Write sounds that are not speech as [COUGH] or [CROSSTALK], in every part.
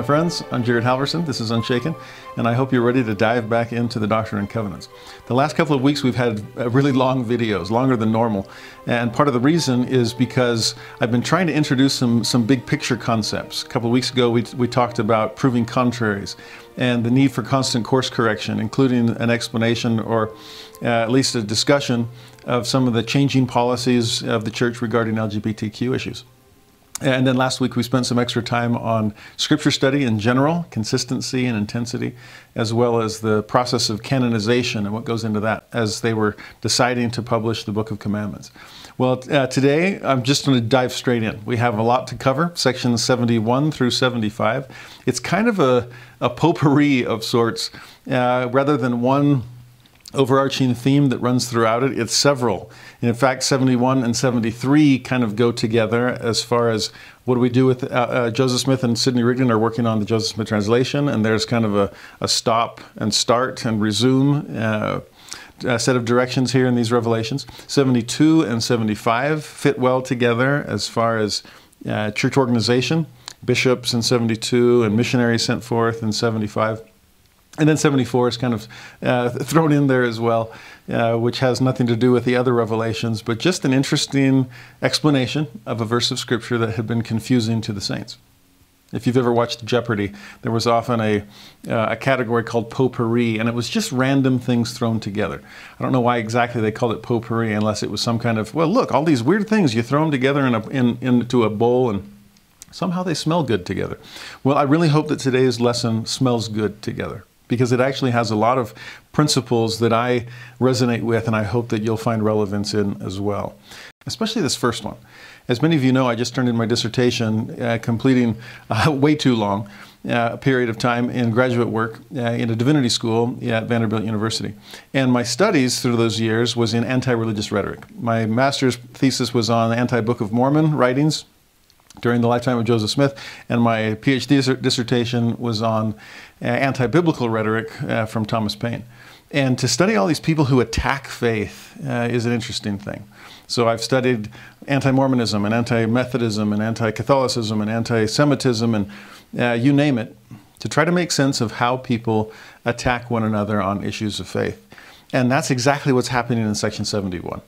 My friends. I'm Jared Halverson. This is Unshaken, and I hope you're ready to dive back into the Doctrine and Covenants. The last couple of weeks, we've had uh, really long videos, longer than normal, and part of the reason is because I've been trying to introduce some some big picture concepts. A couple of weeks ago, we we talked about proving contraries and the need for constant course correction, including an explanation or uh, at least a discussion of some of the changing policies of the church regarding LGBTQ issues. And then last week we spent some extra time on scripture study in general, consistency and intensity, as well as the process of canonization and what goes into that as they were deciding to publish the Book of Commandments. Well, uh, today I'm just going to dive straight in. We have a lot to cover, sections 71 through 75. It's kind of a, a potpourri of sorts, uh, rather than one overarching theme that runs throughout it. It's several. In fact, 71 and 73 kind of go together as far as what do we do with uh, uh, Joseph Smith and Sidney Rigdon are working on the Joseph Smith translation, and there's kind of a, a stop and start and resume. Uh, set of directions here in these revelations. 72 and 75 fit well together as far as uh, church organization, bishops in 72 and missionaries sent forth in 75. And then 74 is kind of uh, [LAUGHS] thrown in there as well, uh, which has nothing to do with the other revelations, but just an interesting explanation of a verse of Scripture that had been confusing to the saints. If you've ever watched Jeopardy, there was often a, uh, a category called potpourri, and it was just random things thrown together. I don't know why exactly they called it potpourri, unless it was some kind of, well, look, all these weird things, you throw them together in a, in, into a bowl, and somehow they smell good together. Well, I really hope that today's lesson smells good together because it actually has a lot of principles that I resonate with and I hope that you'll find relevance in as well. Especially this first one. As many of you know, I just turned in my dissertation, uh, completing uh, [LAUGHS] way too long uh, period of time in graduate work uh, in a divinity school at Vanderbilt University. And my studies through those years was in anti-religious rhetoric. My master's thesis was on anti-Book of Mormon writings, during the lifetime of Joseph Smith, and my PhD dissertation was on uh, anti biblical rhetoric uh, from Thomas Paine. And to study all these people who attack faith uh, is an interesting thing. So I've studied anti Mormonism and anti Methodism and anti Catholicism and anti Semitism and uh, you name it to try to make sense of how people attack one another on issues of faith. And that's exactly what's happening in section 71.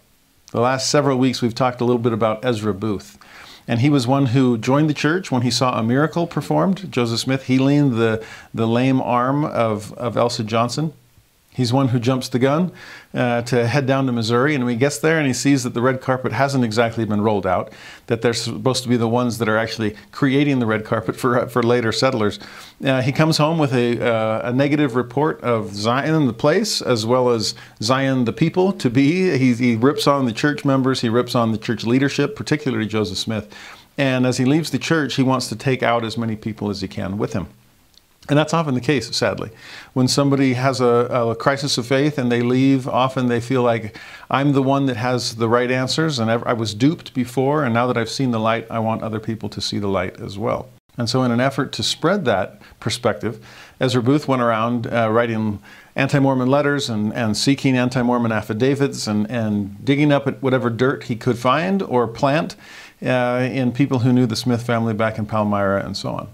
The last several weeks, we've talked a little bit about Ezra Booth. And he was one who joined the church when he saw a miracle performed, Joseph Smith healing the, the lame arm of, of Elsa Johnson. He's one who jumps the gun uh, to head down to Missouri, and he gets there and he sees that the red carpet hasn't exactly been rolled out, that they're supposed to be the ones that are actually creating the red carpet for, uh, for later settlers, uh, he comes home with a, uh, a negative report of Zion, the place, as well as Zion, the people to be. He, he rips on the church members, he rips on the church leadership, particularly Joseph Smith. And as he leaves the church, he wants to take out as many people as he can with him. And that's often the case, sadly. When somebody has a, a, crisis of faith and they leave, often they feel like, I'm the one that has the right answers, and I was duped before, and now that I've seen the light, I want other people to see the light as well. And so, in an effort to spread that perspective, Ezra Booth went around uh, writing anti Mormon letters and, and seeking anti Mormon affidavits and, and digging up at whatever dirt he could find or plant uh, in people who knew the Smith family back in Palmyra and so on.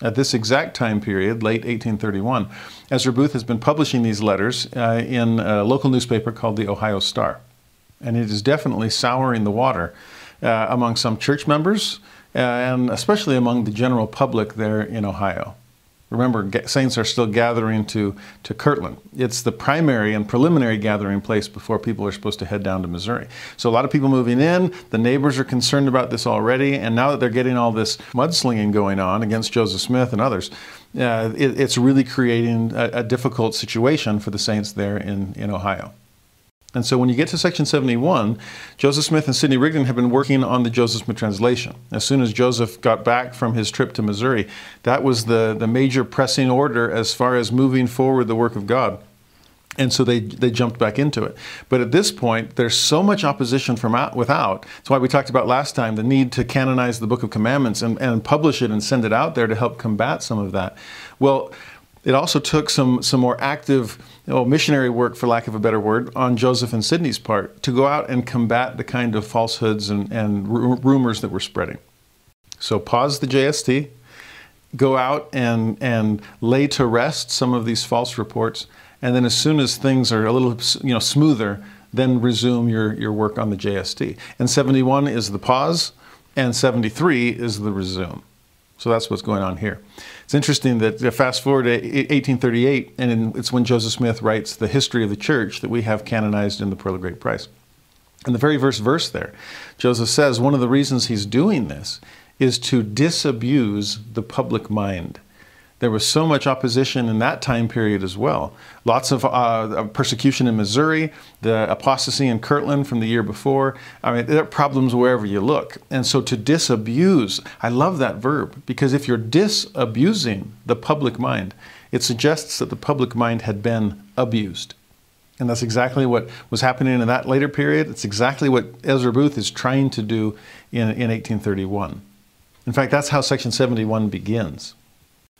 At this exact time period, late 1831, Ezra Booth has been publishing these letters uh, in a local newspaper called the Ohio Star. And it is definitely souring the water uh, among some church members uh, and especially among the general public there in Ohio. Remember, saints are still gathering to, to Kirtland. It's the primary and preliminary gathering place before people are supposed to head down to Missouri. So, a lot of people moving in, the neighbors are concerned about this already, and now that they're getting all this mudslinging going on against Joseph Smith and others, uh, it, it's really creating a, a difficult situation for the saints there in, in Ohio. And so when you get to section 71, Joseph Smith and Sidney Rigdon have been working on the Joseph Smith translation. As soon as Joseph got back from his trip to Missouri, that was the, the major pressing order as far as moving forward the work of God. And so they, they jumped back into it. But at this point, there's so much opposition from out, without. That's why we talked about last time the need to canonize the Book of Commandments and, and publish it and send it out there to help combat some of that. Well, it also took some, some more active you know, missionary work, for lack of a better word, on Joseph and Sidney's part to go out and combat the kind of falsehoods and, and rumors that were spreading. So pause the JST, go out and, and lay to rest some of these false reports, and then as soon as things are a little you know, smoother, then resume your, your work on the JST. And 71 is the pause, and 73 is the resume. So that's what's going on here. It's interesting that uh, fast forward to 1838, and it's when Joseph Smith writes the history of the church that we have canonized in the Pearl of Great Price. In the very first verse there, Joseph says one of the reasons he's doing this is to disabuse the public mind. There was so much opposition in that time period as well. Lots of uh, persecution in Missouri, the apostasy in Kirtland from the year before. I mean, there are problems wherever you look. And so to disabuse, I love that verb because if you're disabusing the public mind, it suggests that the public mind had been abused. And that's exactly what was happening in that later period. It's exactly what Ezra Booth is trying to do in, in 1831. In fact, that's how Section 71 begins.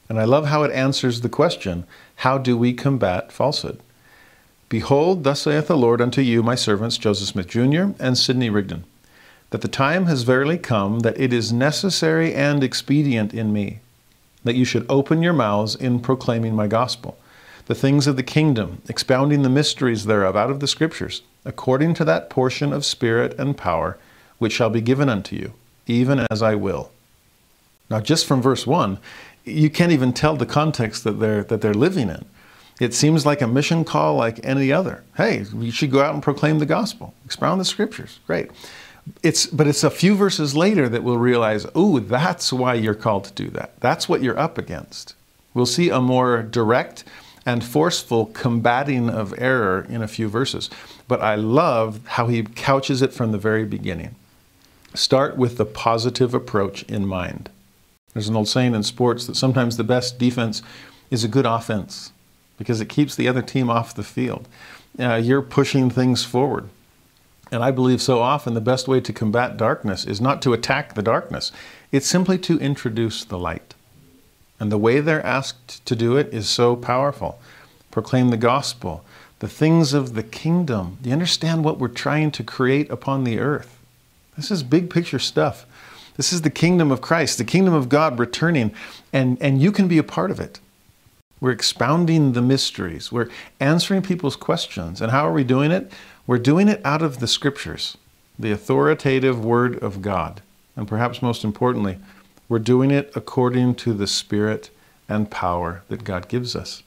And I love how it answers the question how do we combat falsehood? Behold, thus saith the Lord unto you, my servants, Joseph Smith Jr. and Sidney Rigdon, that the time has verily come that it is necessary and expedient in me that you should open your mouths in proclaiming my gospel, the things of the kingdom, expounding the mysteries thereof out of the Scriptures, according to that portion of spirit and power which shall be given unto you, even as I will. Now, just from verse 1, you can't even tell the context that they're that they're living in. It seems like a mission call like any other. Hey, you should go out and proclaim the gospel, expound the scriptures. Great. It's but it's a few verses later that we'll realize, oh, that's why you're called to do that. That's what you're up against. We'll see a more direct and forceful combating of error in a few verses. But I love how he couches it from the very beginning. Start with the positive approach in mind. There's an old saying in sports that sometimes the best defense is a good offense because it keeps the other team off the field. Uh, you're pushing things forward. And I believe so often the best way to combat darkness is not to attack the darkness, it's simply to introduce the light. And the way they're asked to do it is so powerful. Proclaim the gospel, the things of the kingdom. Do you understand what we're trying to create upon the earth? This is big picture stuff. This is the kingdom of Christ, the kingdom of God returning, and, and you can be a part of it. We're expounding the mysteries. We're answering people's questions. And how are we doing it? We're doing it out of the scriptures, the authoritative word of God. And perhaps most importantly, we're doing it according to the spirit and power that God gives us.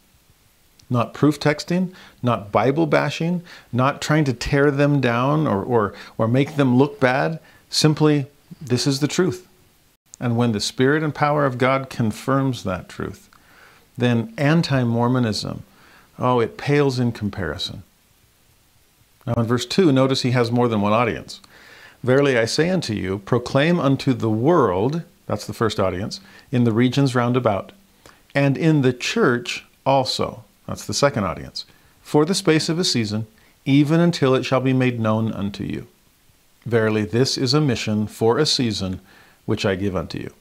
Not proof texting, not Bible bashing, not trying to tear them down or, or, or make them look bad, simply this is the truth. And when the Spirit and power of God confirms that truth, then anti Mormonism, oh, it pales in comparison. Now, in verse 2, notice he has more than one audience. Verily I say unto you, proclaim unto the world, that's the first audience, in the regions round about, and in the church also, that's the second audience, for the space of a season, even until it shall be made known unto you. Verily, this is a mission for a season which I give unto you.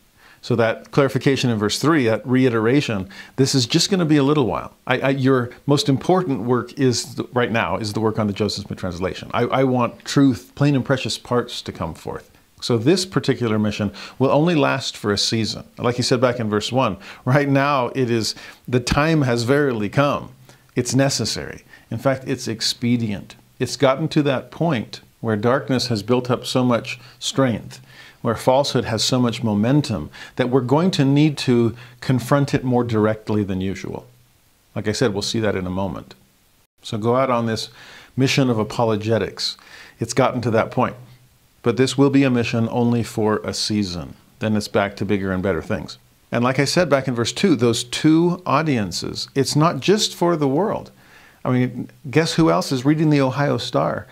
So that clarification in verse 3, that reiteration, this is just going to be a little while. I, I, your most important work is the, right now is the work on the Joseph Smith translation. I, I want truth, plain and precious parts to come forth. So this particular mission will only last for a season. Like he said back in verse 1, right now it is the time has verily come. It's necessary. In fact, it's expedient. It's gotten to that point where darkness has built up so much strength, where falsehood has so much momentum, that we're going to need to confront it more directly than usual. Like I said, we'll see that in a moment. So go out on this mission of apologetics. It's gotten to that point. But this will be a mission only for a season. Then it's back to bigger and better things. And like I said back in verse 2, those two audiences, it's not just for the world. I mean, guess who else is reading the Ohio Star?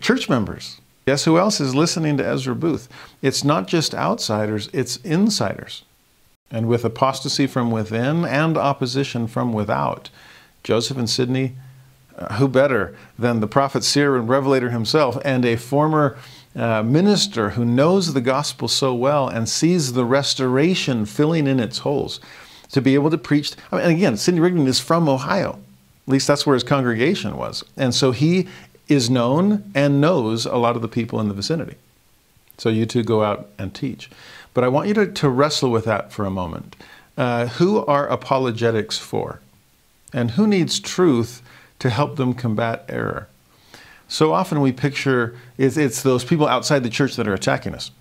Church members. Guess who else is listening to Ezra Booth? It's not just outsiders, it's insiders. And with apostasy from within and opposition from without, Joseph and Sidney, uh, who better than the prophet, seer, and revelator himself, and a former uh, minister who knows the gospel so well and sees the restoration filling in its holes to be able to preach. I mean, again, Sidney Rigdon is from Ohio. At least that's where his congregation was. And so he is known and knows a lot of the people in the vicinity. So you two go out and teach. But I want you to, to wrestle with that for a moment. Uh, who are apologetics for? And who needs truth to help them combat error? So often we picture it's, it's those people outside the church that are attacking us.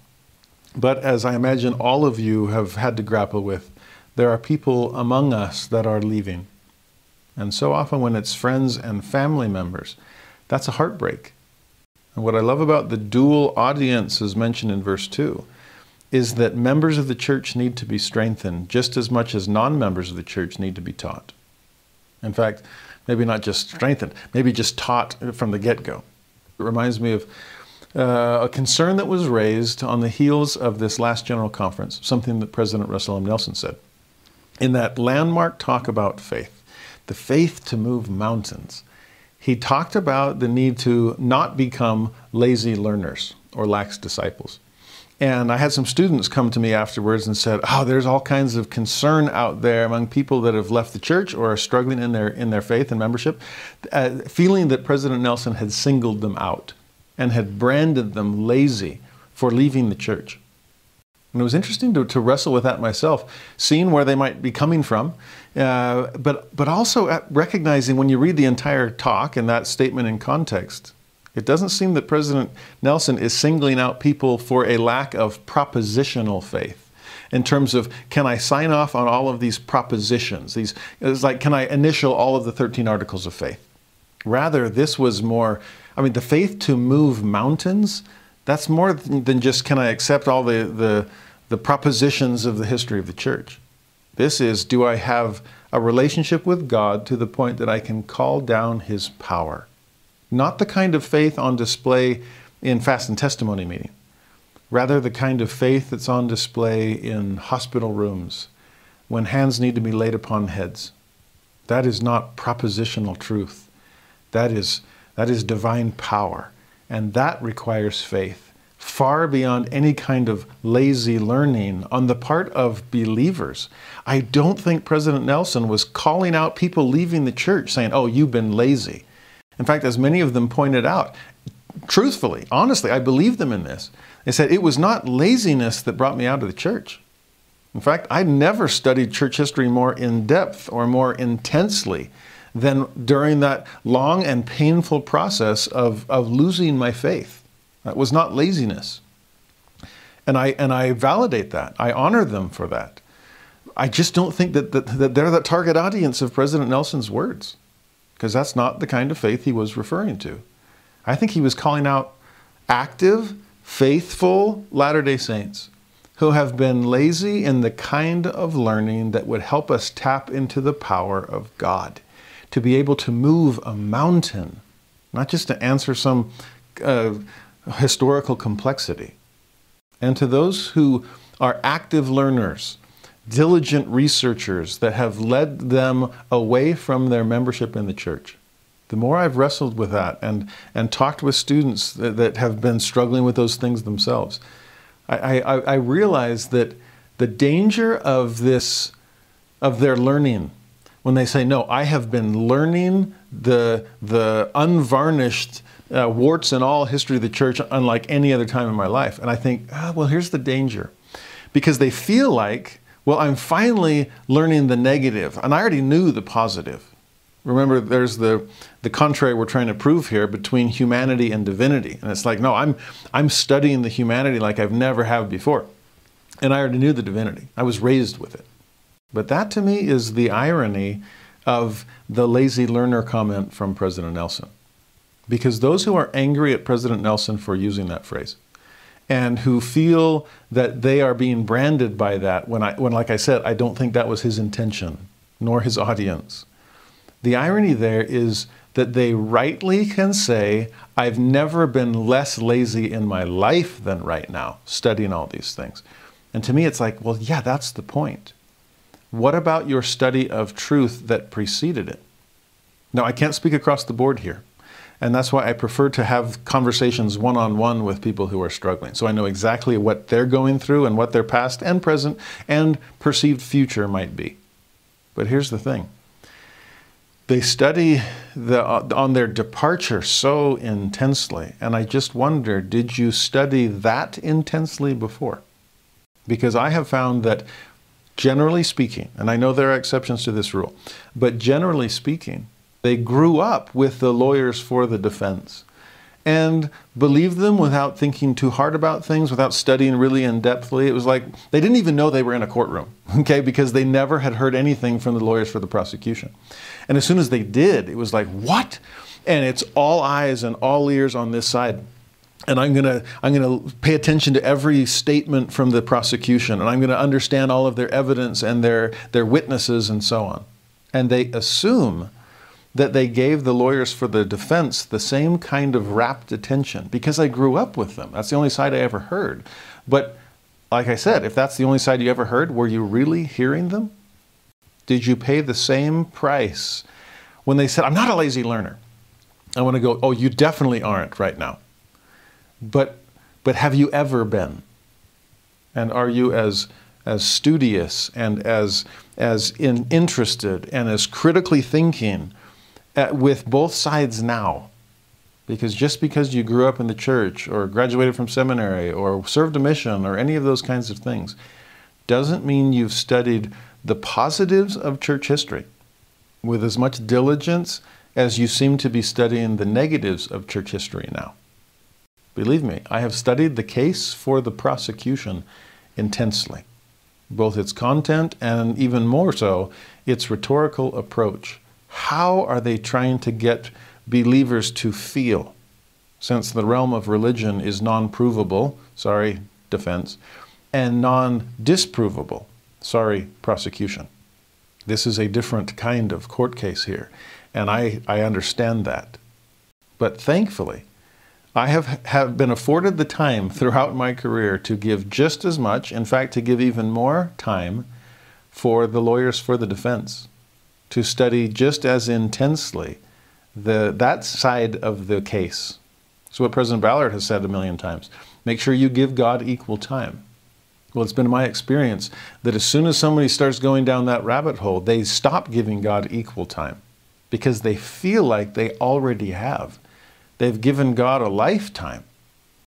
But as I imagine all of you have had to grapple with, there are people among us that are leaving. And so often when it's friends and family members, that's a heartbreak. And what I love about the dual audience, as mentioned in verse 2, is that members of the church need to be strengthened just as much as non members of the church need to be taught. In fact, maybe not just strengthened, maybe just taught from the get go. It reminds me of uh, a concern that was raised on the heels of this last General Conference, something that President Russell M. Nelson said. In that landmark talk about faith, the faith to move mountains, he talked about the need to not become lazy learners or lax disciples. And I had some students come to me afterwards and said, "Oh, there's all kinds of concern out there among people that have left the church or are struggling in their in their faith and membership, uh, feeling that President Nelson had singled them out and had branded them lazy for leaving the church." And it was interesting to, to wrestle with that myself, seeing where they might be coming from, uh, but but also recognizing when you read the entire talk and that statement in context it doesn't seem that President Nelson is singling out people for a lack of propositional faith in terms of can I sign off on all of these propositions? These it's like can I initial all of the 13 articles of faith? Rather, this was more I mean the faith to move mountains, that's more than just can I accept all the the, the propositions of the history of the church. This is do I have a relationship with God to the point that I can call down his power? not the kind of faith on display in fast and testimony meeting, rather the kind of faith that's on display in hospital rooms when hands need to be laid upon heads. That is not propositional truth. That is, that is divine power. And that requires faith, far beyond any kind of lazy learning on the part of believers. I don't think President Nelson was calling out people leaving the church saying, oh, you've been lazy. In fact, as many of them pointed out, truthfully, honestly, I believe them in this. They said it was not laziness that brought me out of the church. In fact, I never studied church history more in depth or more intensely than during that long and painful process of, of losing my faith. That was not laziness. And I, and I validate that. I honor them for that. I just don't think that, that, that they're the target audience of President Nelson's words because that's not the kind of faith he was referring to. I think he was calling out active, faithful Latter day Saints who have been lazy in the kind of learning that would help us tap into the power of God, to be able to move a mountain, not just to answer some uh, historical complexity. And to those who are active learners, diligent researchers that have led them away from their membership in the church. The more I've wrestled with that and, and talked with students that, that have been struggling with those things themselves, I, I, I realize that the danger of this, of their learning, when they say, No, I have been learning the, the unvarnished uh, warts and all history of the church unlike any other time in my life. And I think, ah, well, here's the danger. Because they feel like well, I'm finally learning the negative, and I already knew the positive. Remember, there's the, the contrary we're trying to prove here between humanity and divinity. And it's like, no, I'm, I'm studying the humanity like I've never have before. And I already knew the divinity. I was raised with it. But that to me is the irony of the lazy learner comment from President Nelson. Because those who are angry at President Nelson for using that phrase, and who feel that they are being branded by that when I when like I said I don't think that was his intention nor his audience The irony there is that they rightly can say, I've never been less lazy in my life than right now, studying all these things. And to me, it's like, well, yeah, that's the point. What about your study of truth that preceded it? Now, I can't speak across the board here. And that's why I prefer to have conversations one on one with people who are struggling. So I know exactly what they're going through and what their past and present and perceived future might be. But here's the thing they study the, uh, on their departure so intensely. And I just wonder did you study that intensely before? Because I have found that generally speaking, and I know there are exceptions to this rule, but generally speaking, they grew up with the lawyers for the defense and believed them without thinking too hard about things, without studying really in depthly. It was like they didn't even know they were in a courtroom, [LAUGHS] okay, because they never had heard anything from the lawyers for the prosecution. And as soon as they did, it was like, what? And it's all eyes and all ears on this side. And I'm gonna I'm gonna pay attention to every statement from the prosecution, and I'm gonna understand all of their evidence and their their witnesses and so on. And they assume that they gave the lawyers for the defense the same kind of rapt attention because I grew up with them. That's the only side I ever heard. But like I said, if that's the only side you ever heard, were you really hearing them? Did you pay the same price when they said, I'm not a lazy learner? I want to go, oh, you definitely aren't right now. But, but have you ever been? And are you as, as studious and as, as in, interested and as critically thinking Uh, with both sides now. Because just because you grew up in the church or graduated from seminary or served a mission or any of those kinds of things doesn't mean you've studied the positives of church history with as much diligence as you seem to be studying the negatives of church history now. Believe me, I have studied the case for the prosecution intensely, both its content and even more so, its rhetorical approach. How are they trying to get believers to feel? Since the realm of religion is non provable, sorry, defense, and non disprovable, sorry, prosecution. This is a different kind of court case here, and I, I understand that. But thankfully, I have, have been afforded the time throughout my career to give just as much, in fact, to give even more time for the lawyers for the defense to study just as intensely the, that side of the case. So, what President Ballard has said a million times make sure you give God equal time. Well, it's been my experience that as soon as somebody starts going down that rabbit hole, they stop giving God equal time because they feel like they already have. They've given God a lifetime.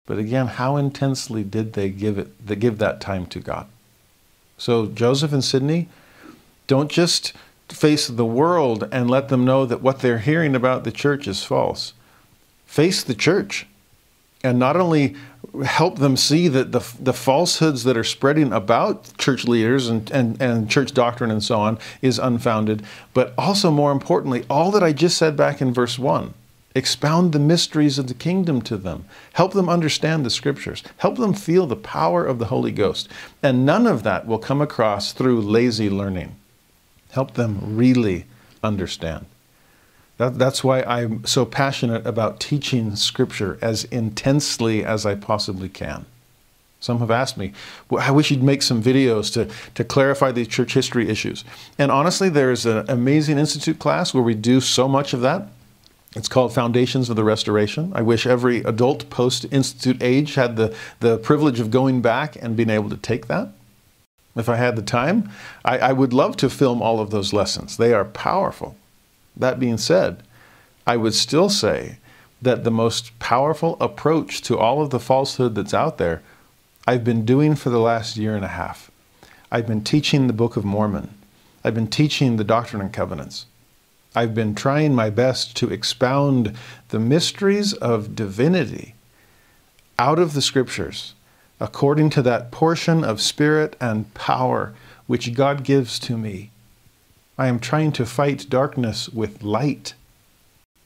But again, how intensely did they give it they give that time to God? So Joseph and Sidney, don't just face the world and let them know that what they're hearing about the church is false. Face the church and not only help them see that the, the falsehoods that are spreading about church leaders and, and, and church doctrine and so on is unfounded, but also more importantly, all that I just said back in verse 1 expound the mysteries of the kingdom to them, help them understand the scriptures, help them feel the power of the Holy Ghost. And none of that will come across through lazy learning. Help them really understand. That, that's why I'm so passionate about teaching Scripture as intensely as I possibly can. Some have asked me, well, I wish you'd make some videos to, to clarify these church history issues. And honestly, there's an amazing Institute class where we do so much of that. It's called Foundations of the Restoration. I wish every adult post Institute age had the, the privilege of going back and being able to take that. If I had the time, I, I would love to film all of those lessons. They are powerful. That being said, I would still say that the most powerful approach to all of the falsehood that's out there, I've been doing for the last year and a half. I've been teaching the Book of Mormon. I've been teaching the Doctrine and Covenants. I've been trying my best to expound the mysteries of divinity out of the scriptures according to that portion of spirit and power which God gives to me. I am trying to fight darkness with light.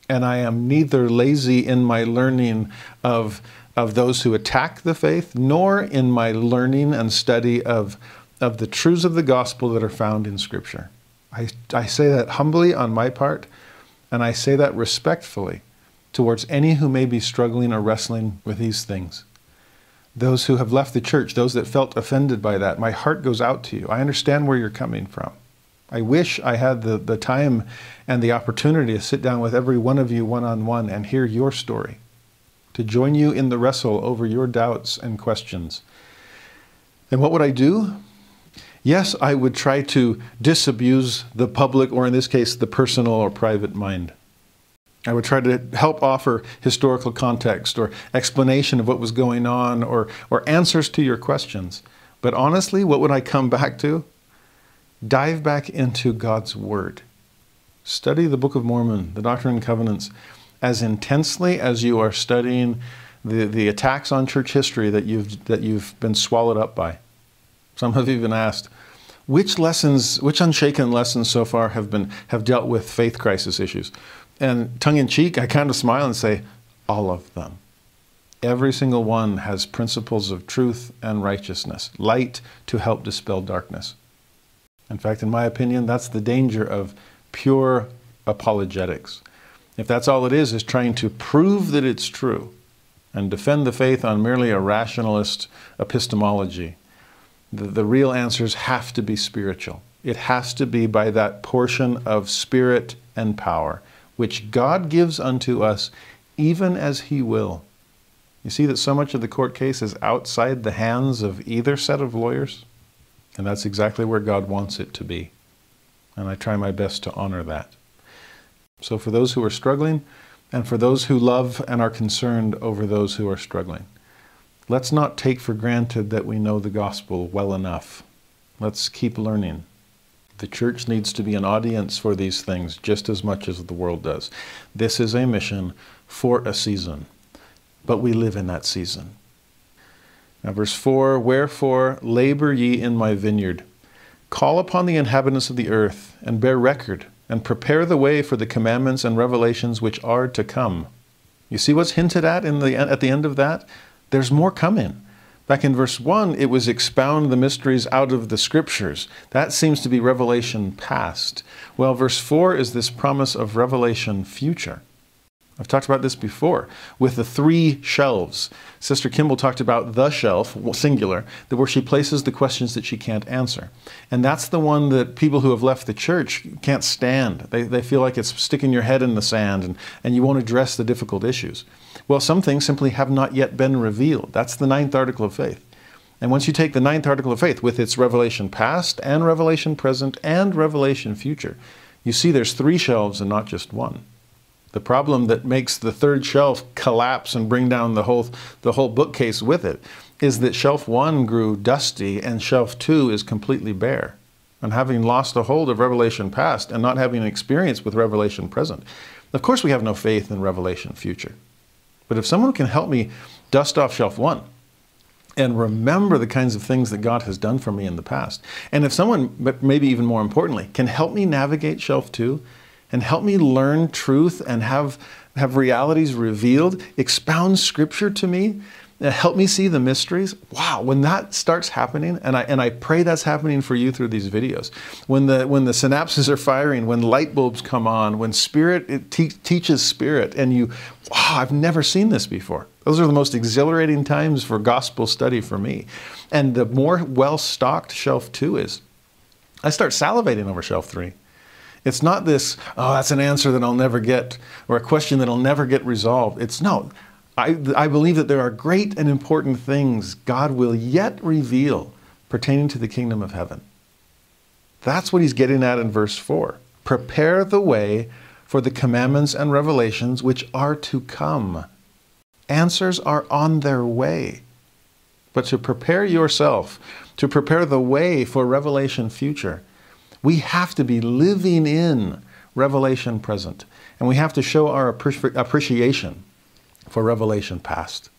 And I am neither lazy in my learning of, of those who attack the faith, nor in my learning and study of, of the truths of the gospel that are found in Scripture. I, I say that humbly on my part, and I say that respectfully towards any who may be struggling or wrestling with these things. Those who have left the church, those that felt offended by that, my heart goes out to you. I understand where you're coming from. I wish I had the, the time and the opportunity to sit down with every one of you one on one and hear your story, to join you in the wrestle over your doubts and questions. And what would I do? Yes, I would try to disabuse the public, or in this case, the personal or private mind. I would try to help offer historical context or explanation of what was going on or, or answers to your questions. But honestly, what would I come back to? Dive back into God's Word. Study the Book of Mormon, the Doctrine and Covenants, as intensely as you are studying the, the attacks on church history that you've, that you've been swallowed up by. Some have even asked, which lessons, which unshaken lessons so far have been have dealt with faith crisis issues? And tongue in cheek, I kind of smile and say, all of them. Every single one has principles of truth and righteousness, light to help dispel darkness. In fact, in my opinion, that's the danger of pure apologetics. If that's all it is, is trying to prove that it's true and defend the faith on merely a rationalist epistemology, the, the real answers have to be spiritual. It has to be by that portion of spirit and power which God gives unto us, even as He will. You see that so much of the court case is outside the hands of either set of lawyers? And that's exactly where God wants it to be. And I try my best to honor that. So, for those who are struggling, and for those who love and are concerned over those who are struggling, let's not take for granted that we know the gospel well enough. Let's keep learning. The church needs to be an audience for these things just as much as the world does. This is a mission for a season, but we live in that season. Now, verse 4 Wherefore labor ye in my vineyard, call upon the inhabitants of the earth, and bear record, and prepare the way for the commandments and revelations which are to come. You see what's hinted at in the, at the end of that? There's more coming. Back in verse 1, it was expound the mysteries out of the scriptures. That seems to be revelation past. Well, verse 4 is this promise of revelation future. I've talked about this before with the three shelves. Sister Kimball talked about the shelf, singular, where she places the questions that she can't answer. And that's the one that people who have left the church can't stand. They, they feel like it's sticking your head in the sand and, and you won't address the difficult issues. Well, some things simply have not yet been revealed. That's the ninth article of faith. And once you take the ninth article of faith with its revelation past and revelation present and revelation future, you see there's three shelves and not just one. The problem that makes the third shelf collapse and bring down the whole, the whole bookcase with it is that shelf one grew dusty and shelf two is completely bare. And having lost a hold of revelation past and not having an experience with revelation present, of course we have no faith in revelation future. But if someone can help me dust off shelf one and remember the kinds of things that God has done for me in the past, and if someone, but maybe even more importantly, can help me navigate shelf two and help me learn truth and have, have realities revealed, expound scripture to me, help me see the mysteries. Wow, when that starts happening, and I, and I pray that's happening for you through these videos, when the, when the synapses are firing, when light bulbs come on, when spirit it te- teaches spirit, and you, wow, I've never seen this before. Those are the most exhilarating times for gospel study for me. And the more well stocked shelf two is, I start salivating over shelf three. It's not this, oh, that's an answer that I'll never get, or a question that I'll never get resolved. It's no, I, I believe that there are great and important things God will yet reveal pertaining to the kingdom of heaven. That's what he's getting at in verse 4. Prepare the way for the commandments and revelations which are to come. Answers are on their way. But to prepare yourself, to prepare the way for revelation future, we have to be living in revelation present. And we have to show our appreciation for revelation past.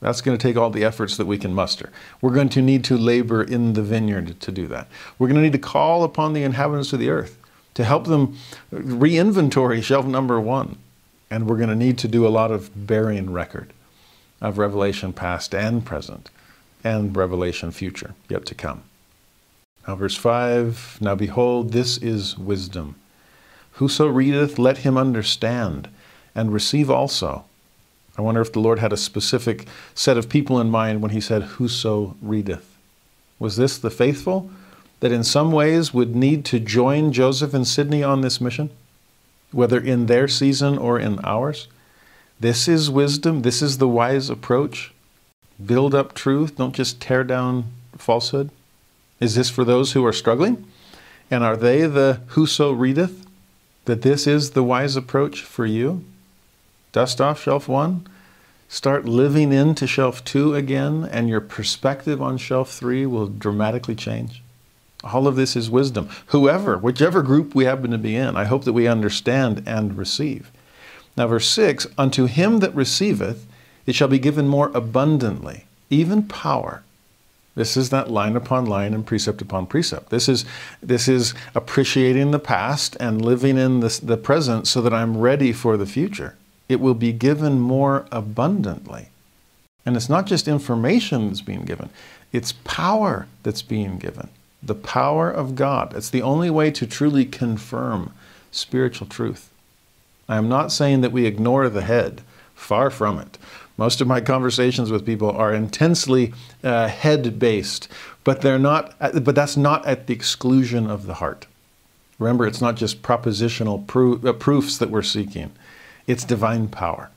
That's going to take all the efforts that we can muster. We're going to need to labor in the vineyard to do that. We're going to need to call upon the inhabitants of the earth to help them re-inventory shelf number one. And we're going to need to do a lot of bearing record of revelation past and present and revelation future yet to come. Now, verse 5 Now behold, this is wisdom. Whoso readeth, let him understand, and receive also. I wonder if the Lord had a specific set of people in mind when he said, Whoso readeth. Was this the faithful that in some ways would need to join Joseph and Sidney on this mission, whether in their season or in ours? This is wisdom. This is the wise approach. Build up truth, don't just tear down falsehood. Is this for those who are struggling? And are they the whoso readeth? That this is the wise approach for you? Dust off shelf one, start living into shelf two again, and your perspective on shelf three will dramatically change. All of this is wisdom. Whoever, whichever group we happen to be in, I hope that we understand and receive. Now, verse 6 Unto him that receiveth, it shall be given more abundantly, even power this is that line upon line and precept upon precept. This is, this is appreciating the past and living in the, the present so that I'm ready for the future. It will be given more abundantly. And it's not just information that's being given, it's power that's being given. The power of God. It's the only way to truly confirm spiritual truth. I am not saying that we ignore the head, far from it. Most of my conversations with people are intensely uh, head based, but they're not. But that's not at the exclusion of the heart. Remember, it's not just propositional pro- uh, proofs that we're seeking; it's divine power,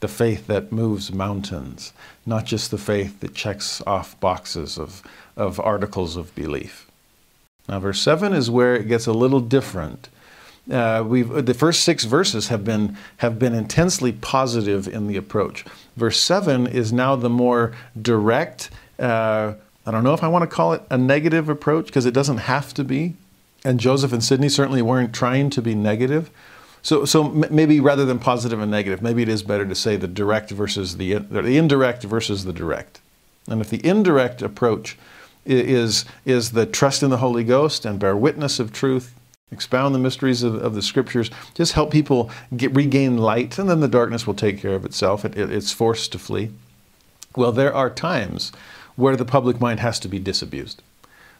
the faith that moves mountains, not just the faith that checks off boxes of of articles of belief. Now, verse seven is where it gets a little different uh, we've the first six verses have been have been intensely positive in the approach. Verse seven is now the more direct. Uh, I don't know if I want to call it a negative approach because it doesn't have to be. And Joseph and Sidney certainly weren't trying to be negative. So, so maybe rather than positive and negative, maybe it is better to say the direct versus the, the indirect versus the direct. And if the indirect approach is, is the trust in the Holy Ghost and bear witness of truth, expound the mysteries of, of the scriptures, just help people get, regain light, and then the darkness will take care of itself. It, it, it's forced to flee. Well, there are times where the public mind has to be disabused,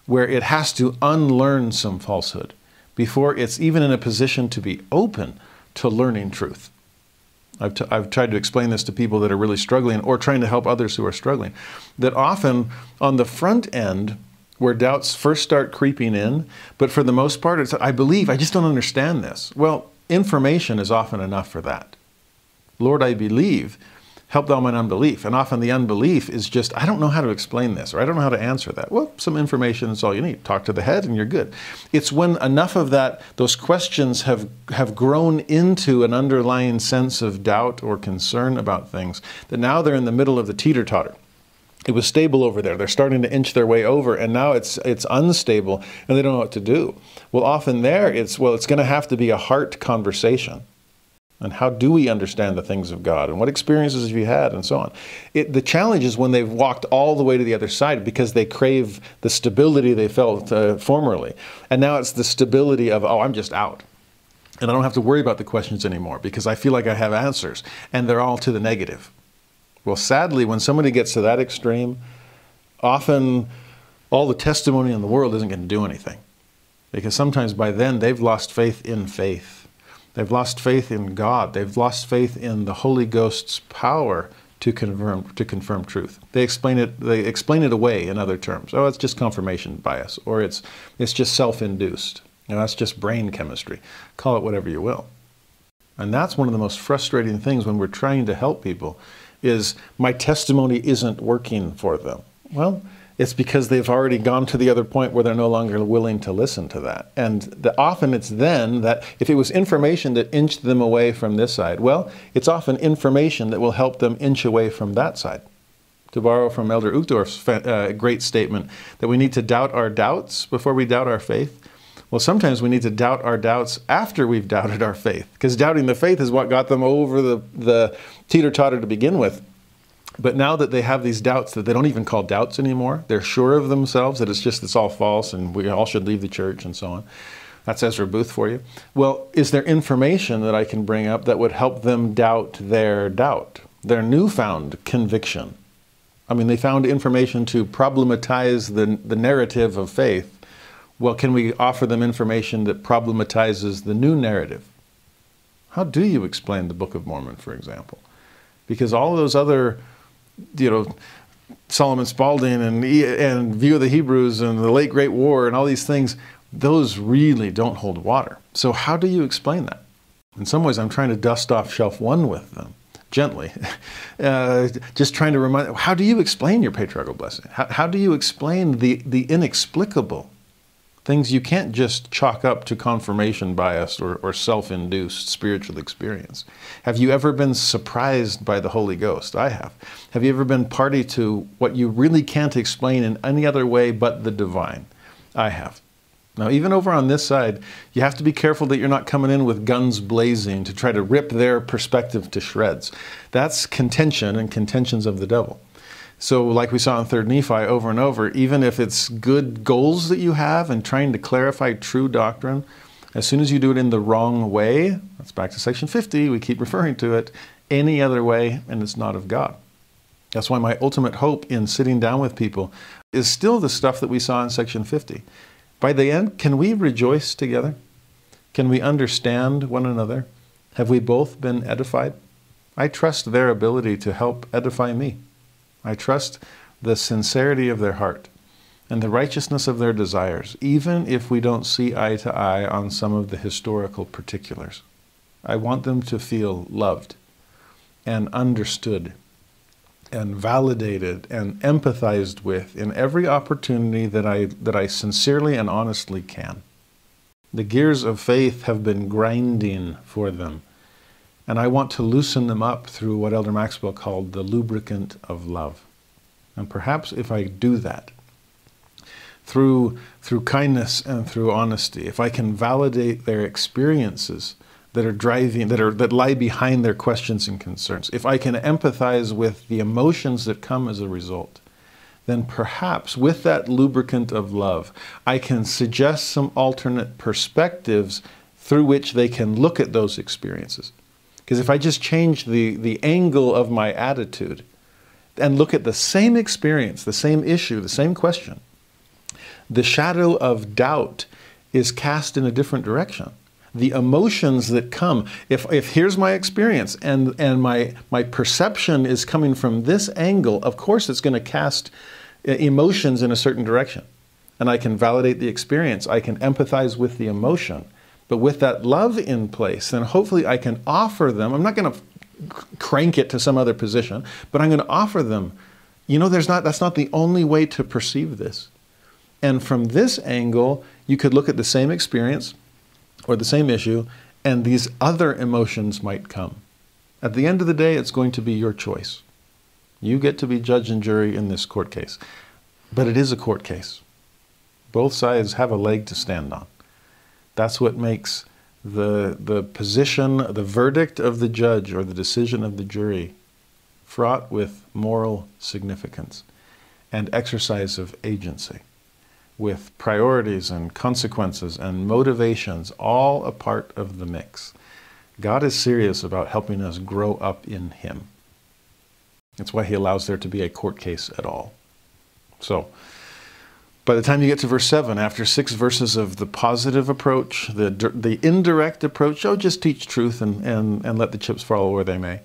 where it has to unlearn some falsehood before it's even in a position to be open to learning truth. I've, t- I've tried to explain this to people that are really struggling or trying to help others who are struggling. That often on the front end, where doubts first start creeping in. But for the most part, it's, I believe, I just don't understand this. Well, information is often enough for that. Lord, I believe, help thou mine unbelief. And often the unbelief is just, I don't know how to explain this, or I don't know how to answer that. Well, some information is all you need. Talk to the head and you're good. It's when enough of that, those questions have, have grown into an underlying sense of doubt or concern about things, that now they're in the middle of the teeter totter it was stable over there. They're starting to inch their way over, and now it's it's unstable, and they don't know what to do. Well, often there, it's well, it's going to have to be a heart conversation. And how do we understand the things of God? And what experiences have you had? And so on. It, the challenge is when they've walked all the way to the other side because they crave the stability they felt uh, formerly. And now it's the stability of, oh, I'm just out. And I don't have to worry about the questions anymore because I feel like I have answers. And they're all to the negative. Well, sadly, when somebody gets to that extreme, often all the testimony in the world isn't going to do anything. Because sometimes by then they've lost faith in faith. They've lost faith in God. They've lost faith in the Holy Ghost's power to confirm to confirm truth. They explain it they explain it away in other terms. Oh, it's just confirmation bias, or it's it's just self-induced. You know, that's just brain chemistry. Call it whatever you will. And that's one of the most frustrating things when we're trying to help people is my testimony isn't working for them. Well, it's because they've already gone to the other point where they're no longer willing to listen to that. And the, often it's then that if it was information that inched them away from this side, well, it's often information that will help them inch away from that side. To borrow from Elder Uchtdorf's uh, great statement that we need to doubt our doubts before we doubt our faith. Well, sometimes we need to doubt our doubts after we've doubted our faith, because doubting the faith is what got them over the, the teeter totter to begin with. But now that they have these doubts that they don't even call doubts anymore, they're sure of themselves that it's just it's all false and we all should leave the church and so on. That's Ezra Booth for you. Well, is there information that I can bring up that would help them doubt their doubt, their newfound conviction? I mean, they found information to problematize the, the narrative of faith. Well, can we offer them information that problematizes the new narrative? How do you explain the Book of Mormon, for example? Because all those other, you know, Solomon Spaulding and, and View of the Hebrews and the Late Great War and all these things, those really don't hold water. So, how do you explain that? In some ways, I'm trying to dust off shelf one with them gently, [LAUGHS] uh, just trying to remind. How do you explain your patriarchal blessing? How, how do you explain the, the inexplicable? Things you can't just chalk up to confirmation bias or, or self induced spiritual experience. Have you ever been surprised by the Holy Ghost? I have. Have you ever been party to what you really can't explain in any other way but the divine? I have. Now, even over on this side, you have to be careful that you're not coming in with guns blazing to try to rip their perspective to shreds. That's contention and contentions of the devil. So, like we saw in 3rd Nephi over and over, even if it's good goals that you have and trying to clarify true doctrine, as soon as you do it in the wrong way, that's back to section 50, we keep referring to it, any other way, and it's not of God. That's why my ultimate hope in sitting down with people is still the stuff that we saw in section 50. By the end, can we rejoice together? Can we understand one another? Have we both been edified? I trust their ability to help edify me. I trust the sincerity of their heart and the righteousness of their desires, even if we don't see eye to eye on some of the historical particulars. I want them to feel loved and understood and validated and empathized with in every opportunity that I, that I sincerely and honestly can. The gears of faith have been grinding for them and I want to loosen them up through what Elder Maxwell called the lubricant of love. And perhaps if I do that, through, through kindness and through honesty, if I can validate their experiences that are driving, that, are, that lie behind their questions and concerns, if I can empathize with the emotions that come as a result, then perhaps with that lubricant of love, I can suggest some alternate perspectives through which they can look at those experiences. Because if I just change the, the angle of my attitude and look at the same experience, the same issue, the same question, the shadow of doubt is cast in a different direction. The emotions that come, if, if here's my experience and, and my, my perception is coming from this angle, of course it's going to cast uh, emotions in a certain direction. And I can validate the experience, I can empathize with the emotion. But with that love in place, then hopefully I can offer them. I'm not going to crank it to some other position, but I'm going to offer them. You know, there's not. That's not the only way to perceive this. And from this angle, you could look at the same experience or the same issue, and these other emotions might come. At the end of the day, it's going to be your choice. You get to be judge and jury in this court case. But it is a court case. Both sides have a leg to stand on. That's what makes the, the position, the verdict of the judge or the decision of the jury fraught with moral significance and exercise of agency, with priorities and consequences and motivations all a part of the mix. God is serious about helping us grow up in Him. That's why He allows there to be a court case at all. So, by the time you get to verse 7, after six verses of the positive approach, the, the indirect approach, oh, just teach truth and, and, and let the chips fall where they may.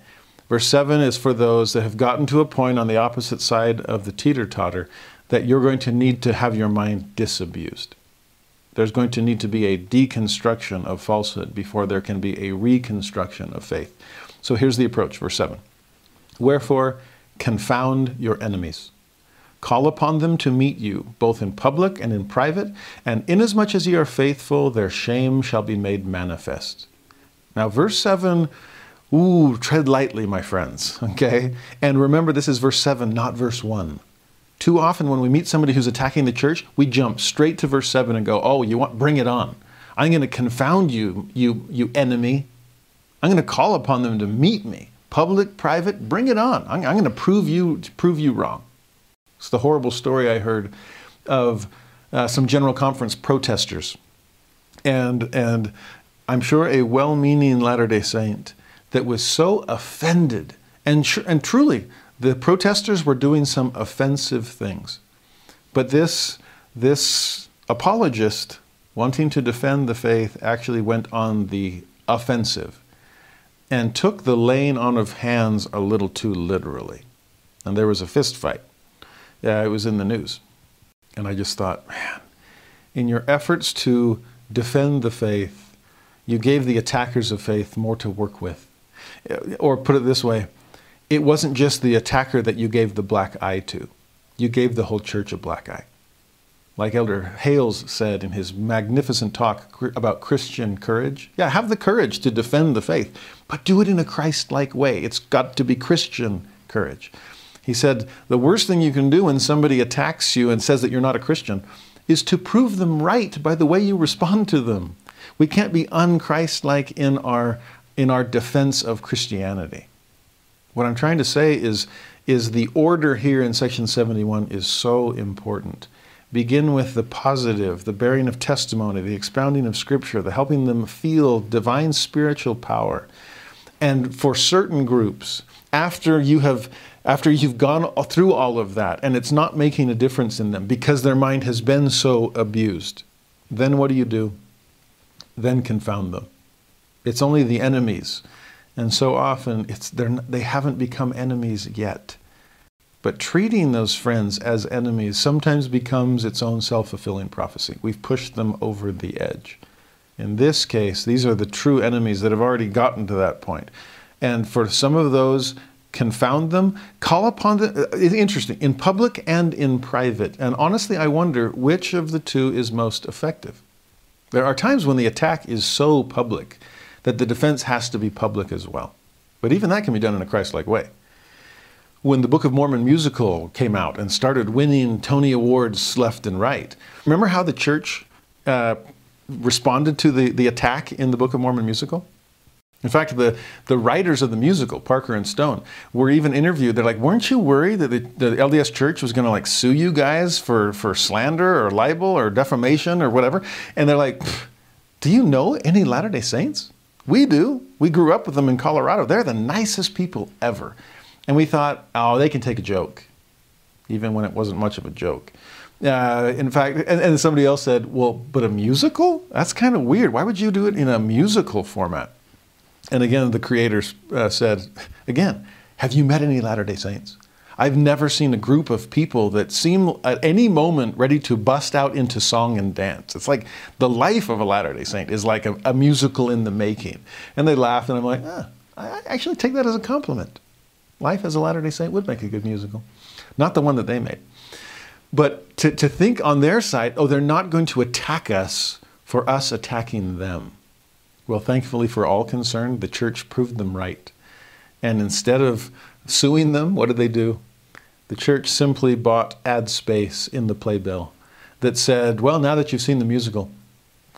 Verse 7 is for those that have gotten to a point on the opposite side of the teeter totter that you're going to need to have your mind disabused. There's going to need to be a deconstruction of falsehood before there can be a reconstruction of faith. So here's the approach, verse 7. Wherefore, confound your enemies. Call upon them to meet you, both in public and in private, and inasmuch as ye are faithful, their shame shall be made manifest. Now, verse 7, ooh, tread lightly, my friends, [LAUGHS] okay? And remember, this is verse 7, not verse 1. Too often, when we meet somebody who's attacking the church, we jump straight to verse 7 and go, oh, you want, bring it on. I'm going to confound you, you, you enemy. I'm going to call upon them to meet me. Public, private, bring it on. I'm, I'm going to prove you, prove you wrong. It's the horrible story I heard of uh, some General Conference protesters. And, and I'm sure a well meaning Latter day Saint that was so offended. And, and truly, The protesters were doing some offensive things. But this, this apologist, wanting to defend the faith, actually went on the offensive and took the laying on of hands a little too literally. And there was a fist fight. Yeah, it was in the news. And I just thought, man, in your efforts to defend the faith, you gave the attackers of faith more to work with. Or put it this way, it wasn't just the attacker that you gave the black eye to, you gave the whole church a black eye. Like Elder Hales said in his magnificent talk about Christian courage. Yeah, have the courage to defend the faith, but do it in a Christ like way. It's got to be Christian courage. He said, The worst thing you can do when somebody attacks you and says that you're not a Christian is to prove them right by the way you respond to them. We can't be unchrist like in our, in our defense of Christianity. What I'm trying to say is, is the order here in section 71 is so important. Begin with the positive, the bearing of testimony, the expounding of scripture, the helping them feel divine spiritual power. And for certain groups, after you have after you've gone through all of that and it's not making a difference in them because their mind has been so abused, then what do you do? Then confound them. It's only the enemies. And so often it's they haven't become enemies yet. But treating those friends as enemies sometimes becomes its own self fulfilling prophecy. We've pushed them over the edge. In this case, these are the true enemies that have already gotten to that point. And for some of those, confound them, call upon the. It's interesting, in public and in private. And honestly, I wonder which of the two is most effective. There are times when the attack is so public that the defense has to be public as well. But even that can be done in a Christ like way. When the Book of Mormon musical came out and started winning Tony Awards left and right, remember how the church uh, responded to the, the attack in the Book of Mormon musical? In fact, the, the writers of the musical, Parker and Stone, were even interviewed. They're like, weren't you worried that the, the LDS church was going to like sue you guys for, for slander or libel or defamation or whatever? And they're like, do you know any Latter day Saints? We do. We grew up with them in Colorado. They're the nicest people ever. And we thought, oh, they can take a joke, even when it wasn't much of a joke. Uh, in fact, and, and somebody else said, well, but a musical? That's kind of weird. Why would you do it in a musical format? And again, the creators uh, said, again, have you met any Latter day Saints? I've never seen a group of people that seem at any moment ready to bust out into song and dance. It's like the life of a Latter day Saint is like a, a musical in the making. And they laugh, and I'm like, ah, I actually take that as a compliment. Life as a Latter day Saint would make a good musical. Not the one that they made. But to, to think on their side, oh, they're not going to attack us for us attacking them. Well, thankfully for all concerned, the church proved them right. And instead of suing them, what did they do? The church simply bought ad space in the playbill that said, well, now that you've seen the musical,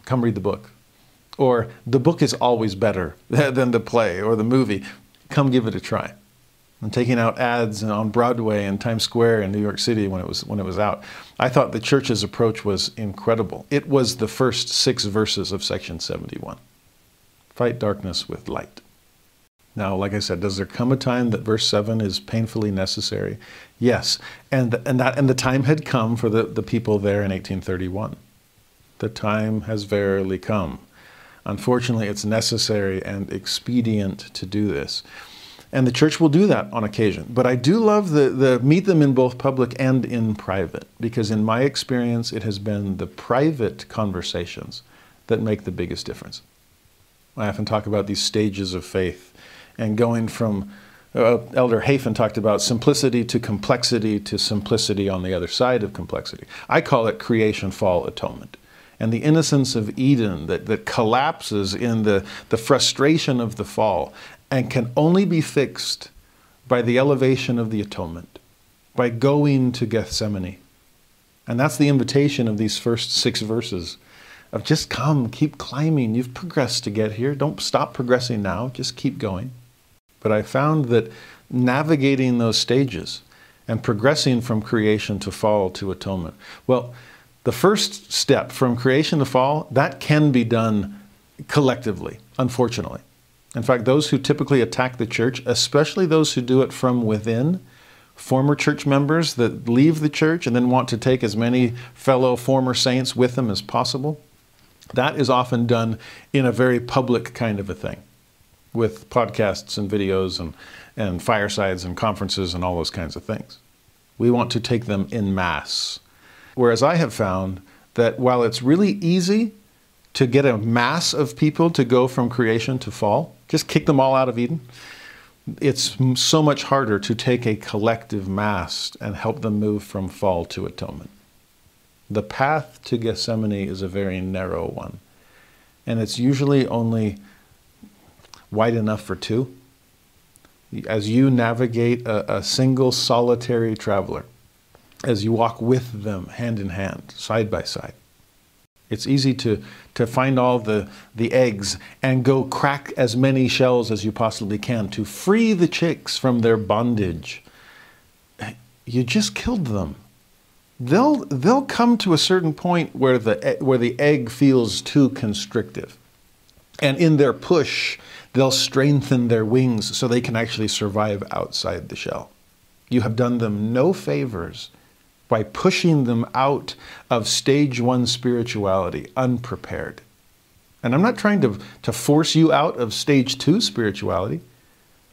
come read the book. Or the book is always better [LAUGHS] than the play or the movie. Come give it a try. And taking out ads on Broadway and Times Square in New York City when it was when it was out. I thought the church's approach was incredible. It was the first six verses of section 71. Fight darkness with light. Now, like I said, does there come a time that verse 7 is painfully necessary? Yes. And, and, that, and the time had come for the, the people there in 1831. The time has verily come. Unfortunately, it's necessary and expedient to do this. And the church will do that on occasion. But I do love the, the meet them in both public and in private, because in my experience, it has been the private conversations that make the biggest difference. I often talk about these stages of faith and going from uh, Elder Hafen talked about simplicity to complexity to simplicity on the other side of complexity. I call it creation fall atonement. And the innocence of Eden that, that collapses in the, the frustration of the fall and can only be fixed by the elevation of the atonement, by going to Gethsemane. And that's the invitation of these first six verses of just come, keep climbing. You've progressed to get here. Don't stop progressing now, just keep going. But I found that navigating those stages and progressing from creation to fall to atonement, well, the first step from creation to fall, that can be done collectively, unfortunately. In fact, those who typically attack the church, especially those who do it from within, former church members that leave the church and then want to take as many fellow former saints with them as possible. That is often done in a very public kind of a thing with podcasts and videos and, and firesides and conferences and all those kinds of things. We want to take them in mass. Whereas I have found that while it's really easy to get a mass of people to go from creation to fall, just kick them all out of Eden, it's so much harder to take a collective mass and help them move from fall to atonement. The path to Gethsemane is a very narrow one, and it's usually only wide enough for two. As you navigate a, a single solitary traveler, as you walk with them hand in hand, side by side, it's easy to, to find all the, the eggs and go crack as many shells as you possibly can to free the chicks from their bondage. You just killed them. They'll, they'll come to a certain point where the, where the egg feels too constrictive. And in their push, they'll strengthen their wings so they can actually survive outside the shell. You have done them no favors by pushing them out of stage one spirituality unprepared. And I'm not trying to, to force you out of stage two spirituality.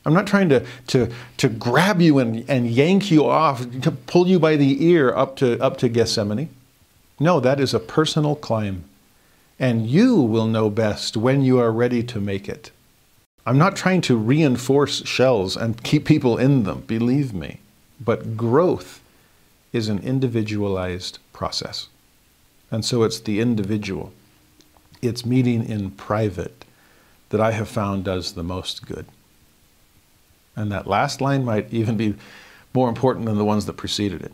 I'm not trying to, to, to grab you and, and yank you off, to pull you by the ear up to, up to Gethsemane. No, that is a personal climb. And you will know best when you are ready to make it. I'm not trying to reinforce shells and keep people in them, believe me. But growth is an individualized process. And so it's the individual, it's meeting in private that I have found does the most good. And that last line might even be more important than the ones that preceded it.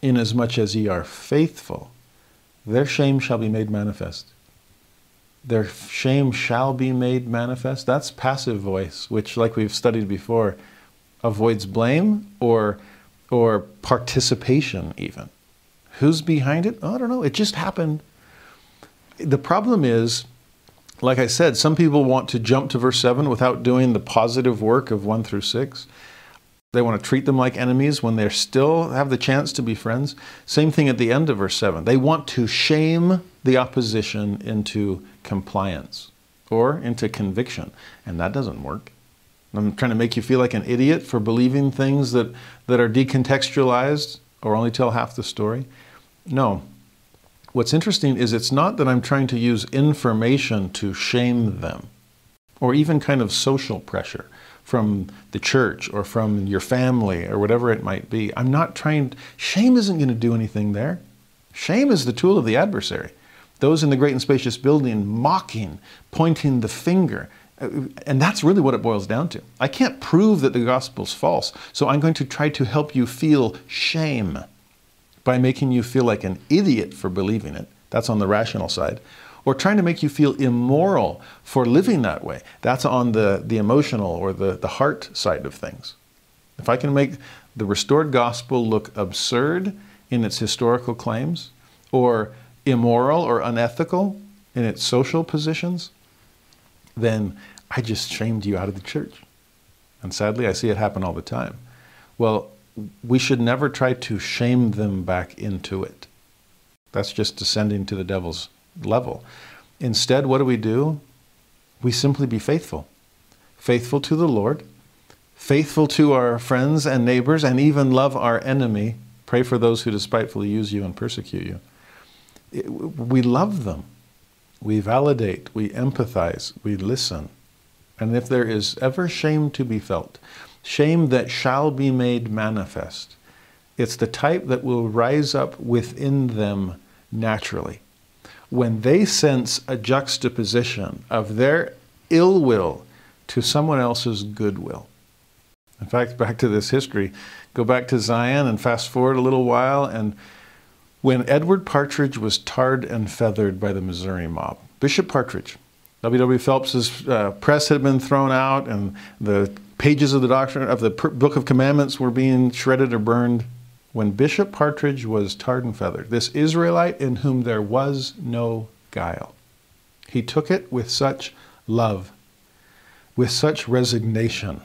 Inasmuch as ye are faithful, their shame shall be made manifest. Their shame shall be made manifest. That's passive voice, which, like we've studied before, avoids blame or or participation, even. Who's behind it? I don't know. It just happened. The problem is, like I said, some people want to jump to verse 7 without doing the positive work of 1 through 6. They want to treat them like enemies when they still have the chance to be friends. Same thing at the end of verse 7. They want to shame the opposition into compliance or into conviction, and that doesn't work. I'm trying to make you feel like an idiot for believing things that, that are decontextualized or only tell half the story. No. What's interesting is it's not that I'm trying to use information to shame them or even kind of social pressure from the church or from your family or whatever it might be. I'm not trying, shame isn't going to do anything there. Shame is the tool of the adversary. Those in the great and spacious building mocking, pointing the finger, uh, and that's really what it boils down to. I can't prove that the gospel's false, so I'm going to try to help you feel shame by making you feel like an idiot for believing it. That's on the rational side. Or trying to make you feel immoral for living that way. That's on the, the emotional or the, the heart side of things. If I can make the restored gospel look absurd in its historical claims, or immoral or unethical in its social positions, then I just shamed you out of the church. And sadly, I see it happen all the time. Well, we should never try to shame them back into it. That's just descending to the devil's level. Instead, what do we do? We simply be faithful. Faithful to the Lord, faithful to our friends and neighbors, and even love our enemy. Pray for those who despitefully use you and persecute you. We love them. We validate, we empathize, we listen. And if there is ever shame to be felt, shame that shall be made manifest, it's the type that will rise up within them naturally. When they sense a juxtaposition of their ill will to someone else's goodwill. In fact, back to this history, go back to Zion and fast forward a little while, and when Edward Partridge was tarred and feathered by the Missouri mob, Bishop Partridge, W.W. Phelps's uh, press had been thrown out, and the pages of the doctrine of the Book of Commandments were being shredded or burned. When Bishop Partridge was tarred and feathered, this Israelite in whom there was no guile, he took it with such love, with such resignation.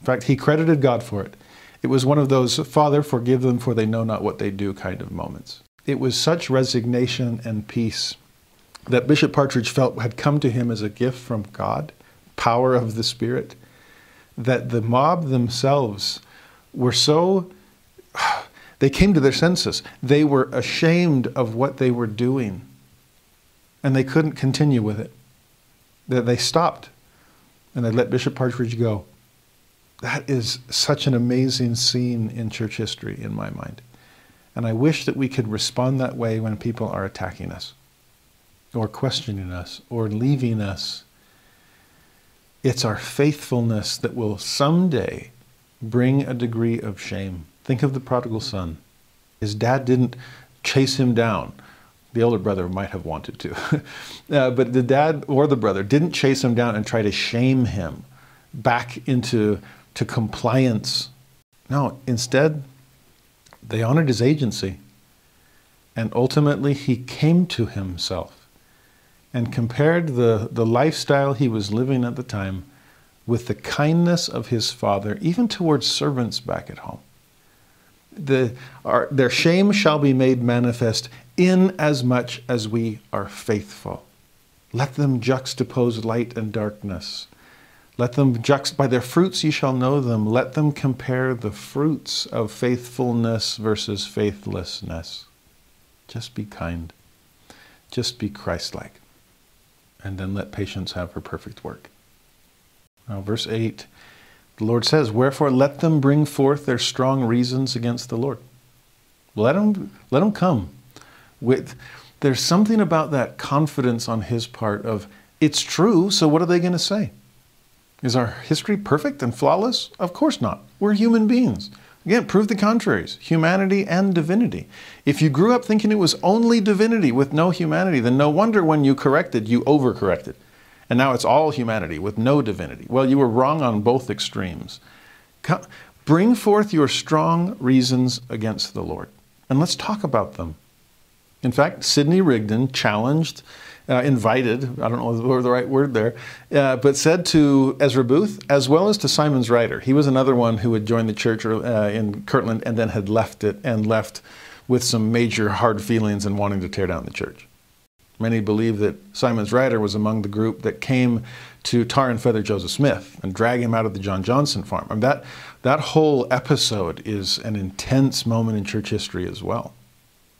In fact, he credited God for it. It was one of those, Father, forgive them for they know not what they do kind of moments. It was such resignation and peace that Bishop Partridge felt had come to him as a gift from God, power of the Spirit, that the mob themselves were so, [SIGHS] they came to their senses. They were ashamed of what they were doing, and they couldn't continue with it. That they stopped and they let Bishop Partridge go. That is such an amazing scene in church history, in my mind. And I wish that we could respond that way when people are attacking us, or questioning us, or leaving us. It's our faithfulness that will someday bring a degree of shame. Think of the prodigal son. His dad didn't chase him down. The older brother might have wanted to. [LAUGHS] uh, but the dad or the brother didn't chase him down and try to shame him back into to compliance. No, instead, they honored his agency. And ultimately, he came to himself and compared the, the lifestyle he was living at the time with the kindness of his father, even towards servants back at home. The, our, their shame shall be made manifest in as much as we are faithful. Let them juxtapose light and darkness. Let them juxt by their fruits ye shall know them. Let them compare the fruits of faithfulness versus faithlessness. Just be kind. Just be Christ like. And then let patience have her perfect work. Now, verse 8 the Lord says, Wherefore let them bring forth their strong reasons against the Lord. Let them, let them come. With, there's something about that confidence on his part of, it's true, so what are they going to say? Is our history perfect and flawless? Of course not. We're human beings. Again, prove the contraries humanity and divinity. If you grew up thinking it was only divinity with no humanity, then no wonder when you corrected, you overcorrected. And now it's all humanity with no divinity. Well, you were wrong on both extremes. Come, bring forth your strong reasons against the Lord, and let's talk about them. In fact, Sidney Rigdon challenged uh, invited, I don't know the right word there, uh, but said to Ezra Booth, as well as to Symonds Ryder. He was another one who had joined the church uh, in Kirtland and then had left it and left with some major hard feelings and wanting to tear down the church. Many believe that Symonds Ryder was among the group that came to tar and feather Joseph Smith and drag him out of the John Johnson farm. Mean, that, that whole episode is an intense moment in church history as well.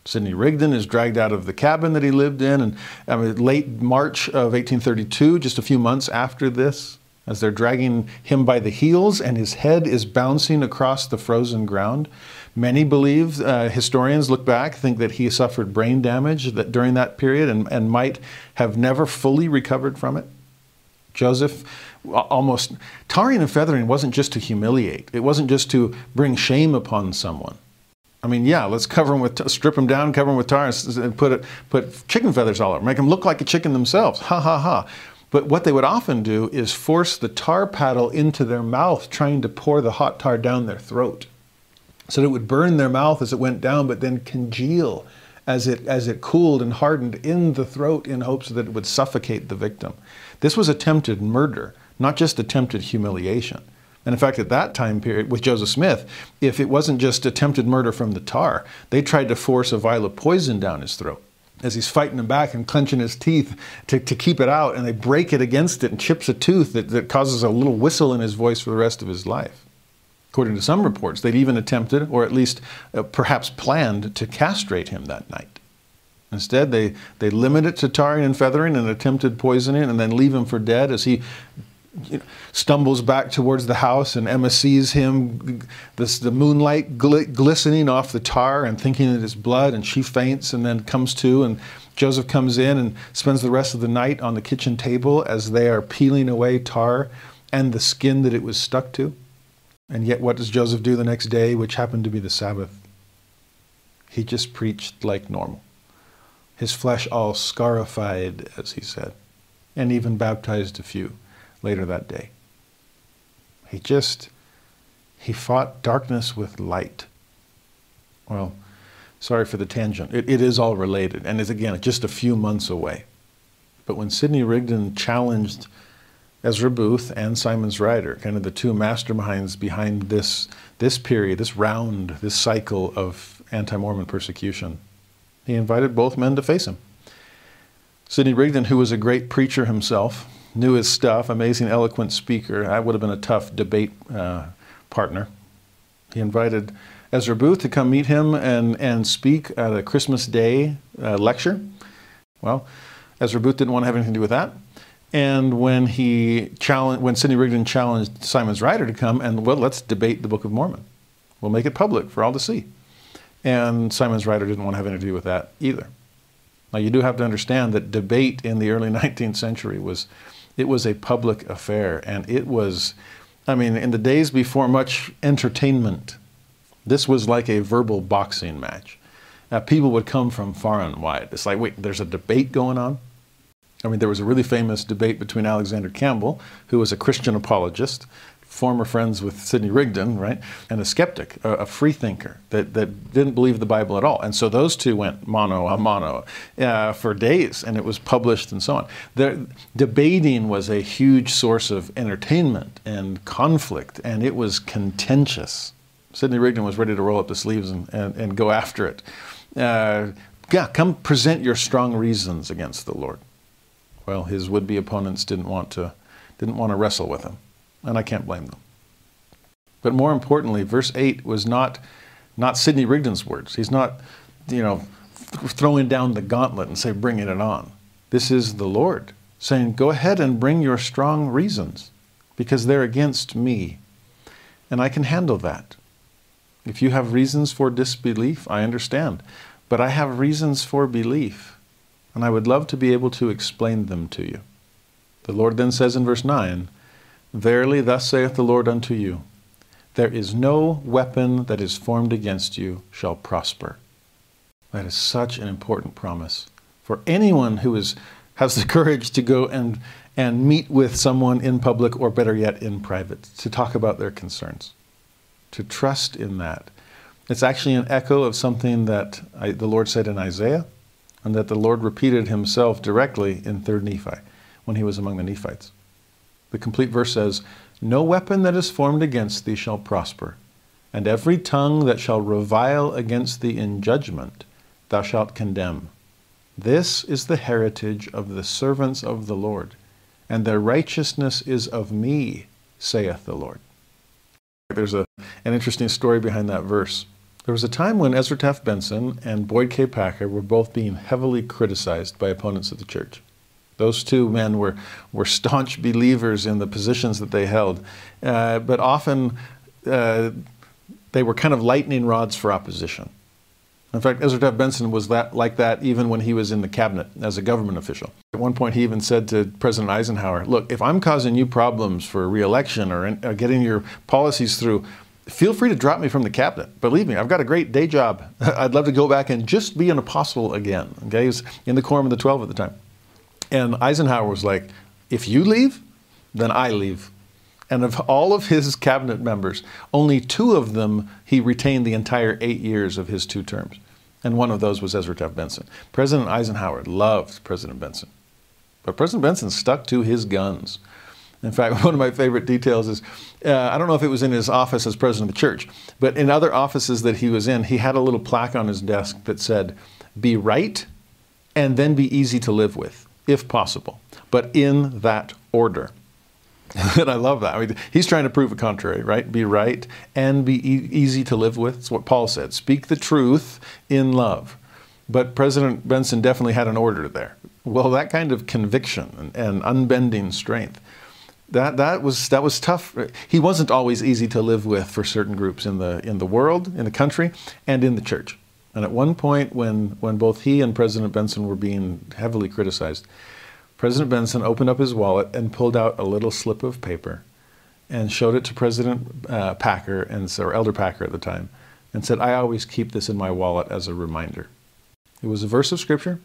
Sidney Rigdon is dragged out of the cabin that he lived in, and I mean, late March of 1832, just a few months after this, as they're dragging him by the heels and his head is bouncing across the frozen ground. Many believe, uh, historians look back, think that he suffered brain damage that during that period and, and might have never fully recovered from it. Joseph almost tarring and feathering wasn't just to humiliate, it wasn't just to bring shame upon someone. I mean, yeah, let's cover them with, strip them down, cover them with tar, and put it, put chicken feathers all over, make them look like a chicken themselves. Ha ha ha. But what they would often do is force the tar paddle into their mouth, trying to pour the hot tar down their throat. So that it would burn their mouth as it went down, but then congeal as it, as it cooled and hardened in the throat in hopes that it would suffocate the victim. This was attempted murder, not just attempted humiliation. And in fact, at that time period with Joseph Smith, if it wasn't just attempted murder from the tar, they tried to force a vial of poison down his throat as he's fighting him back and clenching his teeth to, to keep it out, and they break it against it and chips a tooth that, that causes a little whistle in his voice for the rest of his life. According to some reports, they'd even attempted, or at least uh, perhaps planned, to castrate him that night. Instead, they, they limit it to tarring and feathering and attempted poisoning and then leave him for dead as he you know, stumbles back towards the house, and Emma sees him, this, the moonlight gl- glistening off the tar, and thinking it is blood, and she faints and then comes to. And Joseph comes in and spends the rest of the night on the kitchen table as they are peeling away tar and the skin that it was stuck to. And yet, what does Joseph do the next day, which happened to be the Sabbath? He just preached like normal. His flesh all scarified, as he said, and even baptized a few later that day. He just, he fought darkness with light. Well, sorry for the tangent. It, it is all related, and it's again just a few months away. But when Sidney Rigdon challenged Ezra Booth and Symonds Ryder, kind of the two masterminds behind this, this period, this round, this cycle of anti Mormon persecution. He invited both men to face him. Sidney Rigdon, who was a great preacher himself, knew his stuff, amazing, eloquent speaker. I would have been a tough debate uh, partner. He invited Ezra Booth to come meet him and, and speak at a Christmas Day uh, lecture. Well, Ezra Booth didn't want to have anything to do with that. And when he challenged, when Sidney Rigdon challenged Symonds Ryder to come and well, let's debate the Book of Mormon. We'll make it public for all to see. And Symonds Ryder didn't want to have anything to do with that either. Now you do have to understand that debate in the early [LAUGHS] 19th century was, it was a public affair, and it was, I mean, in the days before much entertainment, this was like a verbal boxing match. Uh, people would come from far and wide. It's like, wait, there's a debate going on. I mean, there was a really famous debate between Alexander Campbell, who was a Christian apologist, former friends with Sidney Rigdon, right, and a skeptic, a, a freethinker that, that didn't believe the Bible at all. And so those two went mano a mano uh, for days, and it was published and so on. The, debating was a huge source of entertainment and conflict, and it was contentious. Sidney Rigdon was ready to roll up the sleeves and, and, and go after it. Uh, yeah, come present your strong reasons against the Lord. Well, his would-be opponents didn't want to didn't want to wrestle with him, and I can't blame them. But more importantly, verse 8 was not not Sidney Rigdon's words. He's not, you know, th- throwing down the gauntlet and say, bringing it on. This is the Lord saying, go ahead and bring your strong reasons because they're against me. And I can handle that. If you have reasons for disbelief, I understand. But I have reasons for belief and I would love to be able to explain them to you. The Lord then says in verse 9, Verily, thus saith the Lord unto you, There is no weapon that is formed against you shall prosper. That is such an important promise for anyone who is, has the [LAUGHS] courage to go and, and meet with someone in public, or better yet, in private, to talk about their concerns, to trust in that. It's actually an echo of something that I, the Lord said in Isaiah and that the Lord repeated himself directly in 3rd Nephi when he was among the Nephites. The complete verse says, No weapon that is formed against thee shall prosper, and every tongue that shall revile against thee in judgment thou shalt condemn. This is the heritage of the servants of the Lord, and their righteousness is of me, saith the Lord. There's a, an interesting story behind that verse. There was a time when Ezra Taft Benson and Boyd K. Packer were both being heavily criticized by opponents of the church. Those two men were, were staunch believers in the positions that they held, uh, but often uh, they were kind of lightning rods for opposition. In fact, Ezra Taft Benson was that, like that even when he was in the cabinet as a government official. At one point, he even said to President Eisenhower, Look, if I'm causing you problems for reelection or, in, or getting your policies through, feel free to drop me from the cabinet. Believe me, I've got a great day job. [LAUGHS] I'd love to go back and just be an apostle again. Okay, he was in the quorum of the 12 at the time. And Eisenhower was like, if you leave, then I leave. And of all of his cabinet members, only two of them he retained the entire eight years of his two terms. And one of those was Ezra Taft Benson. President Eisenhower loved President Benson. But President Benson stuck to his guns. In fact, [LAUGHS] one of my favorite details is uh, I don't know if it was in his office as president of the church, but in other offices that he was in, he had a little plaque on his desk that said, Be right and then be easy to live with, if possible, but in that order. [LAUGHS] and I love that. I mean, he's trying to prove a contrary, right? Be right and be e- easy to live with. It's what Paul said. Speak the truth in love. But President Benson definitely had an order there. Well, that kind of conviction and, and unbending strength that that was that was tough. He wasn't always easy to live with for certain groups in the in the world, in the country, and in the church. And at one point, when when both he and President Benson were being heavily criticized, President Benson opened up his wallet and pulled out a little slip of paper, and showed it to President uh, Packer and or Elder Packer at the time, and said, "I always keep this in my wallet as a reminder." It was a verse of scripture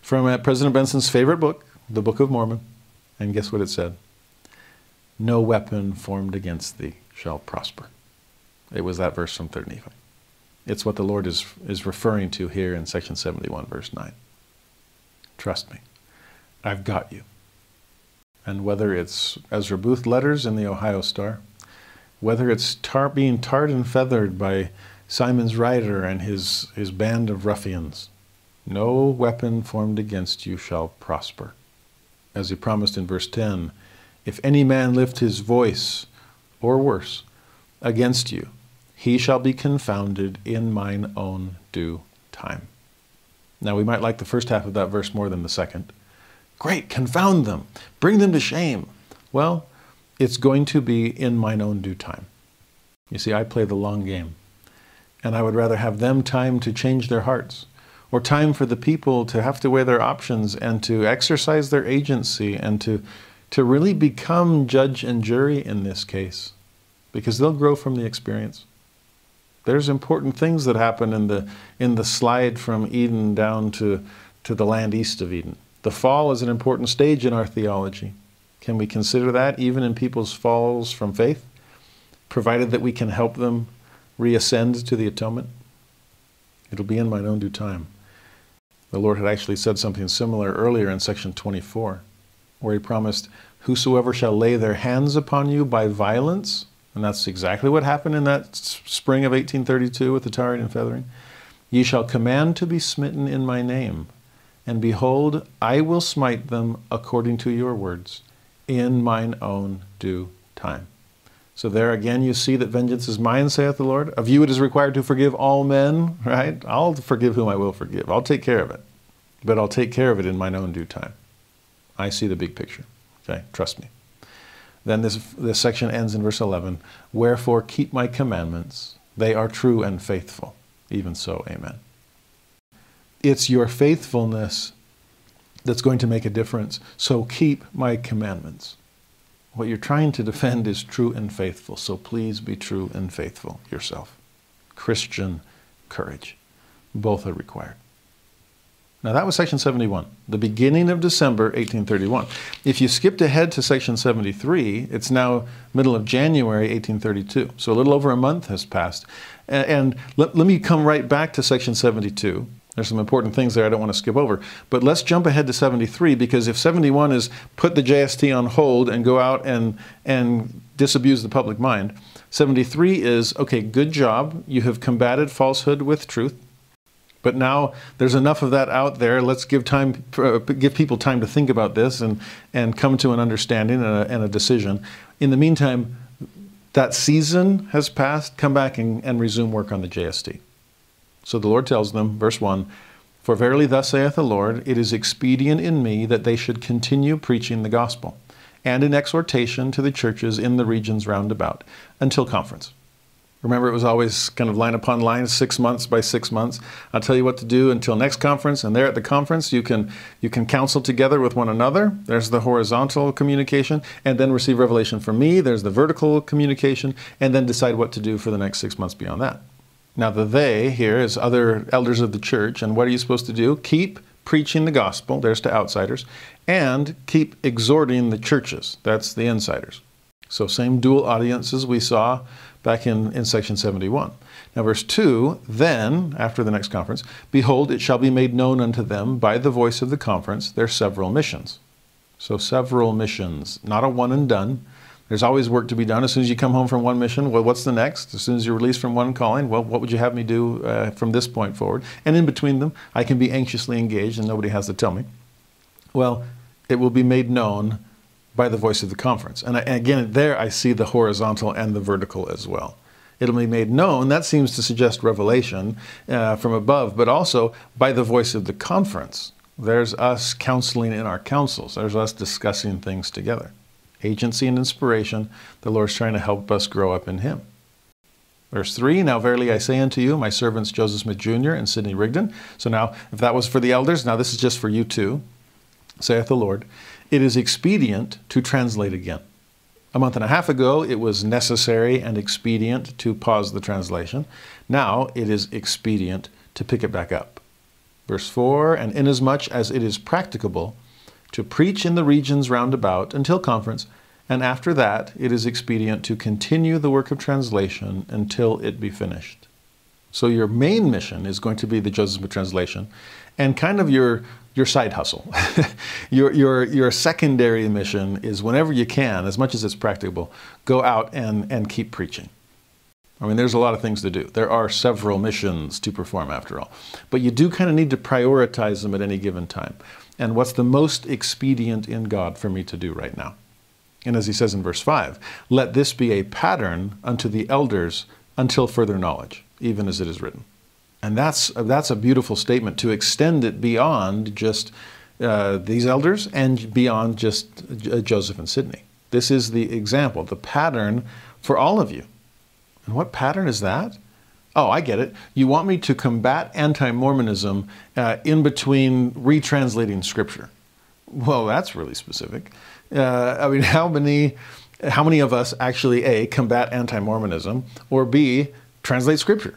from uh, President Benson's favorite book, the Book of Mormon, and guess what it said? no weapon formed against thee shall prosper. It was that verse from 3rd Nephi. It's what the Lord is, is referring to here in section 71, verse 9. Trust me, I've got you. And whether it's Ezra Booth letters in the Ohio Star, whether it's tar- being tarred and feathered by Symonds Ryder and his, his band of ruffians, no weapon formed against you shall prosper. As he promised in verse 10 If any man lift his voice, or worse, against you, he shall be confounded in mine own due time. Now, we might like the first half of that verse more than the second. Great, confound them, bring them to shame. Well, it's going to be in mine own due time. You see, I play the long game, and I would rather have them time to change their hearts or time for the people to have to weigh their options and to exercise their agency and to, to really become judge and jury in this case, because they'll grow from the experience. There's important things that happen in the, in the slide from Eden down to, to the land east of Eden. The fall is an important stage in our theology. Can we consider that even in people's falls from faith, provided that we can help them reascend to the atonement? It'll be in mine own due time. The Lord had actually said something similar earlier in section 24, where He promised, Whosoever shall lay their hands upon you by violence, and that's exactly what happened in that spring of 1832 with the tarring and feathering, ye shall command to be smitten in my name. And behold, I will smite them according to your words, in mine own due time. So there again, you see that vengeance is mine, saith the Lord. Of you it is required to forgive all men, right? I'll forgive whom I will forgive. I'll take care of it. But I'll take care of it in mine own due time. I see the big picture. Okay? Trust me. Then this, this section ends in verse 11 Wherefore keep my commandments, they are true and faithful. Even so, amen. It's your faithfulness that's going to make a difference. So keep my commandments. What you're trying to defend is true and faithful, so please be true and faithful yourself. Christian courage. Both are required. Now that was section 71, the beginning of December 1831. If you skipped ahead to section 73, it's now middle of January 1832. So a little over a month has passed. And let, let me come right back to section 72. There's some important things there I don't want to skip over. But let's jump ahead to 73 because if 71 is put the JST on hold and go out and, and disabuse the public mind, 73 is okay, good job. You have combated falsehood with truth. But now there's enough of that out there. Let's give time, uh, give people time to think about this and, and come to an understanding and a, and a decision. In the meantime, that season has passed. Come back and, and resume work on the JST. So the Lord tells them, verse 1 For verily thus saith the Lord, it is expedient in me that they should continue preaching the gospel, and in exhortation to the churches in the regions round about, until conference. Remember, it was always kind of line upon line, six months by six months. I'll tell you what to do until next conference, and there at the conference, you can you can counsel together with one another. There's the horizontal communication, and then receive revelation from me. There's the vertical communication, and then decide what to do for the next six months beyond that. Now, the they here is other elders of the church, and what are you supposed to do? Keep preaching the gospel. There's to outsiders, and keep exhorting the churches. That's the insiders. So, same dual audiences we saw back in, in section 71. Now, verse 2 Then, after the next conference, behold, it shall be made known unto them by the voice of the conference their several missions. So, several missions, not a one and done. There's always work to be done. As soon as you come home from one mission, well, what's the next? As soon as you're released from one calling, well, what would you have me do uh, from this point forward? And in between them, I can be anxiously engaged and nobody has to tell me. Well, it will be made known by the voice of the conference. And, I, and again, there I see the horizontal and the vertical as well. It'll be made known. That seems to suggest revelation uh, from above, but also by the voice of the conference. There's us counseling in our councils. There's us discussing things together. Agency and inspiration. The Lord's trying to help us grow up in Him. Verse 3 Now verily I say unto you, my servants Joseph Smith Jr. and Sidney Rigdon. So now, if that was for the elders, now this is just for you too, saith the Lord it is expedient to translate again. A month and a half ago, it was necessary and expedient to pause the translation. Now it is expedient to pick it back up. Verse 4 And inasmuch as it is practicable to preach in the regions round about until conference, and after that it is expedient to continue the work of translation until it be finished. So your main mission is going to be the Joseph Smith translation, and kind of your your side hustle. [LAUGHS] your, your, your secondary mission is whenever you can, as much as it's practicable, go out and, and keep preaching. I mean, there's a lot of things to do. There are several missions to perform, after all. But you do kind of need to prioritize them at any given time. And what's the most expedient in God for me to do right now? And as he says in verse 5, let this be a pattern unto the elders until further knowledge, even as it is written. And that's, that's a beautiful statement to extend it beyond just uh, these elders and beyond just uh, Joseph and Sidney. This is the example, the pattern for all of you. And what pattern is that? Oh, I get it. You want me to combat anti Mormonism uh, in between retranslating Scripture. Well, that's really specific. Uh, I mean, how many, how many of us actually A, combat anti Mormonism, or B, translate Scripture?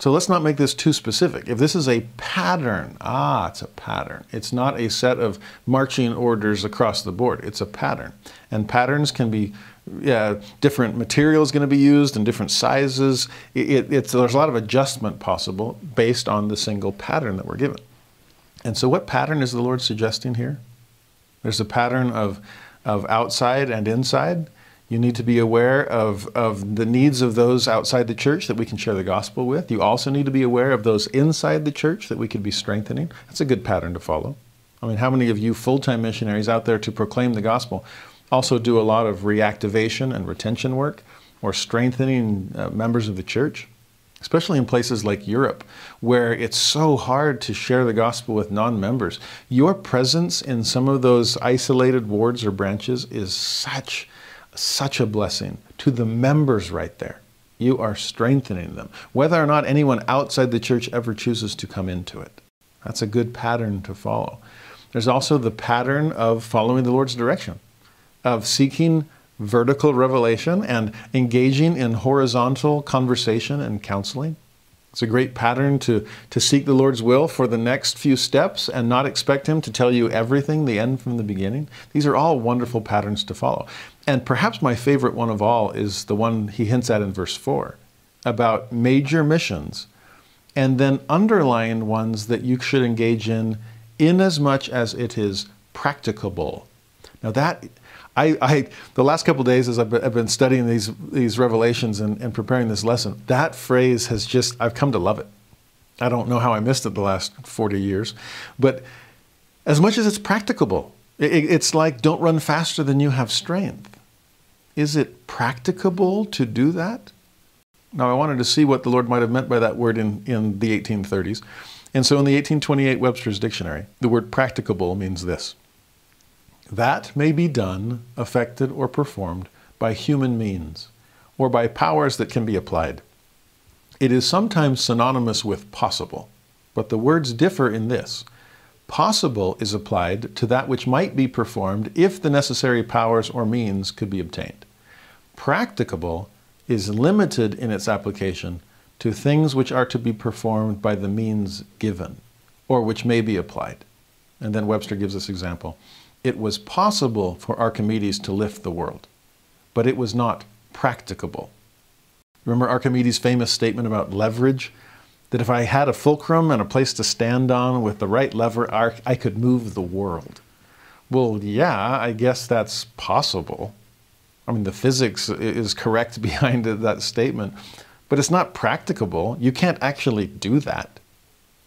So let's not make this too specific. If this is a pattern, ah, it's a pattern. It's not a set of marching orders across the board. It's a pattern. And patterns can be yeah, different materials going to be used and different sizes. It, it, there's a lot of adjustment possible based on the single pattern that we're given. And so, what pattern is the Lord suggesting here? There's a pattern of, of outside and inside. You need to be aware of, of the needs of those outside the church that we can share the gospel with. You also need to be aware of those inside the church that we could be strengthening. That's a good pattern to follow. I mean, how many of you full time missionaries out there to proclaim the gospel also do a lot of reactivation and retention work or strengthening uh, members of the church, especially in places like Europe, where it's so hard to share the gospel with non members. Your presence in some of those isolated wards or branches is such, such a blessing to the members right there. You are strengthening them, whether or not anyone outside the church ever chooses to come into it. That's a good pattern to follow. There's also the pattern of following the Lord's direction of seeking vertical revelation and engaging in horizontal conversation and counseling. It's a great pattern to, to seek the Lord's will for the next few steps and not expect Him to tell you everything, the end from the beginning. These are all wonderful patterns to follow. And perhaps my favorite one of all is the one he hints at in verse 4 about major missions and then underline ones that you should engage in inasmuch as much as it is practicable. Now, that I, I, the last couple days as I've been, I've been, studying these, these revelations and, and, preparing this lesson, that phrase has just, I've come to love it. I don't know how I missed it the last 40 years, but as much as it's practicable, it, it's like don't run faster than you have strength. Is it practicable to do that? Now, I wanted to see what the Lord might have meant by that word in, in the 1830s. And so in the 1828 Webster's Dictionary, the word practicable means this that may be done, affected, or performed by human means, or by powers that can be applied. It is sometimes synonymous with possible, but the words differ in this. Possible is applied to that which might be performed if the necessary powers or means could be obtained. Practicable is limited in its application to things which are to be performed by the means given, or which may be applied. And then Webster gives this example it was possible for Archimedes to lift the world, but it was not practicable. Remember Archimedes' famous statement about leverage? That if I had a fulcrum and a place to stand on with the right lever, arc, I could move the world. Well, yeah, I guess that's possible. I mean, the physics is correct [LAUGHS] behind that statement, but it's not practicable. You can't actually do that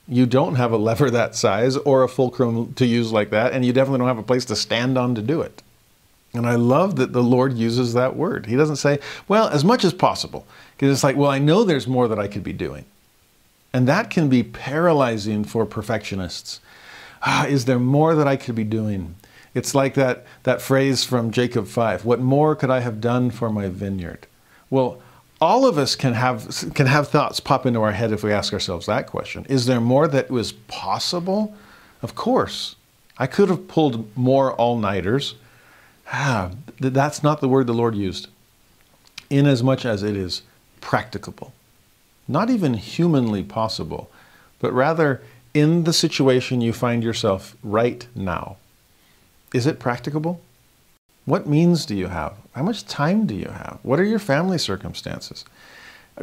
you don't have a lever that size or a fulcrum to use like that, and you definitely don't have a place to stand on to do it. And I love that the Lord uses that word. He doesn't say, well, as much as possible, because it's like, well, I know there's more that I could be doing. And that can be paralyzing for perfectionists. Ah, is there more that I could be doing? It's like that, that phrase from Jacob 5 What more could I have done for my vineyard? Well, all of us can have can have thoughts pop into our head if we ask ourselves that question. Is there more that was possible? Of course. I could have pulled more all-nighters. Ah, that's not the word the Lord used. In as much as it is practicable. Not even humanly possible, but rather in the situation you find yourself right now. Is it practicable? What means do you have? How much time do you have? What are your family circumstances?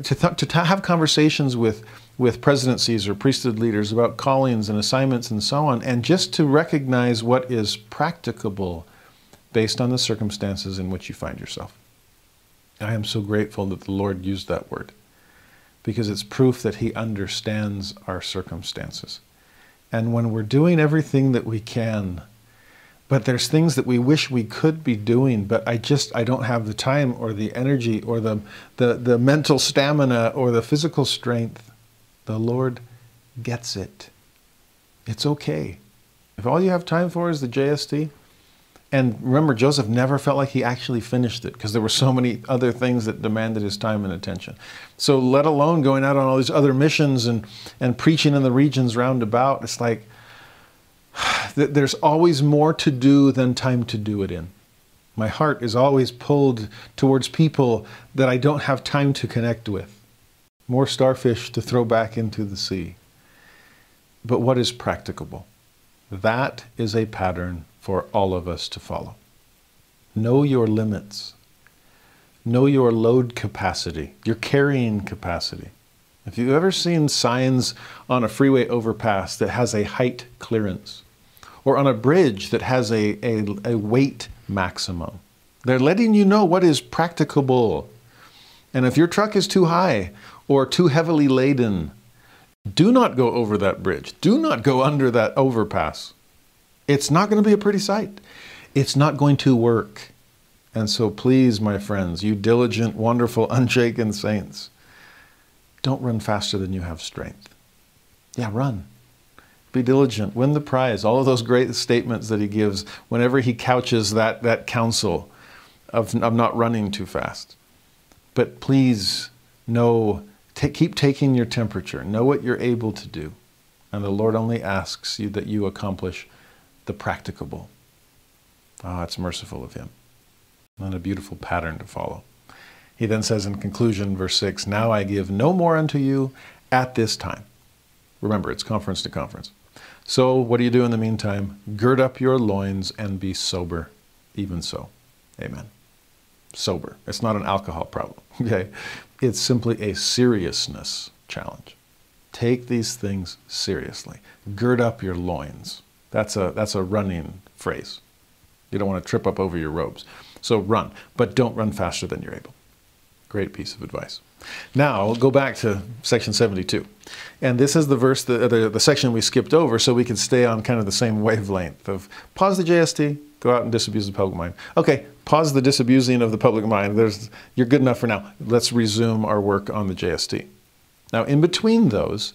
To, to have conversations with, with presidencies or priesthood leaders about callings and assignments and so on, and just to recognize what is practicable based on the circumstances in which you find yourself. I am so grateful that the Lord used that word because it's proof that He understands our circumstances. And when we're doing everything that we can, but there's things that we wish we could be doing, but I just I don't have the time or the energy or the the, the mental stamina or the physical strength. The Lord gets it. It's okay. If all you have time for is the JST, and remember, Joseph never felt like he actually finished it because there were so many other things that demanded his time and attention. So, let alone going out on all these other missions and, and preaching in the regions round about, it's like [SIGHS] there's always more to do than time to do it in. My heart is always pulled towards people that I don't have time to connect with. More starfish to throw back into the sea. But what is practicable? That is a pattern for all of us to follow. Know your limits. Know your load capacity, your carrying capacity. If you've ever seen signs on a freeway overpass that has a height clearance, or on a bridge that has a, a, a weight maximum, they're letting you know what is practicable. And if your truck is too high or too heavily laden, do not go over that bridge. Do not go under that overpass. It's not going to be a pretty sight. It's not going to work. And so, please, my friends, you diligent, wonderful, [LAUGHS] unshaken saints, don't run faster than you have strength. Yeah, run. Be diligent. Win the prize. All of those great statements that he gives whenever he couches that, that counsel of, of not running too fast. But please know, keep taking your temperature. Know what you're able to do. And the Lord only asks you that you accomplish the practicable. Ah, oh, it's merciful of him. And a beautiful pattern to follow. He then says in conclusion, verse 6 Now I give no more unto you at this time. Remember, it's conference to conference. So, what do you do in the meantime? Gird up your loins and be sober, even so. Amen. Sober. It's not an alcohol problem, [LAUGHS] okay? It's simply a seriousness challenge. Take these things seriously. Gird up your loins. That's a, that's a running phrase. You don't want to trip up over your robes. So run, but don't run faster than you're able. Great piece of advice. Now, I'll go back to section 72. And this is the verse, the, the, the, section we skipped over, so we can stay on kind of the same wavelength of pause the JST, go out and disabuse the public mind. Okay, pause the disabusing of the public mind. There's, you're good enough for now. Let's resume our work on the JST. Now, in between those,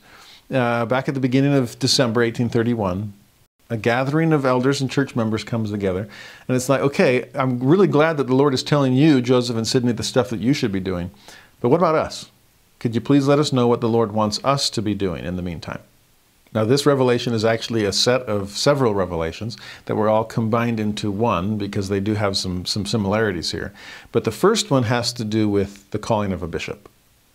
uh, back at the beginning of December 1831, a gathering of elders and church members comes together. And it's like, okay, I'm really glad that the Lord is telling you, Joseph and Sidney, the stuff that you should be doing. But what about us? Could you please let us know what the Lord wants us to be doing in the meantime? Now, this revelation is actually a set of several revelations that were all combined into one because they do have some, some similarities here. But the first one has to do with the calling of a bishop.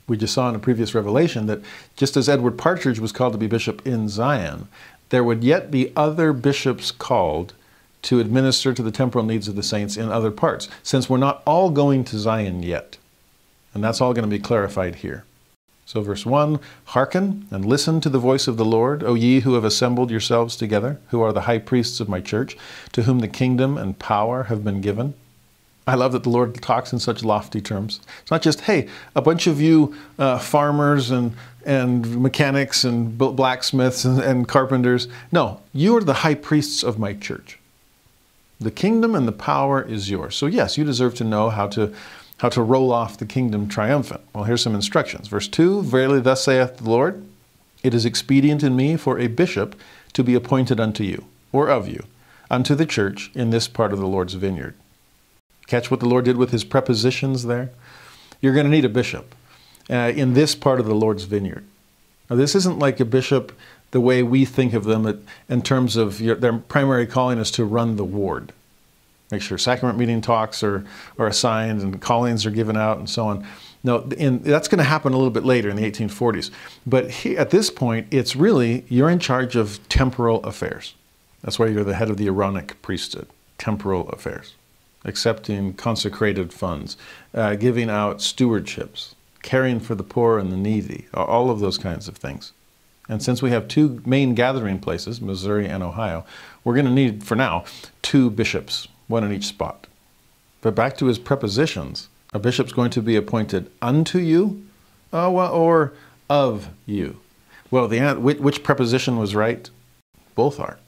We just saw in a previous revelation that just as Edward Partridge was called to be bishop in Zion, there would yet be other bishops called to administer to the temporal needs of the saints in other parts, since we're not all going to Zion yet. And that's all going to be clarified here. So, verse 1 Hearken and listen to the voice of the Lord, O ye who have assembled yourselves together, who are the high priests of my church, to whom the kingdom and power have been given. I love that the Lord talks in such lofty terms. It's not just, hey, a bunch of you uh, farmers and, and mechanics and blacksmiths and, and carpenters. No, you are the high priests of my church. The kingdom and the power is yours. So, yes, you deserve to know how to, how to roll off the kingdom triumphant. Well, here's some instructions. Verse 2 Verily, thus saith the Lord, it is expedient in me for a bishop to be appointed unto you, or of you, unto the church in this part of the Lord's vineyard. Catch what the Lord did with his prepositions there? You're going to need a bishop uh, in this part of the Lord's vineyard. Now, this isn't like a bishop the way we think of them in terms of your, their primary calling is to run the ward. Make sure sacrament meeting talks are, are assigned and callings are given out and so on. No, in, that's going to happen a little bit later in the 1840s. But he, at this point, it's really you're in charge of temporal affairs. That's why you're the head of the Aaronic priesthood, temporal affairs accepting consecrated funds, uh, giving out stewardships, caring for the poor and the needy, all of those kinds of things. And since we have two main gathering places, Missouri and Ohio, we're going to need, for now, two bishops, one in each spot. But back to his prepositions a bishop's going to be appointed unto you uh, or of you. Well, the, which preposition was right? Both are.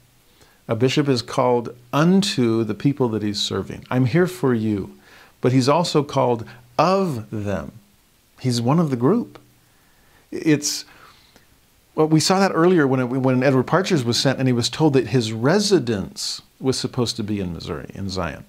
A bishop is called unto the people that he's serving. I'm here for you. But he's also called of them. He's one of the group. It's well, we saw that earlier when, it, when Edward Partridge was sent and he was told that his residence was supposed to be in Missouri, in Zion.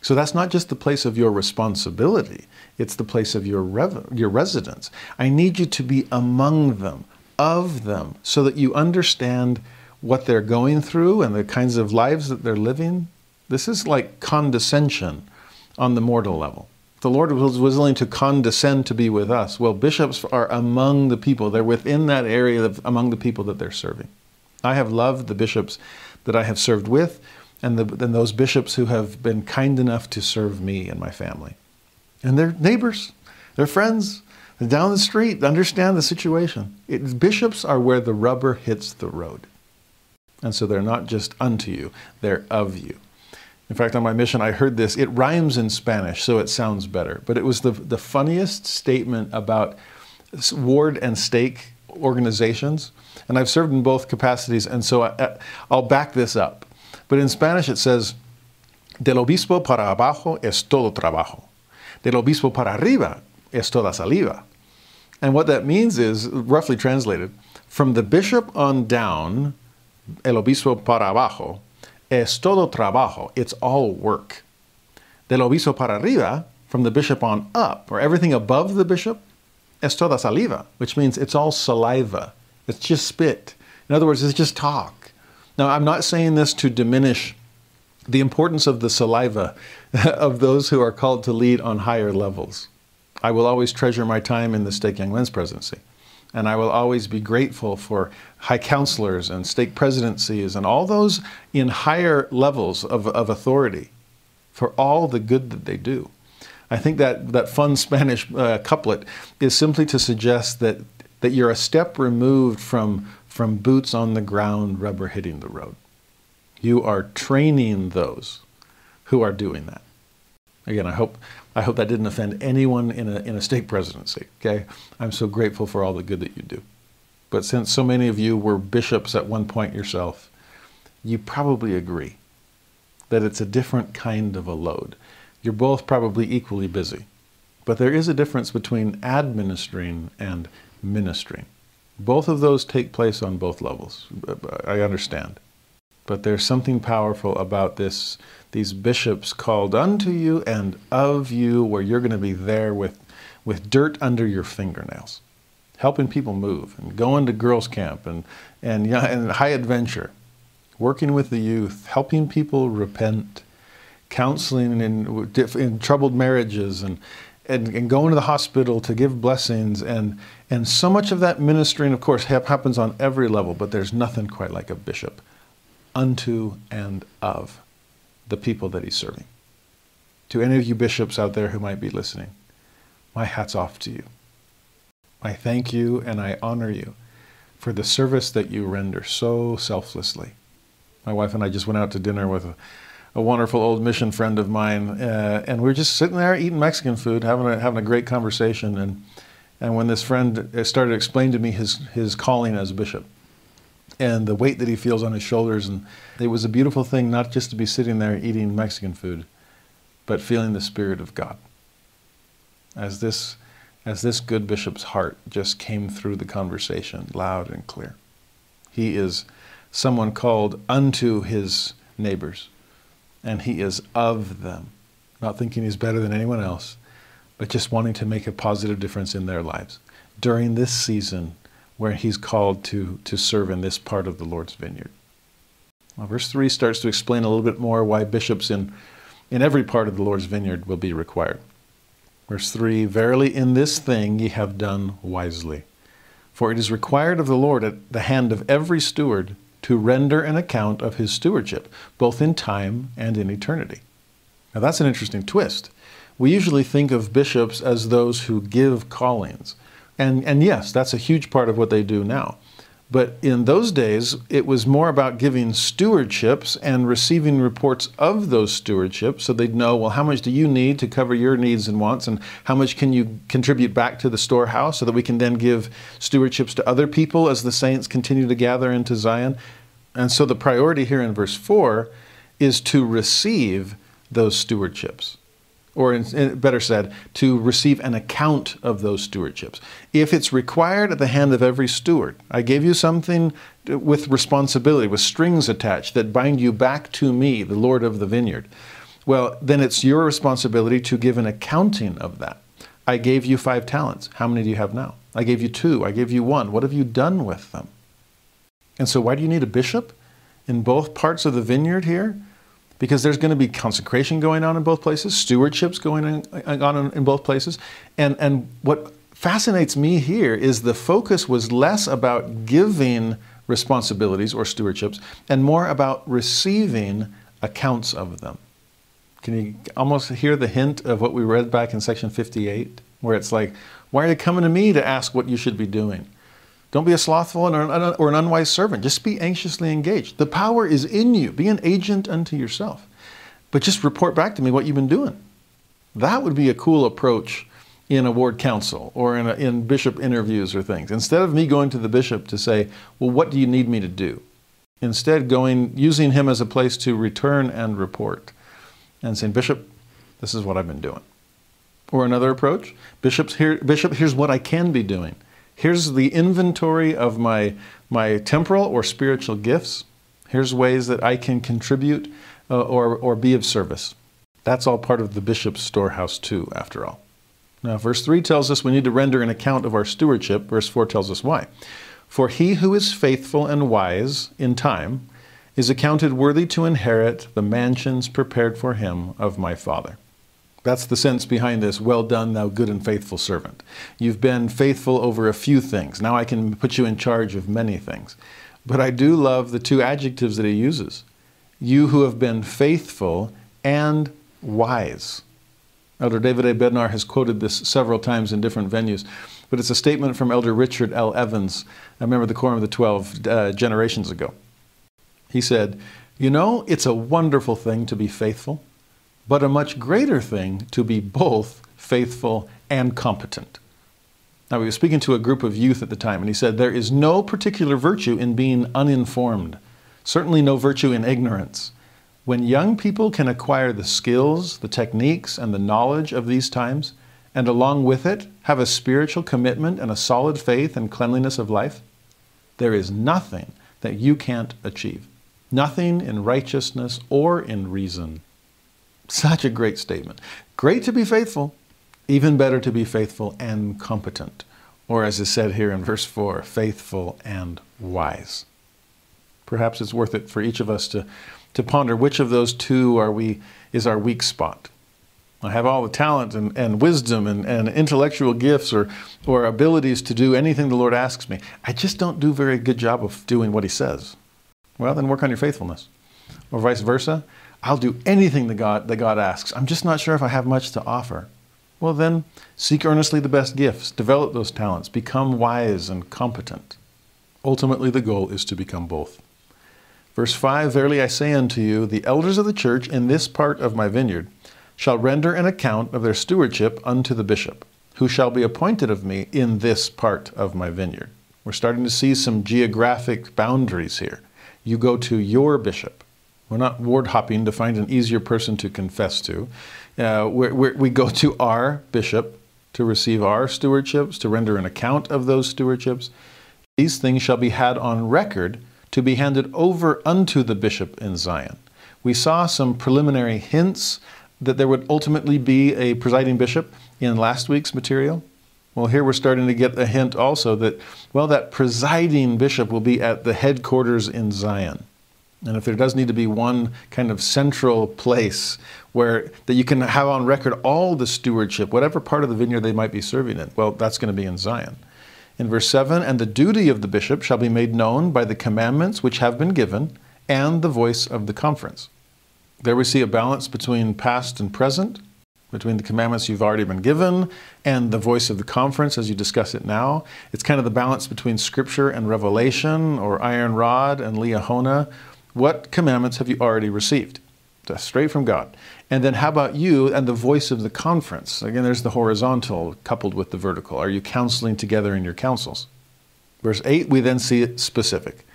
So that's not just the place of your responsibility, it's the place of your, rev- your residence. I need you to be among them, of them, so that you understand what they're going through and the kinds of lives that they're living. This is like condescension on the mortal level the Lord was, willing to condescend to be with us. Well, bishops are among the people. They're within that area of, among the people that they're serving. I have loved the bishops that I have served with and, the, and those bishops who have been kind enough to serve me and my family. And they're neighbors, they're friends, down the street, understand the situation. It, bishops are where the rubber hits the road. And so they're not just unto you, they're of you. In fact, on my mission, I heard this. It rhymes in Spanish, so it sounds better. But it was the, the funniest statement about ward and stake organizations. And I've served in both capacities, and so I, I'll back this up. But in Spanish, it says, Del obispo para abajo es todo trabajo. Del obispo para arriba es toda saliva. And what that means is, roughly translated, from the bishop on down, el obispo para abajo, es todo trabajo, it's all work. Del obispo para arriba, from the bishop on up, or everything above the bishop, es toda saliva, which means it's all saliva. It's just spit. In other words, it's just talk. Now, I'm not saying this to diminish the importance of the saliva [LAUGHS] of those who are called to lead on higher levels. I will always treasure my time in the Stake Young Men's presidency. And I will always be grateful for high counselors and stake presidencies and all those in higher levels of, of authority for all the good that they do. I think that, that fun [LAUGHS] Spanish uh, couplet is simply to suggest that, that you're a step removed from, from boots on the ground, rubber hitting the road. You are training those who are doing that. Again, I hope I hope that didn't offend anyone in a, in a stake presidency. Okay, I'm so grateful for all the good that you do. But since so many of you were bishops at one point yourself, you probably agree that it's a different kind of a load. You're both probably equally busy. But there is a difference between administering and ministering. Both of those take place on both levels. I understand. But there's something powerful about this, these bishops called unto you and of you, where you're going to be there with, with dirt under your fingernails, helping people move and going to girls' camp and, and, and high adventure, working with the youth, helping people repent, counseling in, in troubled marriages, and, and, and going to the hospital to give blessings. And, and so much of that ministering, of course, happens on every level, but there's nothing quite like a bishop unto and of the people that he's serving. To any of you bishops out there who might be listening, my hat's off to you. I thank you and I honor you for the service that you render so selflessly. My wife and I just went out to dinner with a, a wonderful old mission friend of mine, uh, and we were just sitting there eating Mexican food, having a, having a great conversation. And, and when this friend started explaining to me his, his calling as bishop, and the weight that he feels on his shoulders. And it was a beautiful thing not just to be sitting there eating Mexican food, but feeling the Spirit of God. As this, as this good bishop's heart just came through the conversation loud and clear. He is someone called unto his neighbors, and he is of them, not thinking he's better than anyone else, but just wanting to make a positive difference in their lives. During this season where he's called to, to serve in this part of the Lord's vineyard. Well, verse 3 starts to explain a little bit more why bishops in, in every part of the Lord's vineyard will be required. Verse 3 Verily in this thing ye have done wisely. For it is required of the Lord at the hand of every steward to render an account of his stewardship, both in time and in eternity. Now that's an interesting twist. we usually think of bishops as those who give callings. And, and yes, that's a huge part of what they do now. But in those days, it was more about giving stewardships and receiving reports of those stewardships so they'd know, well, how much do you need to cover your needs and wants, and how much can you contribute back to the storehouse so that we can then give stewardships to other people as the saints continue to gather into Zion. And so the priority here in verse 4 is to receive those stewardships or in, better said, to receive an account of those stewardships. If it's required at the hand of every steward, I gave you something with responsibility, with strings attached that bind you back to me, the Lord of the vineyard. Well, then it's your responsibility to give an accounting of that. I gave you five talents. How many do you have now? I gave you two. I gave you one. What have you done with them? And so, why do you need a bishop in both parts of the vineyard here? Because there's going to be consecration going on in both places, stewardships going uh, on in both places. And, and what fascinates me here is the focus was less about giving responsibilities or stewardships and more about receiving accounts of them. Can you almost hear the hint of what we read back in section 58, where it's like, why are you coming to me to ask what you should be doing? Don't be a slothful or an, unwise servant. Just be anxiously engaged. The power is in you. Be an agent unto yourself. But just report back to me what you've been doing. That would be a cool approach in a ward council or in, a, in bishop interviews or things. Instead of me going to the bishop to say, well, what do you need me to do? Instead, going, using him as a place to return and report and saying, Bishop, this is what I've been doing. Or another approach, Bishop's here, Bishop, here's what I can be doing. Here's the inventory of my, my temporal or spiritual gifts. Here's ways that I can contribute uh, or, or be of service. That's all part of the bishop's storehouse, too, after all. Now, verse 3 tells us we need to render an account of our stewardship. Verse 4 tells us why. For he who is faithful and wise in time is accounted worthy to inherit the mansions prepared for him of my Father. That's the sense behind this. Well done, thou good and faithful servant. You've been faithful over a few things. Now I can put you in charge of many things. But I do love the two adjectives that he uses you who have been faithful and wise. Elder David A. Bednar has quoted this several times in different venues, but it's a statement from Elder Richard L. Evans, a member of the Quorum of the Twelve uh, generations ago. He said, You know, it's a wonderful thing to be faithful but a much greater thing to be both faithful and competent. Now, he was speaking to a group of youth at the time, and he said, There is no particular virtue in being uninformed, certainly no virtue in ignorance. When young people can acquire the skills, the techniques, and the knowledge of these times, and along with it have a spiritual commitment and a solid faith and cleanliness of life, there is nothing that you can't achieve. Nothing in righteousness or in reason such a great statement. Great to be faithful, even better to be faithful and competent. Or, as is said here in verse 4, faithful and wise. Perhaps it's worth it for each of us to, to ponder which of those two are we, is our weak spot. I have all the talent and, and wisdom and, and intellectual gifts or, or abilities to do anything the Lord asks me. I just don't do a very good job of doing what He says. Well, then work on your faithfulness. Or vice versa. I'll do anything that God, that God asks. I'm just not sure if I have much to offer. Well, then, seek earnestly the best gifts, develop those talents, become wise and competent. Ultimately, the goal is to become both. Verse 5 Verily I say unto you, the elders of the church in this part of my vineyard shall render an account of their stewardship unto the bishop, who shall be appointed of me in this part of my vineyard. We're starting to see some geographic boundaries here. You go to your bishop. We're not ward hopping to find an easier person to confess to. Uh, we're, we're, we go to our bishop to receive our stewardships, to render an account of those stewardships. These things shall be had on record to be handed over unto the bishop in Zion. We saw some preliminary hints that there would ultimately be a presiding bishop in last week's material. Well, here we're starting to get a hint also that, well, that presiding bishop will be at the headquarters in Zion. And if there does need to be one kind of central place where that you can have on record all the stewardship, whatever part of the vineyard they might be serving in, well, that's going to be in Zion. In verse 7, and the duty of the bishop shall be made known by the commandments which have been given and the voice of the conference. There we see a balance between past and present, between the commandments you've already been given and the voice of the conference as you discuss it now. It's kind of the balance between scripture and revelation or iron rod and liahona. What commandments have you already received? Straight from God. And then how about you and the voice of the conference? Again, there's the horizontal coupled with the vertical. Are you counseling together in your councils? Verse 8, we then see it specific.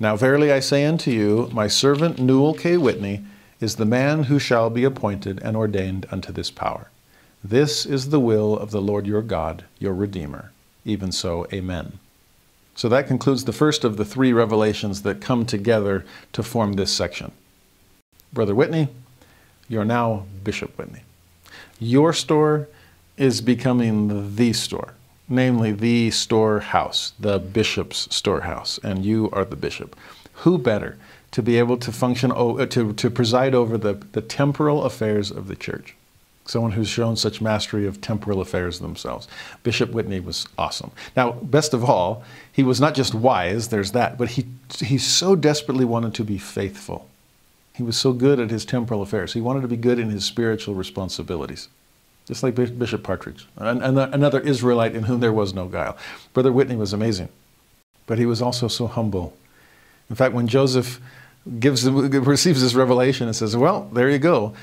Now, verily I say unto you, my servant Newel K. Whitney is the man who shall be appointed and ordained unto this power. This is the will of the Lord your God, your Redeemer. Even so, amen. So that concludes the first of the three revelations that come together to form this section. Brother Whitney, you're now Bishop Whitney. Your store is becoming the store, namely the storehouse, the bishop's storehouse, and you are the bishop. Who better to be able to function, uh, to, to preside over the, the temporal affairs of the church? Someone who's shown such mastery of temporal affairs themselves. Bishop Whitney was awesome. Now, best of all, he was not just wise, there's that, but he, he so desperately wanted to be faithful. He was so good at his temporal affairs. He wanted to be good in his spiritual responsibilities. Just like Bishop Partridge, and another Israelite in whom there was no guile. Brother Whitney was amazing, but he was also so humble. In fact, when Joseph gives, receives this revelation and says, Well, there you go,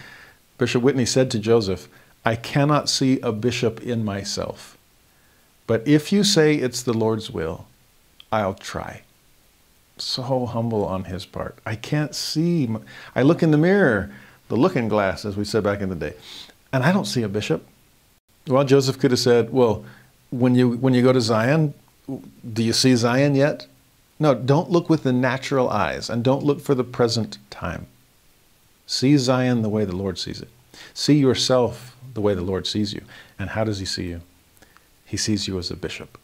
Bishop Whitney said to Joseph, I cannot see a bishop in myself, but if you say it's the Lord's will, I'll try so humble on his part. I can't see. I look in the mirror, the looking glass, as we said back in the day, and I don't see a bishop. Well, Joseph could have said, "Well, when you when you go to Zion, do you see Zion yet?" No, don't look with the natural eyes, and don't look for the present time. See Zion the way the Lord sees it. See yourself the way the Lord sees you. And how does He see you? He sees you as a bishop.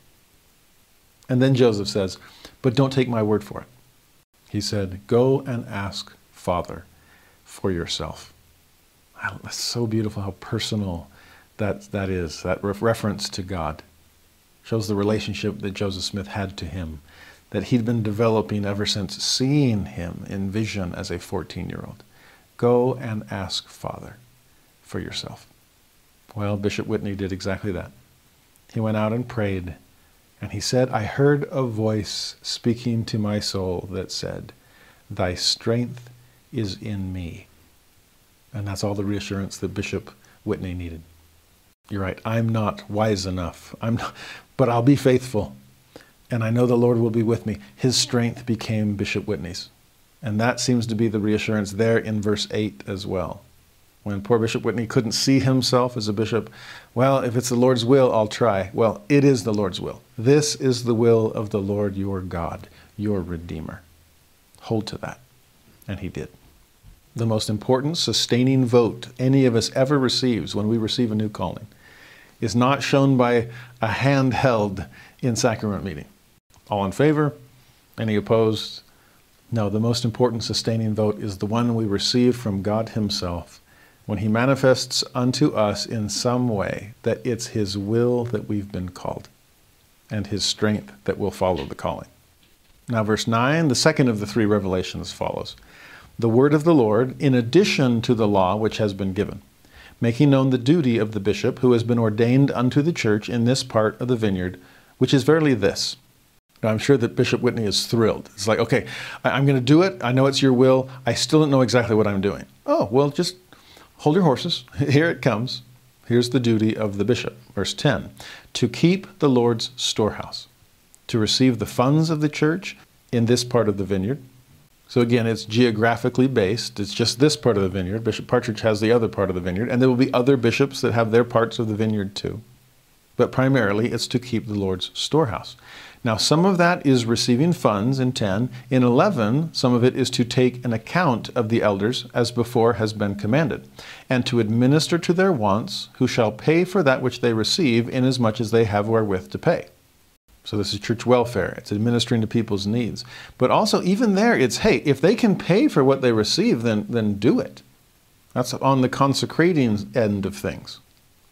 And then Joseph says, But don't take my word for it. He said, Go and ask Father for yourself. That's so beautiful how personal that, that is, that reference to God. Shows the relationship that Joseph Smith had to him, that he'd been developing ever since seeing him in vision as a 14 year old. Go and ask Father for yourself. Well, Bishop Whitney did exactly that. He went out and prayed and he said, I heard a voice speaking to my soul that said, Thy strength is in me. And that's all the reassurance that Bishop Whitney needed. You're right, I'm not wise enough. I'm not, but I'll be faithful. And I know the Lord will be with me. His strength became Bishop Whitney's. And that seems to be the reassurance there in verse 8 as well when poor Bishop Whitney couldn't see himself as a bishop. Well, if it's the Lord's will, I'll try. Well, it is the Lord's will. This is the will of the Lord your God, your Redeemer. Hold to that. And he did. The most important sustaining vote any of us ever receives when we receive a new calling is not shown by a hand held in sacrament meeting. All in favor? Any opposed? No, the most important sustaining vote is the one we receive from God Himself when he manifests unto us in some way that it's his will that we've been called and his strength that will follow the calling. Now, verse 9, the second of the three revelations follows The word of the Lord, in addition to the law which has been given, making known the duty of the bishop who has been ordained unto the church in this part of the vineyard, which is verily this. Now, I'm sure that Bishop Whitney is thrilled. It's like, okay, I'm going to do it. I know it's your will. I still don't know exactly what I'm doing. Oh, well, just Hold your horses. [LAUGHS] Here it comes. Here's the duty of the bishop. Verse 10 To keep the Lord's storehouse, to receive the funds of the church in this part of the vineyard. So again, it's geographically based. It's just this part of the vineyard. Bishop Partridge has the other part of the vineyard, and there will be other bishops that have their parts of the vineyard too. But primarily, it's to keep the Lord's storehouse. Now, some of that is receiving funds in 10. In 11, some of it is to take an account of the elders, as before has been commanded, and to administer to their wants, who shall pay for that which they receive, inasmuch as much as they have wherewith to pay. So, this is church welfare. It's administering to people's needs. But also, even there, it's hey, if they can pay for what they receive, then, then do it. That's on the consecrating end of things.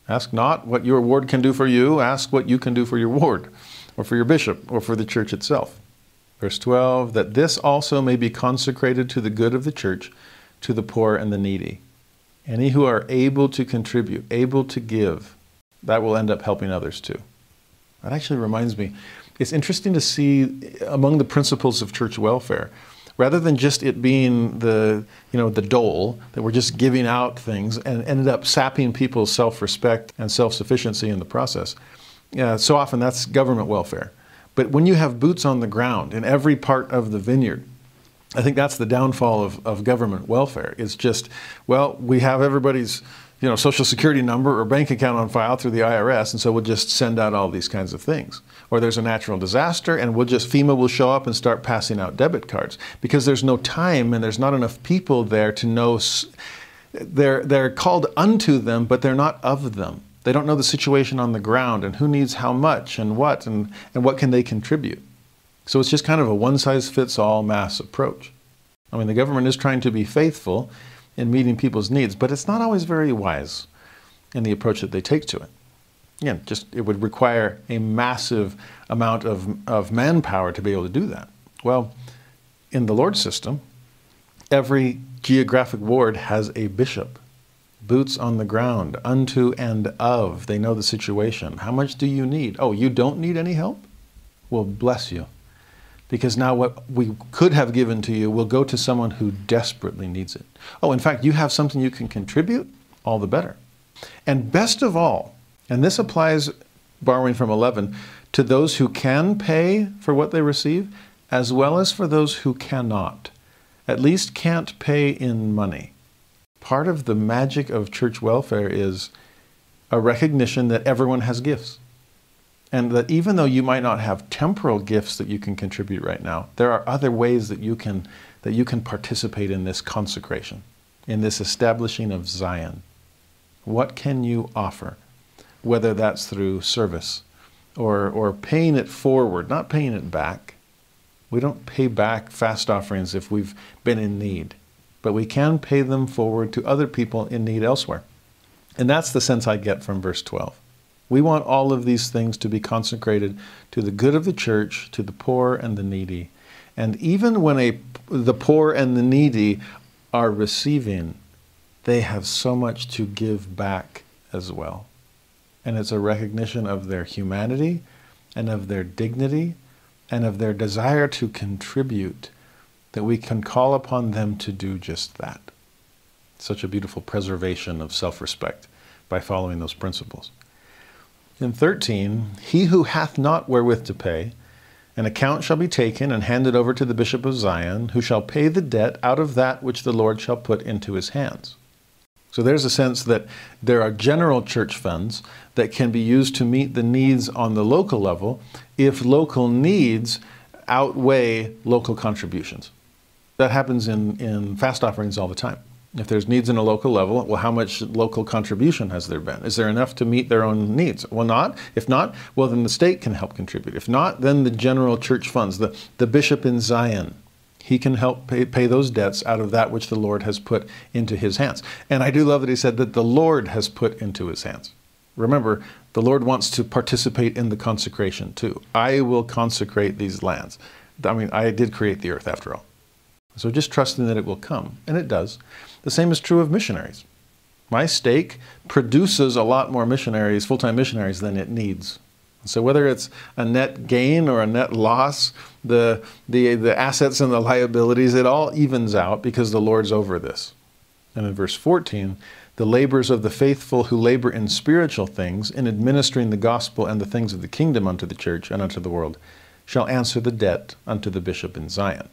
Ask not what your ward can do for you, ask what you can do for your ward or for your bishop, or for the church itself. Verse 12, that this also may be consecrated to the good of the church, to the poor and the needy. Any who are able to contribute, able to give, that will end up helping others too. That actually reminds me, it's interesting to see among the principles of church welfare, rather than just it being the you know the dole that we're just giving out things and ended up sapping people's self-respect and self-sufficiency in the process. Yeah, so often that's government welfare. But when you have boots on the ground in every part of the vineyard, I think that's the downfall of, of government welfare. It's just, well, we have everybody's you know, social security number or bank account on file through the IRS, and so we'll just send out all these kinds of things. Or there's a natural disaster, and we'll just FEMA will show up and start passing out debit cards because there's no time and there's not enough people there to know. They're they're called unto them, but they're not of them. They don't know the situation on the ground and who needs how much and what and, and what can they contribute. So it's just kind of a one size fits all mass approach. I mean, the government is trying to be faithful in meeting people's needs, but it's not always very wise in the approach that they take to it. Again, just it would require a massive amount of, of manpower to be able to do that. Well, in the Lord system, every geographic ward has a bishop, boots on the ground, unto and of. They know the situation. How much do you need? Oh, you don't need any help? Well, bless you because now what we could have given to you will go to someone who desperately needs it. Oh, in fact, you have something you can contribute, all the better. And best of all, and this applies, borrowing from 11, to those who can pay for what they receive, as well as for those who cannot, at least can't pay in money. Part of the magic of church welfare is a recognition that everyone has gifts. And that even though you might not have temporal gifts that you can contribute right now, there are other ways that you can, that you can participate in this consecration, in this establishing of Zion. What can you offer? Whether that's through service or, or paying it forward, not paying it back. We don't pay back fast offerings if we've been in need, but we can pay them forward to other people in need elsewhere. And that's the sense I get from verse 12. We want all of these things to be consecrated to the good of the church, to the poor and the needy. And even when a, the poor and the needy are receiving, they have so much to give back as well. And it's a recognition of their humanity and of their dignity and of their desire to contribute that we can call upon them to do just that. Such a beautiful preservation of self respect by following those principles. In 13, he who hath not wherewith to pay, an account shall be taken and handed over to the bishop of Zion, who shall pay the debt out of that which the Lord shall put into his hands. So there's a sense that there are general church funds that can be used to meet the needs on the local level if local needs outweigh local contributions. That happens in, in fast offerings all the time. If there's needs in a local level, well, how much local contribution has there been? Is there enough to meet their own needs? Well, not. If not, well, then the state can help contribute. If not, then the general church funds, the, the bishop in Zion, he can help pay, pay those debts out of that which the Lord has put into his hands. And I do love that he said that the Lord has put into his hands. Remember, the Lord wants to participate in the consecration too. I will consecrate these lands. I mean, I did create the earth after all. So just trusting that it will come, and it does. The same is true of missionaries. My stake produces a lot more missionaries, full time missionaries, than it needs. So whether it's a net gain or a net loss, the, the, the assets and the liabilities, it all evens out because the Lord's over this. And in verse 14, the labors of the faithful who labor in spiritual things, in administering the gospel and the things of the kingdom unto the church and unto the world, shall answer the debt unto the bishop in Zion.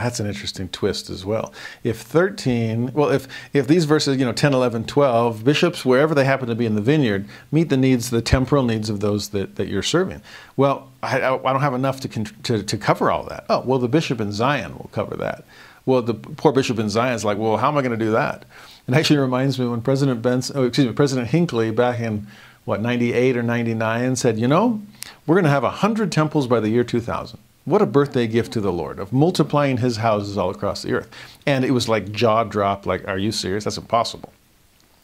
That's an interesting twist as well. If 13, well, if, if these verses, you know, 10, 11, 12, bishops, wherever they happen to be in the vineyard, meet the needs, the temporal needs of those that, that you're serving. Well, I, I don't have enough to, to, to cover all that. Oh, well, the bishop in Zion will cover that. Well, the poor bishop in Zion is like, well, how am I going to do that? It actually reminds me when President Benson, oh, excuse me, President Hinckley back in, what, 98 or 99 said, you know, we're going to have 100 temples by the year 2000. What a birthday gift to the Lord of multiplying his houses all across the earth. And it was like jaw drop, like, are you serious? That's impossible.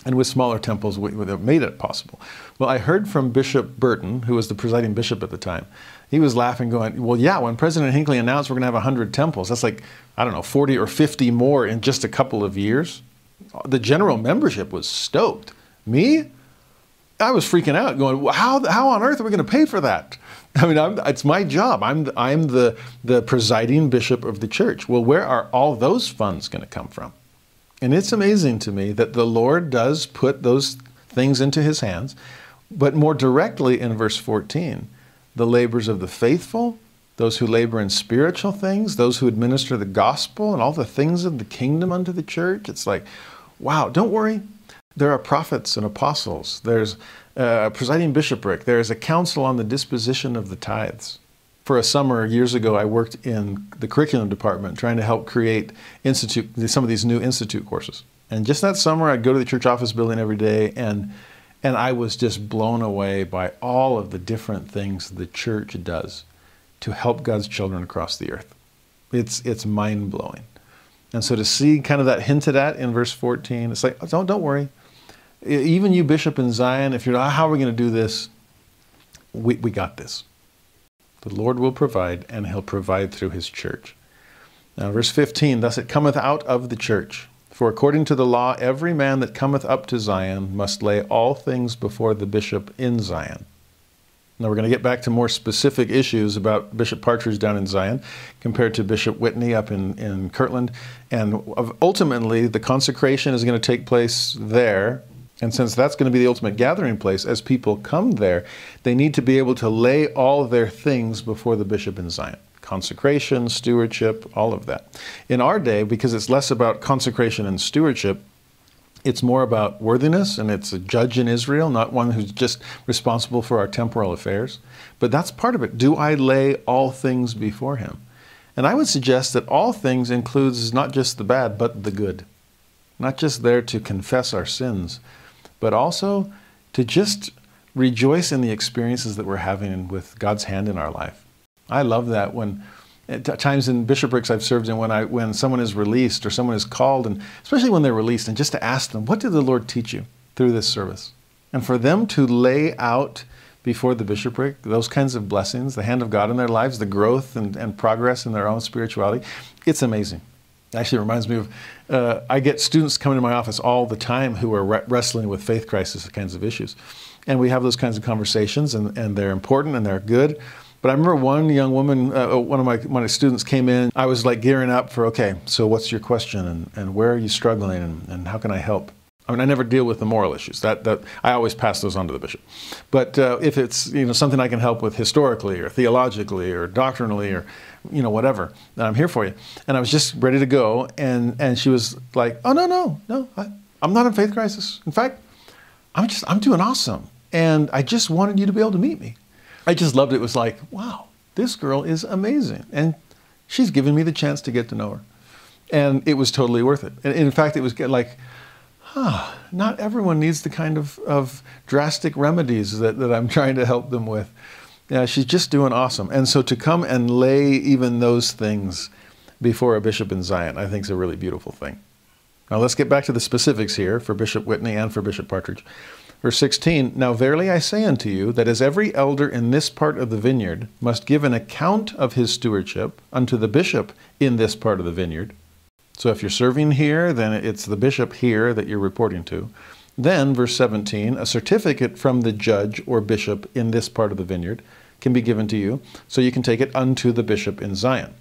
And with smaller temples, we, we made it possible. Well, I heard from Bishop Burton, who was the presiding bishop at the time. He was laughing, going, Well, yeah, when President Hinckley announced we're going to have 100 temples, that's like, I don't know, 40 or 50 more in just a couple of years. The general membership was stoked. Me? I was freaking out, going, how, how on earth are we going to pay for that? [LAUGHS] I mean, I'm, it's my job. I'm, I'm the, the presiding bishop of the church. Well, where are all those funds going to come from? And it's amazing to me that the Lord does put those things into his hands, but more directly in verse 14, the labors of the faithful, those who labor in spiritual things, those who administer the gospel and all the things of the kingdom unto the church. It's like, wow, don't worry. There are prophets and apostles. There's a presiding bishopric. There is a council on the disposition of the tithes. For a summer years ago, I worked in the curriculum department trying to help create institute some of these new institute courses. And just that summer, I'd go to the church office building every day, and and I was just blown away by all of the different things the church does to help God's children across the earth. It's it's mind blowing. And so to see kind of that hinted at in verse 14, it's like, oh, don't don't worry. Even you, Bishop in Zion, if you're not, how are we going to do this? We, we got this. The Lord will provide, and He'll provide through His church. Now, verse 15, thus it cometh out of the church. For according to the law, every man that cometh up to Zion must lay all things before the bishop in Zion. Now we're going to get back to more specific issues about Bishop Partridge down in Zion compared to Bishop Whitney up in, in Kirtland. And ultimately, the consecration is going to take place there. And since that's going to be the ultimate gathering place, as people come there, they need to be able to lay all their things before the bishop in Zion consecration, stewardship, all of that. In our day, because it's less about consecration and stewardship, it's more about worthiness, and it's a judge in Israel, not one who's just responsible for our temporal affairs. But that's part of it. Do I lay all things before him? And I would suggest that all things includes not just the bad, but the good. Not just there to confess our sins, but also to just rejoice in the experiences that we're having with God's hand in our life. I love that when at times in bishoprics I've served in when I when someone is released or someone is called and especially when they're released and just to ask them what did the Lord teach you through this service and for them to lay out before the bishopric those kinds of blessings the hand of God in their lives the growth and, and progress in their own spirituality it's amazing it actually reminds me of uh, I get students coming to my office all the time who are re- wrestling with faith crisis kinds of issues and we have those kinds of conversations and, and they're important and they're good but I remember one young woman, uh, one of my, my students came in. I was like gearing up for, okay, so what's your question and, and where are you struggling and, and how can I help? I mean, I never deal with the moral issues. That, that I always pass those on to the bishop. But uh, if it's you know something I can help with historically or theologically or doctrinally or you know whatever, then I'm here for you. And I was just ready to go, and and she was like, "Oh no, no, no, I, I'm not in faith crisis. In fact, I'm just I'm doing awesome, and I just wanted you to be able to meet me." I just loved it. It was like, wow, this girl is amazing. And she's given me the chance to get to know her. And it was totally worth it. And in fact, it was like, huh, not everyone needs the kind of, of drastic remedies that, that I'm [LAUGHS] trying to help them with. Yeah, she's just doing awesome. And so to come and lay even those things before a bishop in Zion, I think is a really beautiful thing. Now let's get back to the specifics here for Bishop Whitney and for Bishop Partridge. Verse 16 Now verily I say unto you, that as every elder in this part of the vineyard must give an account of his stewardship unto the bishop in this part of the vineyard. So if you're serving here, then it's the bishop here that you're reporting to. Then, verse 17, a certificate from the judge or bishop in this part of the vineyard can be given to you, so you can take it unto the bishop in Zion.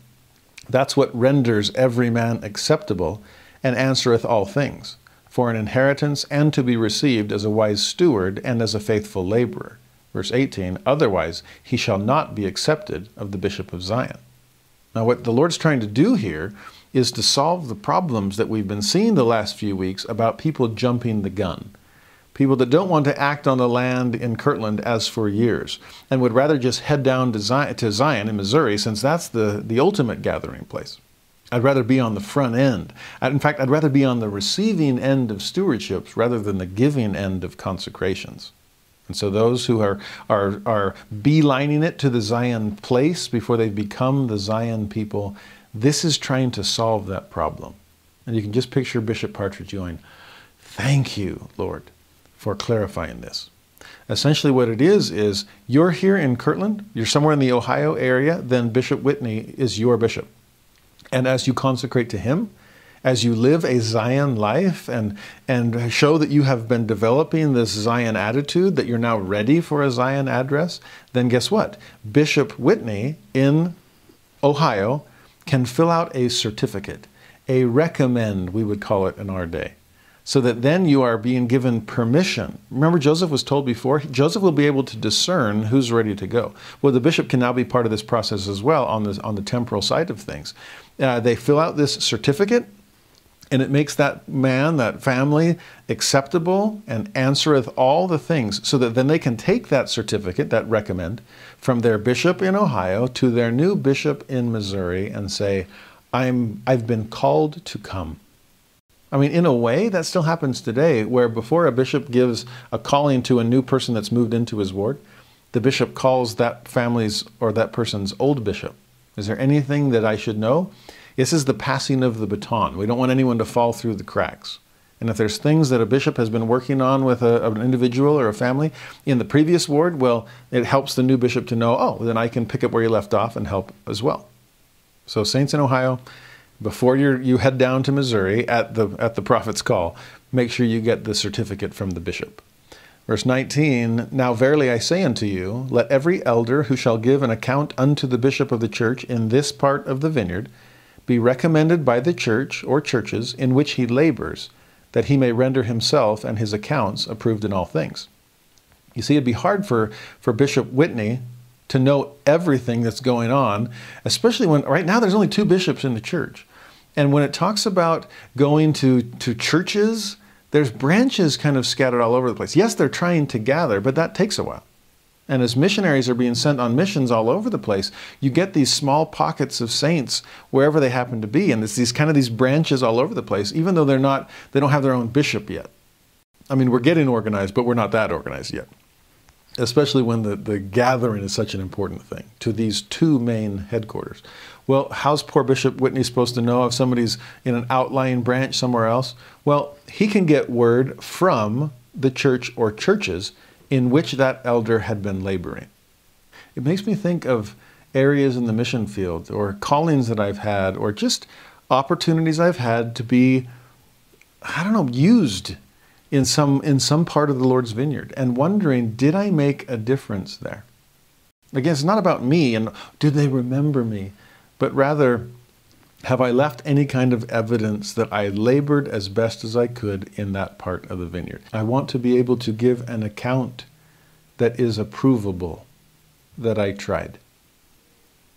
That's what renders every man acceptable and answereth all things for an inheritance and to be received as a wise steward and as a faithful laborer. Verse 18, otherwise he shall not be accepted of the bishop of Zion. Now, what the Lord's trying to do here is to solve the problems that we've been seeing the last few weeks about people jumping the gun. People that don't want to act on the land in Kirtland as for years and would rather just head down to Zion, to Zion in Missouri since that's the, the ultimate gathering place. I'd rather be on the front end. In fact, I'd rather be on the receiving end of stewardships rather than the giving end of consecrations. And so those who are, are, are beelining it to the Zion place before they've become the Zion people, this is trying to solve that problem. And you can just picture Bishop Partridge going, Thank you, Lord, for clarifying this. Essentially, what it is, is you're here in Kirtland, you're somewhere in the Ohio area, then Bishop Whitney is your bishop. And as you consecrate to Him, as you live a Zion life and, and show that you have been developing this Zion attitude, that you're now ready for a Zion address, then guess what? Bishop Whitney in Ohio can fill out a certificate, a recommend, we would call it in our day so that then you are being given permission. Remember, Joseph was told before, Joseph will be able to discern who's ready to go. Well, the bishop can now be part of this process as well on, this, on the temporal side of things. Uh, they fill out this certificate, and it makes that man, that family, acceptable and answereth all the things, so that then they can take that certificate, that recommend, from their bishop in Ohio to their new bishop in Missouri and say, I'm, I've been called to come. I mean, in a way, that still happens today, where before a bishop gives a calling to a new person that's moved into his ward, the bishop calls that family's or that person's old bishop. Is there anything that I should know? This is the passing of the baton. We don't want anyone to fall through the cracks. And if there's things that a bishop has been working on with a, an individual or a family in the previous ward, well, it helps the new bishop to know, oh, then I can pick up where you left off and help as well. So, Saints in Ohio, before you you head down to Missouri at the at the prophet's call, make sure you get the certificate from the bishop. Verse 19, Now verily I say unto you, let every elder who shall give an account unto the bishop of the church in this part of the vineyard be recommended by the church or churches in which he labors, that he may render himself and his accounts approved in all things. You see, it'd be hard for, for Bishop Whitney to know everything that's going on, especially when right now there's only two bishops in the church. And when it talks about going to, to churches, there's branches kind of scattered all over the place. Yes, they're trying to gather, but that takes a while. And as missionaries are being sent on missions all over the place, you get these small pockets of saints wherever they happen to be. And it's these kind of these branches all over the place, even though they're not, they don't have their own bishop yet. I mean, we're getting organized, but we're not that organized yet. Especially when the, the gathering is such an important thing to these two main headquarters. Well, how's poor Bishop Whitney supposed to know if somebody's in an outlying branch somewhere else? Well, he can get word from the church or churches in which that elder had been laboring. It makes me think of areas in the mission field or callings that I've had or just opportunities I've had to be, I don't know, used in some, in some part of the Lord's vineyard and wondering, did I make a difference there? Again, it's not about me and did they remember me? but rather, have I left any kind of evidence that I labored as best as I could in that part of the vineyard? I want to be able to give an account that is approvable that I tried.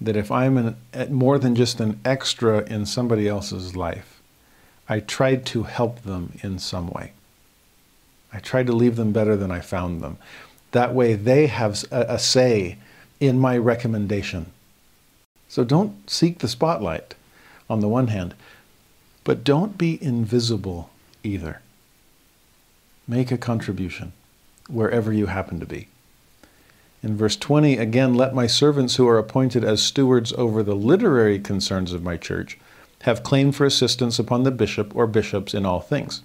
That if I'm an, more than just an extra in somebody else's life, I tried to help them in some way. I tried to leave them better than I found them. That way they have a, a say in my recommendation so don't seek the spotlight on the one hand, but don't be invisible either. Make a contribution wherever you happen to be. In verse 20, again, let my servants who are appointed as stewards over the literary concerns of my church have claim for assistance upon the bishop or bishops in all things.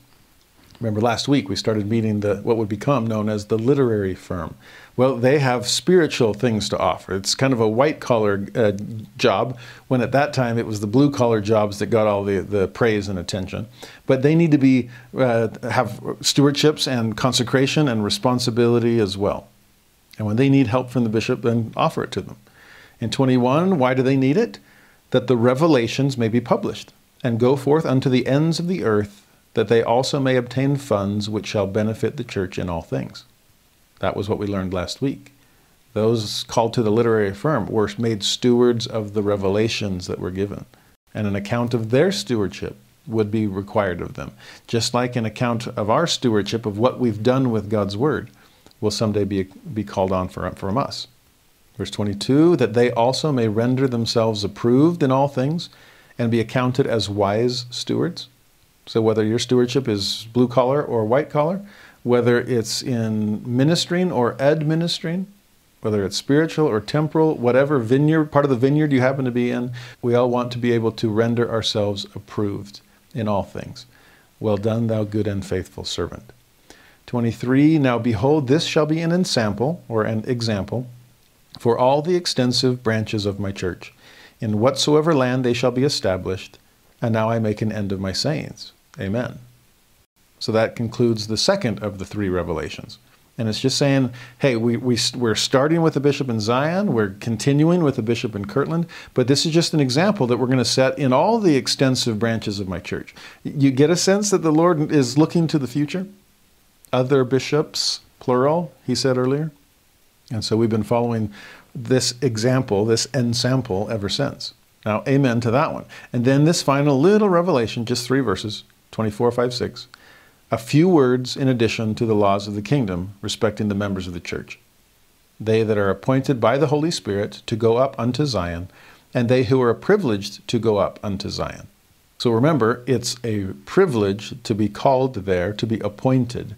Remember last week we started meeting the what would become known as the literary firm. Well, they have spiritual things to offer. It's kind of a white collar uh, job when at that time it was the blue collar jobs that got all the, the praise and attention. But they need to be uh, have stewardships and consecration and responsibility as well. And when they need help from the bishop, then offer it to them. In 21, why do they need it? That the revelations may be published and go forth unto the ends of the earth that they also may obtain funds which shall benefit the church in all things. That was what we learned last week. Those called to the literary firm were made stewards of the revelations that were given, and an account of their stewardship would be required of them. Just like an account of our stewardship of what we've done with God's word will someday be, be called on for, from us. Verse 22 that they also may render themselves approved in all things and be accounted as wise stewards. So whether your stewardship is blue collar or white collar, whether it's in ministering or administering, whether it's spiritual or temporal, whatever vineyard, part of the vineyard you happen to be in, we all want to be able to render ourselves approved in all things. Well done, thou good and faithful servant. 23 Now behold, this shall be an ensample, or an example, for all the extensive branches of my church. In whatsoever land they shall be established, And now I make an end of my sayings. Amen. So that concludes the second of the three revelations. And it's just saying, hey, we, we, we're starting with the bishop in Zion, we're continuing with the bishop in Kirtland, but this is just an example that we're going to set in all the extensive branches of my church. You get a sense that the Lord is looking to the future? Other bishops, plural, he said earlier. And so we've been following this example, this ensample, ever since. Now, amen to that one. And then this final little revelation, just three verses 24, 5, 6 a few words in addition to the laws of the kingdom respecting the members of the church. They that are appointed by the Holy Spirit to go up unto Zion, and they who are privileged to go up unto Zion. So remember, it's a privilege to be called there, to be appointed.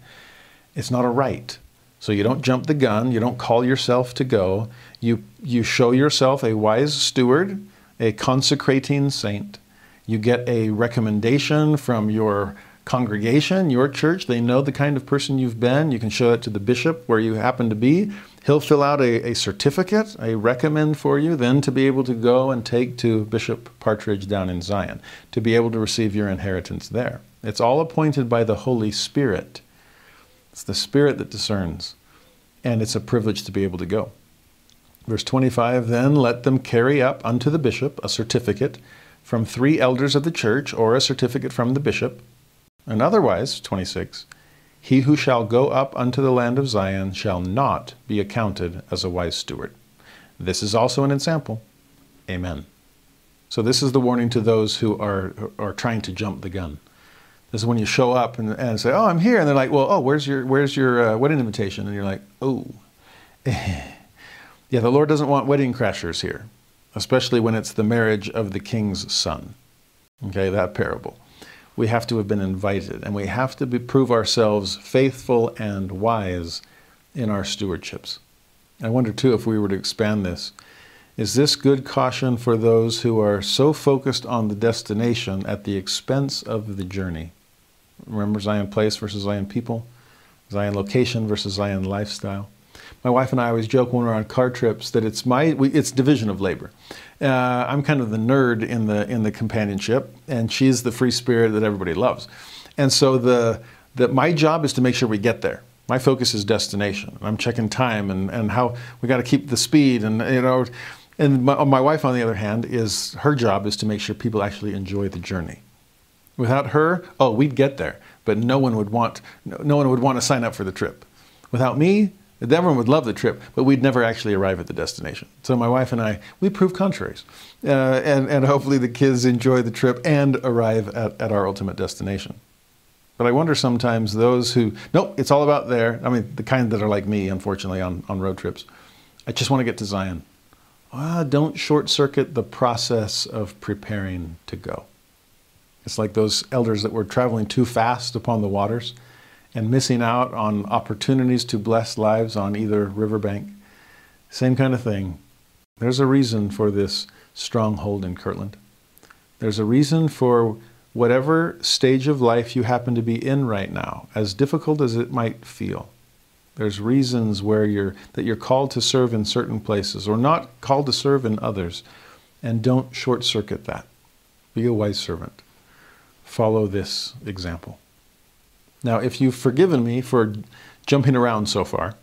It's not a right. So you don't jump the gun, you don't call yourself to go. You, you show yourself a wise steward, a consecrating saint. You get a recommendation from your congregation, your church, they know the kind of person you've been. You can show it to the bishop where you happen to be. He'll fill out a, a certificate, a recommend for you, then to be able to go and take to Bishop Partridge down in Zion, to be able to receive your inheritance there. It's all appointed by the Holy Spirit. It's the Spirit that discerns, and it's a privilege to be able to go. Verse 25 Then let them carry up unto the bishop a certificate from three elders of the church, or a certificate from the bishop and otherwise, 26, he who shall go up unto the land of Zion shall not be accounted as a wise steward. This is also an example. Amen. So this is the warning to those who are, are trying to jump the gun. This is when you show up and, and say, "Oh, I'm here," and they're like, "Well, oh, where's your where's your uh, wedding invitation?" And you're like, "Oh, [LAUGHS] yeah." The Lord doesn't want wedding crashers here, especially when it's the marriage of the king's son. Okay, that parable we have to have been invited, and we have to be, prove ourselves faithful and wise in our stewardships. I wonder too if we were to expand this. Is this good caution for those who are so focused on the destination at the expense of the journey? Remember Zion place versus Zion people, Zion location versus Zion lifestyle. My wife and I always joke when we're on car trips that it's my we, it's division of labor. Uh, I'm kind of the nerd in the in the companionship, and she's the free spirit that everybody loves. And so the that my job is to make sure we get there. My focus is destination. I'm checking time and, and how we got to keep the speed and you know. And my, my wife, on the other hand, is her job is to make sure people actually enjoy the journey. Without her, oh, we'd get there, but no one would want no one would want to sign up for the trip. Without me, Everyone would love the trip, but we'd never actually arrive at the destination. So my wife and I, we prove contraries. Uh, and, and hopefully the kids enjoy the trip and arrive at, at our ultimate destination. But I wonder sometimes those who, nope, it's all about there. I mean, the kind that are like me, unfortunately, on, on road trips. I just want to get to Zion. Well, don't short circuit the process of preparing to go. It's like those elders that were traveling too fast upon the waters and missing out on opportunities to bless lives on either riverbank. Same kind of thing. There's a reason for this stronghold in Kirtland. There's a reason for whatever stage of life you happen to be in right now, as difficult as it might feel. There's reasons where you're that you're called to serve in certain places or not called to serve in others. And don't short circuit that. Be a wise servant. Follow this example. Now, if you've forgiven me for jumping around so far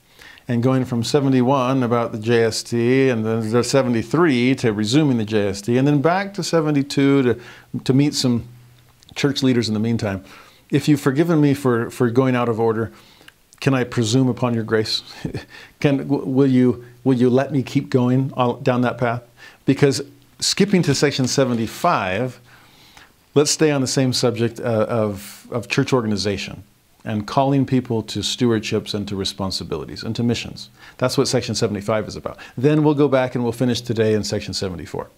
and going from 71 about the JST and then the 73 to resuming the JST and then back to 72 to, to meet some church leaders in the meantime, if you've forgiven me for, for going out of order, can I presume upon your grace? [LAUGHS] can, will, you, will you let me keep going down that path? Because skipping to section 75, let's stay on the same subject uh, of, of church organization and calling people to stewardships and to responsibilities and to missions. That's what section 75 is about. Then we'll go back and we'll finish today in section 74.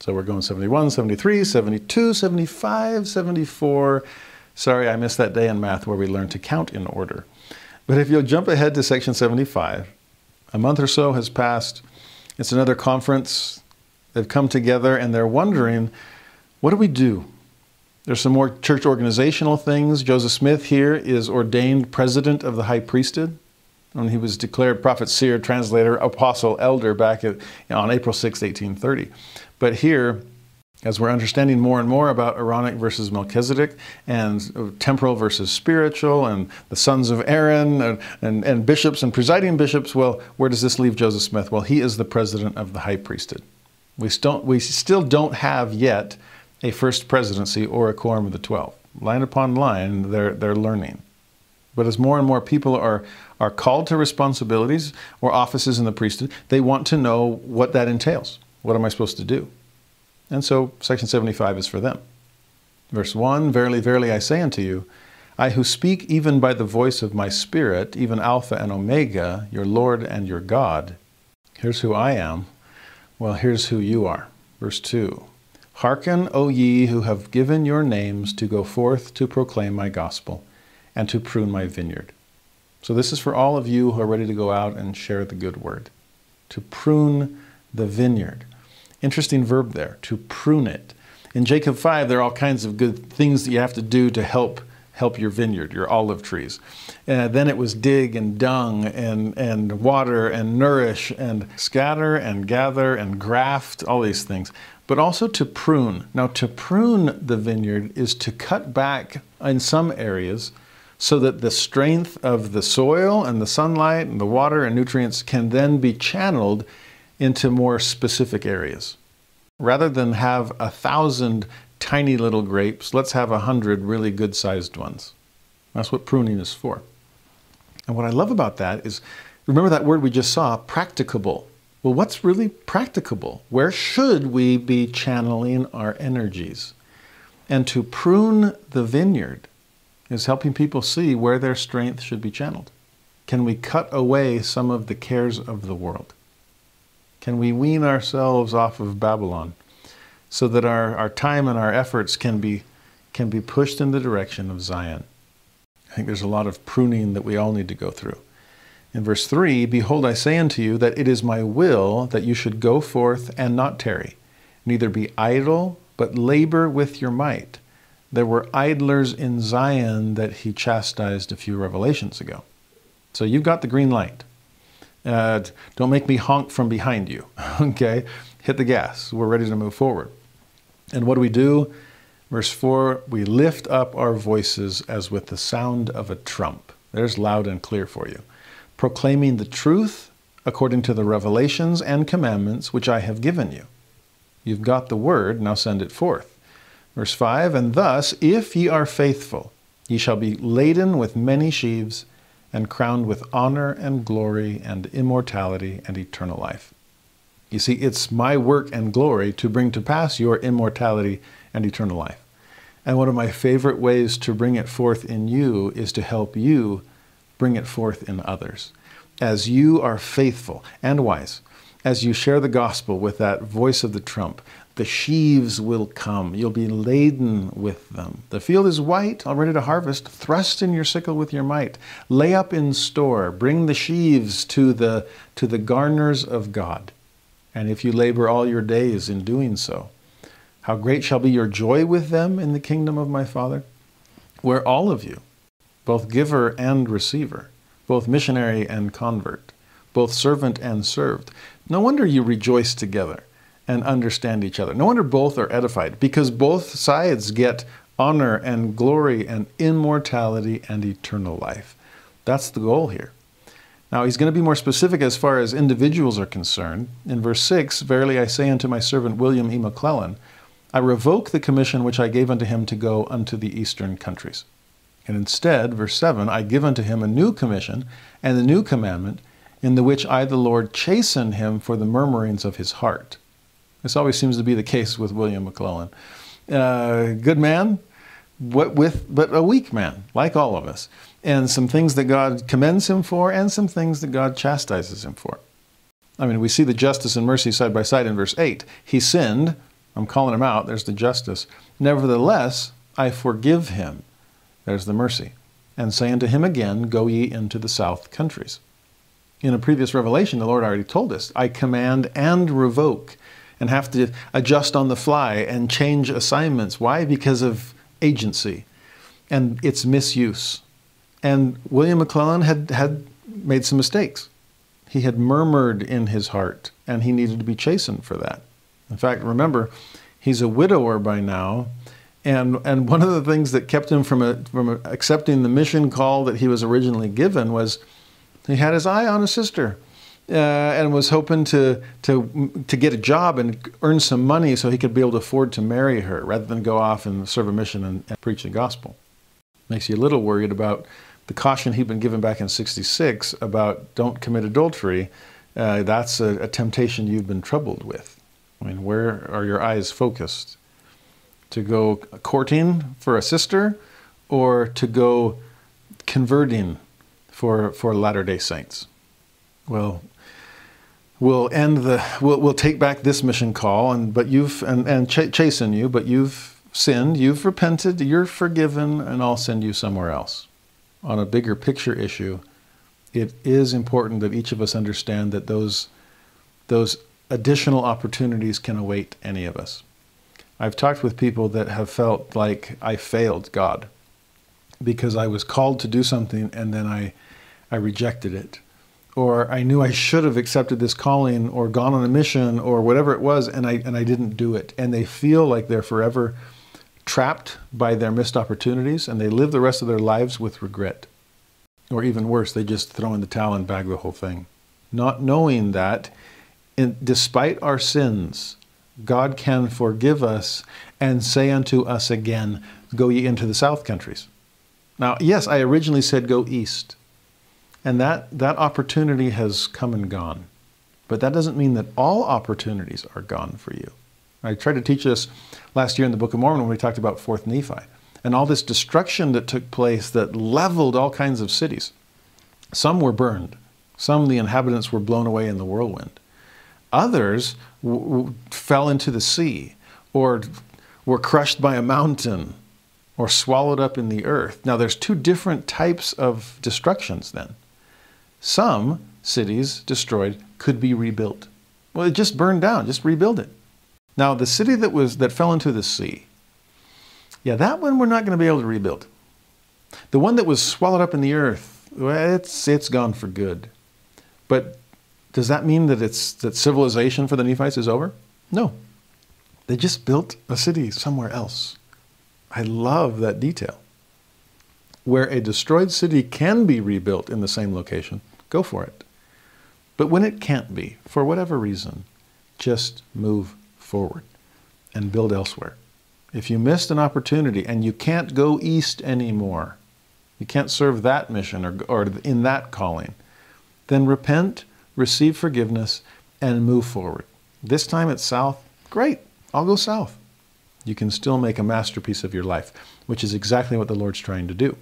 So we're going 71, 73, 72, 75, 74. Sorry, I missed that day in math where we learned to count in order. But if you'll jump ahead to section 75, a month or so has passed. It's another conference. They've come together and they're wondering, what do we do? There's some more church organizational things. Joseph Smith here is ordained president of the high priesthood. And he was declared prophet, seer, translator, apostle, elder back at, on April 6, 1830. But here, as we're understanding more and more about Aaronic versus Melchizedek and temporal versus spiritual and the sons of Aaron and, and, and, bishops and presiding bishops, well, where does this leave Joseph Smith? Well, he is the president of the high priesthood. We still, we still don't have yet a first presidency or a quorum of the 12. Line upon line, they're, they're learning. But as more and more people are, are called to responsibilities or offices in the priesthood, they want to know what that entails. What am I supposed to do? And so section 75 is for them. Verse 1 Verily, verily, I say unto you, I who speak even by the voice of my Spirit, even Alpha and Omega, your Lord and your God. Here's who I am. Well, here's who you are. Verse 2 Hearken, O ye who have given your names to go forth to proclaim my gospel and to prune my vineyard. So, this is for all of you who are ready to go out and share the good word. To prune the vineyard. Interesting verb there, to prune it. In Jacob 5, there are all kinds of good things that you have to do to help help your vineyard, your olive trees. And then it was dig and dung and, and water and nourish and scatter and gather and graft, all these things. But also to prune. Now, to prune the vineyard is to cut back in some areas so that the strength of the soil and the sunlight and the water and nutrients can then be channeled into more specific areas. Rather than have a thousand tiny little grapes, let's have a hundred really good sized ones. That's what pruning is for. And what I love about that is remember that word we just saw, practicable. Well, what's really practicable? Where should we be channeling our energies? And to prune the vineyard is helping people see where their strength should be channeled. Can we cut away some of the cares of the world? Can we wean ourselves off of Babylon so that our, our time and our efforts can be, can be pushed in the direction of Zion? I think there's a lot of pruning that we all need to go through. In verse 3, Behold, I say unto you that it is my will that you should go forth and not tarry, neither be idle, but labor with your might. There were idlers in Zion that he chastised a few revelations ago. So you've got the green light. Uh, don't make me honk from behind you. [LAUGHS] okay? Hit the gas. We're ready to move forward. And what do we do? Verse 4 we lift up our voices as with the sound of a trump. There's loud and clear for you. Proclaiming the truth according to the revelations and commandments which I have given you. You've got the word, now send it forth. Verse 5 And thus, if ye are faithful, ye shall be laden with many sheaves and crowned with honor and glory and immortality and eternal life. You see, it's my work and glory to bring to pass your immortality and eternal life. And one of my favorite ways to bring it forth in you is to help you bring it forth in others. As you are faithful and wise, as you share the gospel with that voice of the trump, the sheaves will come. You'll be laden with them. The field is white, all ready to harvest. Thrust in your sickle with your might. Lay up in store. Bring the sheaves to the, to the garners of God. And if you labor all your days in doing so, how great shall be your joy with them in the kingdom of my Father? Where all of you, both giver and receiver, both missionary and convert, both servant and served, no wonder you rejoice together and understand each other. No wonder both are edified because both sides get honor and glory and immortality and eternal life. That's the goal here. Now, he's going to be more specific as far as individuals are concerned. In verse 6, Verily I say unto my servant William E. McLellin, I revoke the commission which I gave unto him to go unto the eastern countries. And instead, verse 7, I give unto him a new commission and a new commandment, in the which I, the Lord, chasten him for the murmurings of his heart. This always seems to be the case with William McLellin. Uh, good man, what with but a weak man, like all of us, and some things that God commends him for, and some things that God chastises him for. I mean, we see the justice and mercy side by side in verse 8. He sinned. I'm calling him out. There's the justice. Nevertheless, I forgive him. There's the mercy. And say unto him again, Go ye into the south countries. In a previous revelation, the Lord already told us, I command and revoke and have to adjust on the fly and change assignments. Why? Because of agency and its misuse. And William McLellin had, had made some mistakes. He had murmured in his heart, and he needed to be chastened for that. In fact, remember, He's a widower by now. And, and one of the things that kept him from, a, from accepting the mission call that he was originally given was he had his eye on a sister uh, and was hoping to, to, to get a job and earn some money so he could be able to afford to marry her rather than go off and serve a mission and, and preach the gospel. Makes you a little worried about the caution he'd been given back in 66 about don't commit adultery. Uh, that's a, a temptation you've been troubled with. I mean, where are your eyes focused? To go courting for a sister or to go converting for, for Latter day Saints? Well, we'll end the we'll, we'll take back this mission call and but you've and, and ch- chasten you but you've sinned you've repented you're forgiven and i'll send you somewhere else on a bigger picture issue it is important that each of us understand that those those additional opportunities can await any of us i've talked with people that have felt like i failed god because i was called to do something and then i i rejected it. Or I knew I should have accepted this calling or gone on a mission or whatever it was and I and I didn't do it. And they feel like they're forever trapped by their missed opportunities and they live the rest of their lives with regret. Or even worse they just throw in the towel and bag the whole thing. Not knowing that in, despite our sins God can forgive us and say unto us again go ye into the south countries now yes I originally said go east and that, that opportunity has come and gone. But that doesn't mean that all opportunities are gone for you. I tried to teach this last year in the Book of Mormon when we talked about Fourth Nephi and all this destruction that took place that leveled all kinds of cities. Some were burned, some the inhabitants were blown away in the whirlwind. Others fell into the sea or were crushed by a mountain or swallowed up in the earth. Now, there's two different types of destructions then. Some cities destroyed could be rebuilt. Well, it just burned down, just rebuild it. Now, the city that was that fell into the sea, yeah, that one we're not going to be able to rebuild. The one that was swallowed up in the earth, well, it's it's gone for good. But does that mean that it's that civilization for the Nephites is over? No. They just built a city somewhere else. I love that detail. Where a destroyed city can be rebuilt in the same location, go for it. But when it can't be, for whatever reason, just move forward and build elsewhere. If you missed an opportunity and you can't go east anymore, you can't serve that mission or, or in that calling, then repent, receive forgiveness, and move forward. This time it's south, great, I'll go south. You can still make a masterpiece of your life, which is exactly what the Lord's trying to do.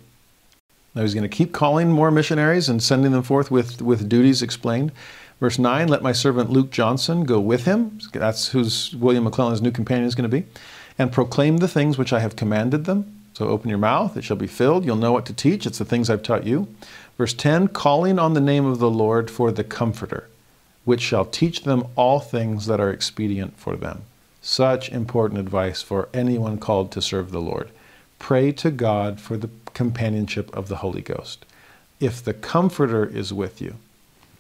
Now he's going to keep calling more missionaries and sending them forth with, with duties explained. Verse 9, let my servant Luke Johnson go with him. That's who's William McLellin's new companion is going to be. And proclaim the things which I have commanded them. So open your mouth, it shall be filled. You'll know what to teach. It's the things I've taught you. Verse 10, calling on the name of the Lord for the Comforter, which shall teach them all things that are expedient for them. Such important advice for anyone called to serve the Lord. Pray to God for the companionship of the Holy Ghost. If the Comforter is with you,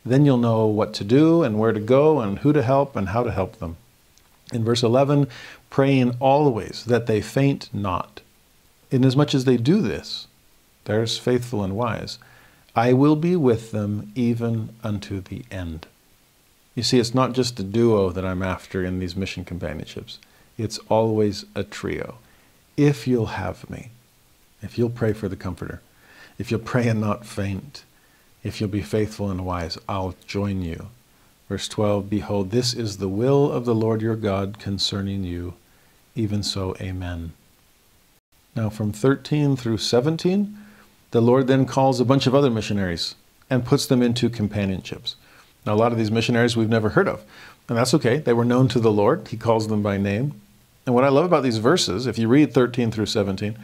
then you'll know what to do and where to go and who to help and how to help them. In verse 11, praying always that they faint not. Inasmuch as they do this, there's faithful and wise, I will be with them even unto the end. You see, it's not just a duo that I'm after in these mission companionships, it's always a trio. If you'll have me, if you'll pray for the Comforter, if you'll pray and not faint, if you'll be faithful and wise, I'll join you. Verse 12 Behold, this is the will of the Lord your God concerning you. Even so, Amen. Now, from 13 through 17, the Lord then calls a bunch of other missionaries and puts them into companionships. Now, a lot of these missionaries we've never heard of, and that's okay. They were known to the Lord, He calls them by name. And what I love about these verses, if you read 13 through 17,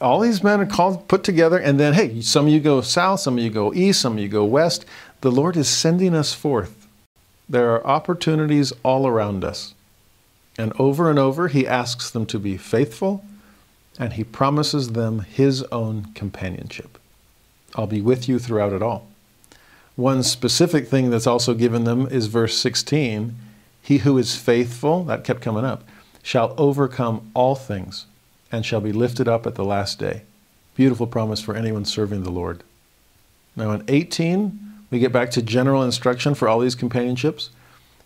all these men are called, put together, and then, hey, some of you go south, some of you go east, some of you go west. The Lord is sending us forth. There are opportunities all around us. And over and over, He asks them to be faithful, and He promises them His own companionship. I'll be with you throughout it all. One specific thing that's also given them is verse 16 He who is faithful, that kept coming up, shall overcome all things and shall be lifted up at the last day. Beautiful promise for anyone serving the Lord. Now, in 18, we get back to general instruction for all these companionships.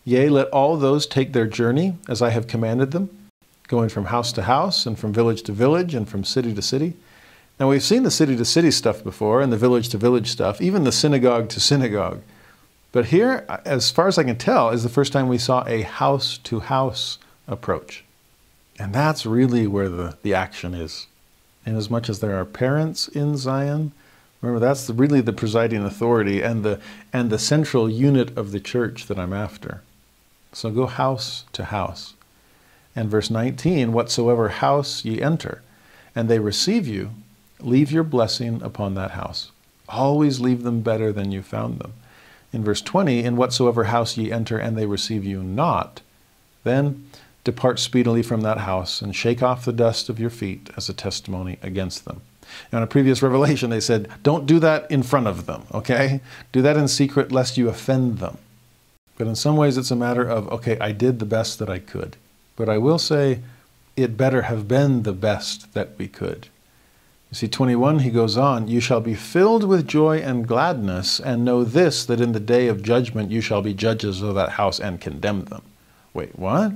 Yea, let all those take their journey as I have commanded them, going from house to house, and from village to village, and from city to city. Now, we've seen the city to city stuff before, and the village to village stuff, even the synagogue to synagogue. But here, as far as I can tell, is the first time we saw a house to house approach. And that's really where the, the action is. And as much as there are parents in Zion, remember that's the, really the presiding authority and the, and the central unit of the church that I'm after. So go house to house. And verse 19, whatsoever house ye enter, and they receive you, leave your blessing upon that house. Always leave them better than you found them. In verse 20, in whatsoever house ye enter, and they receive you not, then depart speedily from that house and shake off the dust of your feet as a testimony against them. Now, in a previous revelation, they said, don't do that in front of them, okay? Do that in secret lest you offend them. But in some ways, it's a matter of, okay, I did the best that I could. But I will say, it better have been the best that we could. You see, 21, he goes on, You shall be filled with joy and gladness, and know this, that in the day of judgment you shall be judges of that house and condemn them. Wait, what?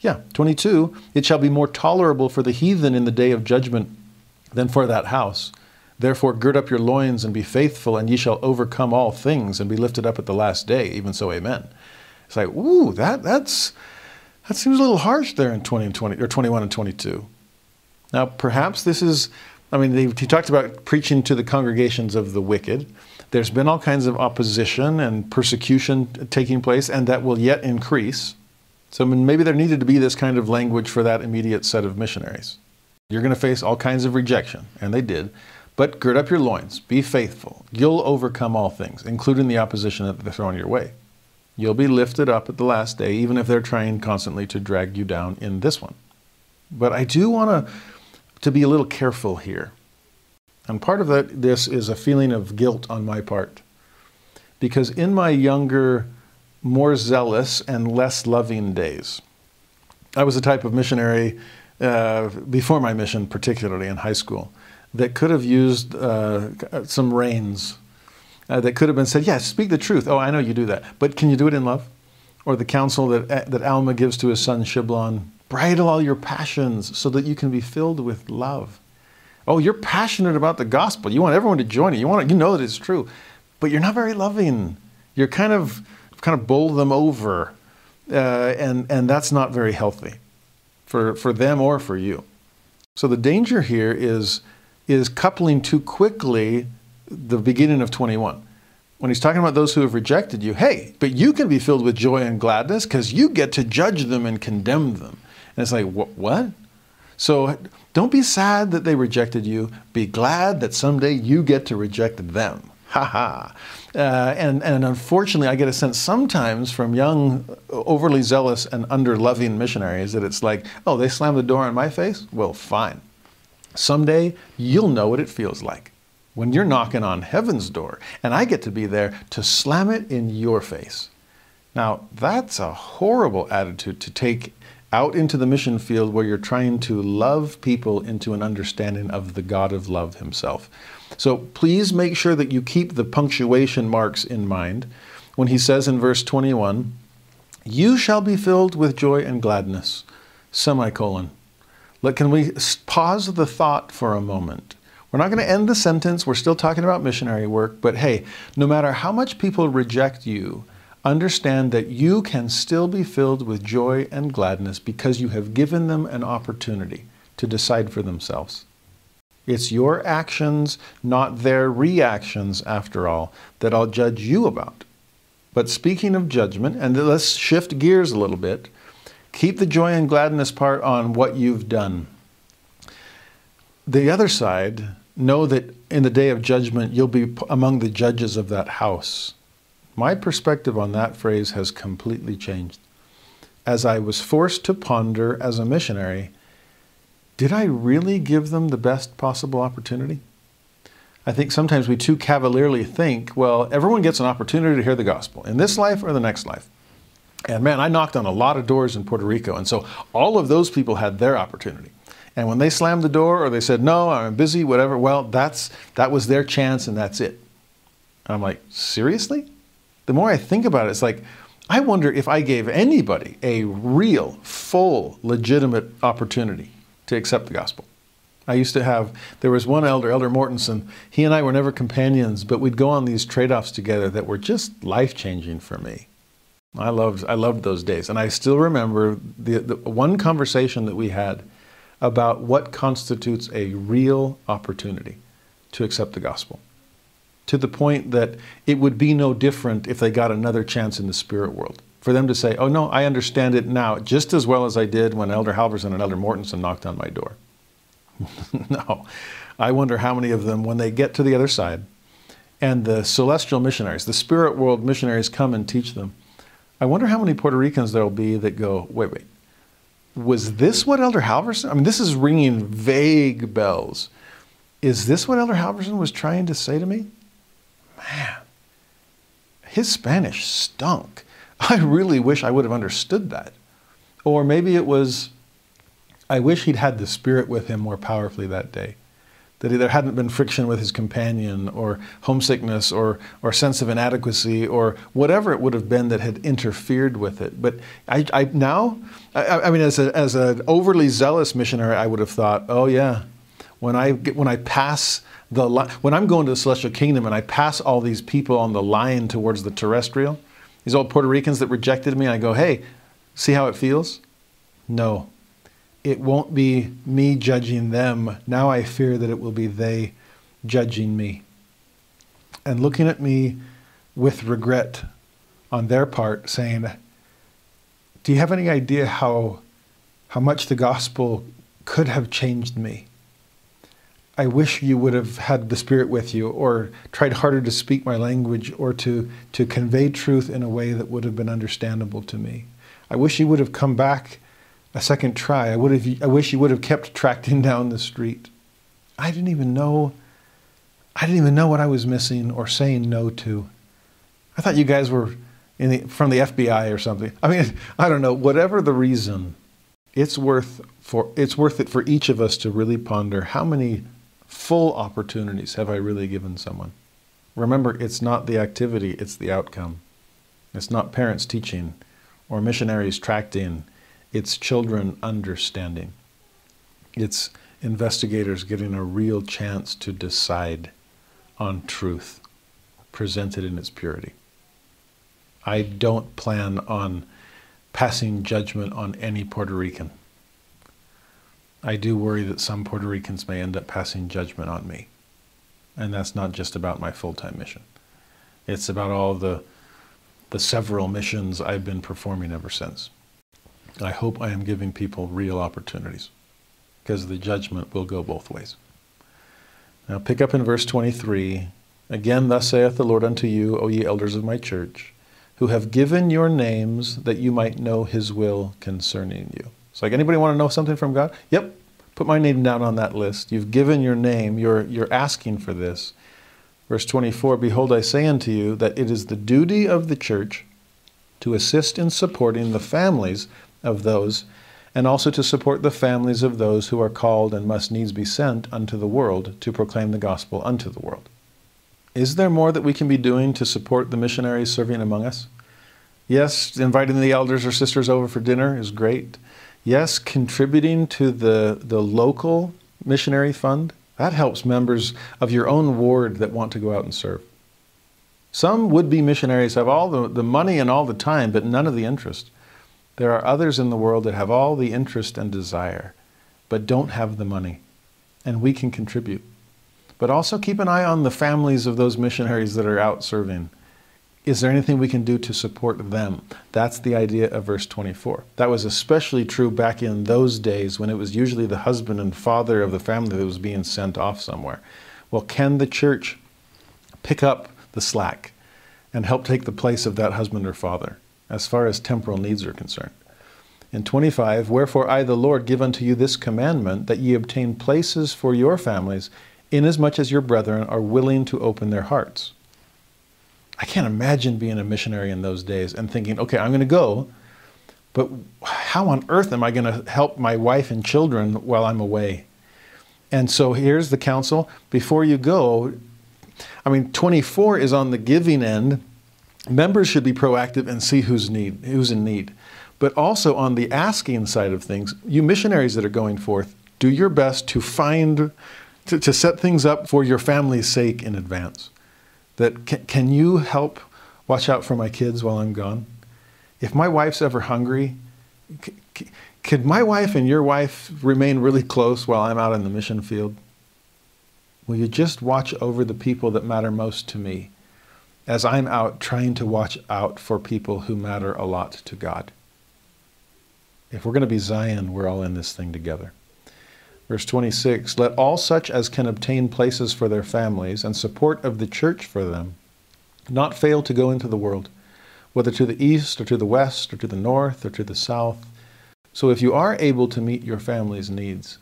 Yeah, 22, It shall be more tolerable for the heathen in the day of judgment than for that house. Therefore, gird up your loins and be faithful, and ye shall overcome all things and be lifted up at the last day. Even so, amen. It's like, ooh, that, that's, that seems a little harsh there in 20 and 20, or 21 and 22. Now, perhaps this is, I mean, he talked about preaching to the congregations of the wicked. There's been all kinds of opposition and persecution taking place, and that will yet increase. So maybe there needed to be this kind of language for that immediate set of missionaries. You're going to face all kinds of rejection, and they did. But gird up your loins, be faithful. You'll overcome all things, including the opposition that they're throwing your way. You'll be lifted up at the last day, even if they're trying constantly to drag you down in this one. But I do want to, to be a little careful here. And part of that, this is a feeling of guilt on my part. Because in my younger, more zealous, and less loving days, I was a type of missionary uh, before my mission, particularly in high school, that could have used uh, some reins. Uh, that could have been said, yes, yeah, speak the truth. Oh, I know you do that. But can you do it in love? Or the counsel that, uh, that Alma gives to his son Shiblon bridle all your passions so that you can be filled with love. Oh, you're passionate about the gospel. You want everyone to join you. You want to, you know that it's true, but you're not very loving. You're kind of kind of bowl them over, uh, and and that's not very healthy for, for them or for you. So the danger here is, is coupling too quickly the beginning of 21. When he's talking about those who have rejected you, hey, but you can be filled with joy and gladness because you get to judge them and condemn them. And it's like, what? So don't be sad that they rejected you. Be glad that someday you get to reject them. Ha ha. Uh, and, and unfortunately, I get a sense sometimes from young, overly zealous, and under loving missionaries that it's like, oh, they slammed the door in my face? Well, fine. Someday you'll know what it feels like when you're knocking on heaven's door, and I get to be there to slam it in your face. Now, that's a horrible attitude to take out into the mission field where you're trying to love people into an understanding of the God of love himself. So please make sure that you keep the punctuation marks in mind when he says in verse 21, You shall be filled with joy and gladness, semicolon. Can we pause the thought for a moment? We're not going to end the sentence. We're still talking about missionary work, but hey, no matter how much people reject you, understand that you can still be filled with joy and gladness because you have given them an opportunity to decide for themselves. It's your actions, not their reactions, after all, that I'll judge you about. But speaking of judgment, and let's shift gears a little bit, keep the joy and gladness part on what you've done. The other side, know that in the day of judgment, you'll be among the judges of that house. My perspective on that phrase has completely changed. As I was forced to ponder as a missionary, did I really give them the best possible opportunity? I think sometimes we too cavalierly think, well, everyone gets an opportunity to hear the gospel in this life or the next life. And man, I knocked on a lot of doors in Puerto Rico. And so all of those people had their opportunity. And when they slammed the door or they said, no, I'm busy, whatever, well, that's, that was their chance and that's it. I'm like, seriously? The more I think about it, it's like, I wonder if I gave anybody a real, full, legitimate opportunity to accept the gospel. I used to have, there was one elder, Elder Mortensen. He and I were never companions, but we'd go on these trade offs together that were just life changing for me. I loved, I loved those days. And I still remember the, the one conversation that we had about what constitutes a real opportunity to accept the gospel. To the point that it would be no different if they got another chance in the spirit world. For them to say, oh no, I understand it now just as well as I did when Elder Halverson and Elder Mortensen knocked on my door. [LAUGHS] no. I wonder how many of them, when they get to the other side, and the celestial missionaries, the spirit world missionaries come and teach them, I wonder how many Puerto Ricans there will be that go, wait, wait, was this what Elder Halverson? I mean, this is ringing vague bells. Is this what Elder Halverson was trying to say to me? Man, his Spanish stunk. [LAUGHS] I really wish I would have understood that. Or maybe it was I wish he'd had the Spirit with him more powerfully that day. That there hadn't been friction with his companion, or homesickness, or, or sense of inadequacy, or whatever it would have been that had interfered with it. But I, I now, I, I mean, as, a, as an overly zealous missionary, I would have thought, oh yeah, when I, get, when I pass the, when I'm going to the celestial kingdom and I pass all these people on the line towards the terrestrial, these old Puerto Ricans that rejected me, I go, hey, see how it feels? No, it won't be me judging them. Now I fear that it will be they judging me. And looking at me with regret on their part, saying, Do you have any idea how, how much the gospel could have changed me? I wish you would have had the Spirit with you, or tried harder to speak my language, or to, to convey truth in a way that would have been understandable to me. I wish you would have come back a second try. I would have. I wish you would have kept tracting down the street. I didn't even know. I didn't even know what I was missing or saying no to. I thought you guys were the, from the FBI or something. I mean, [LAUGHS] I don't know. Whatever the reason, it's worth for it's worth it for each of us to really ponder how many full opportunities have I really given someone. Remember, it's not the activity; it's the outcome. It's not parents teaching or missionaries tracting it's children understanding. It's investigators getting a real chance to decide on truth presented in its purity. I don't plan on passing judgment on any Puerto Rican. I do worry that some Puerto Ricans may end up passing judgment on me. And that's not just about my full time mission, it's about all the, the several missions I've been performing ever since. I hope I am giving people real opportunities because the judgment will go both ways. Now, pick up in verse 23. Again, thus saith the Lord unto you, O ye elders of my church, who have given your names that you might know his will concerning you. It's like, anybody want to know something from God? Yep, put my name down on that list. You've given your name, you're, you're asking for this. Verse 24 Behold, I say unto you that it is the duty of the church to assist in supporting the families of those, and also to support the families of those who are called and must needs be sent unto the world to proclaim the gospel unto the world. Is there more that we can be doing to support the missionaries serving among us? Yes, inviting the elders or sisters over for dinner is great. Yes, contributing to the, the local missionary fund, that helps members of your own ward that want to go out and serve. Some would be missionaries have all the, the money and all the time, but none of the interest. There are others in the world that have all the interest and desire, but don't have the money, and we can contribute. But also keep an eye on the families of those missionaries that are out serving. Is there anything we can do to support them? That's the idea of verse 24. That was especially true back in those days when it was usually the husband and father of the family that was being sent off somewhere. Well, can the church pick up the slack and help take the place of that husband or father? As far as temporal needs are concerned. In 25, wherefore I, the Lord, give unto you this commandment, that ye obtain places for your families, inasmuch as your brethren are willing to open their hearts. I can't imagine being a missionary in those days and thinking, okay, I'm going to go, but how on earth am I going to help my wife and children while I'm away? And so here's the counsel before you go. I mean, 24 is on the giving end. Members should be proactive and see who's need who's in need. But also on the asking side of things, you missionaries that are going forth, do your best to find to, to set things up for your family's sake in advance. That can, can you help watch out for my kids while I'm gone? If my wife's ever hungry, could my wife and your wife remain really close while I'm out in the mission field? Will you just watch over the people that matter most to me as I'm out trying to watch out for people who matter a lot to God? If we're going to be Zion, we're all in this thing together. Verse 26 Let all such as can obtain places for their families and support of the church for them not fail to go into the world, whether to the east or to the west or to the north or to the south so if you are able to meet your family's needs,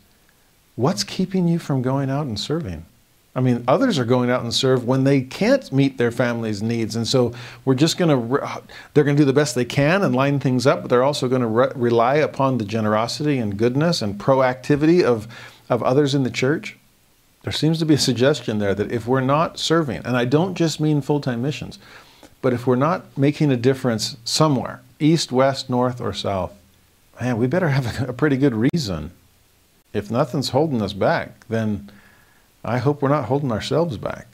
what's keeping you from going out and serving? I mean, others are going out and serve when they can't meet their family's needs. And so we're just going to, they're going to do the best they can and line things up, but they're also going to re- rely upon the generosity and goodness and proactivity of, of others in the church. There seems to be a suggestion there that if we're not serving, and I don't just mean full time missions, but if we're not making a difference somewhere, east, west, north, or south, man, we better have a pretty good reason. If nothing's holding us back, then I hope we're not holding ourselves back.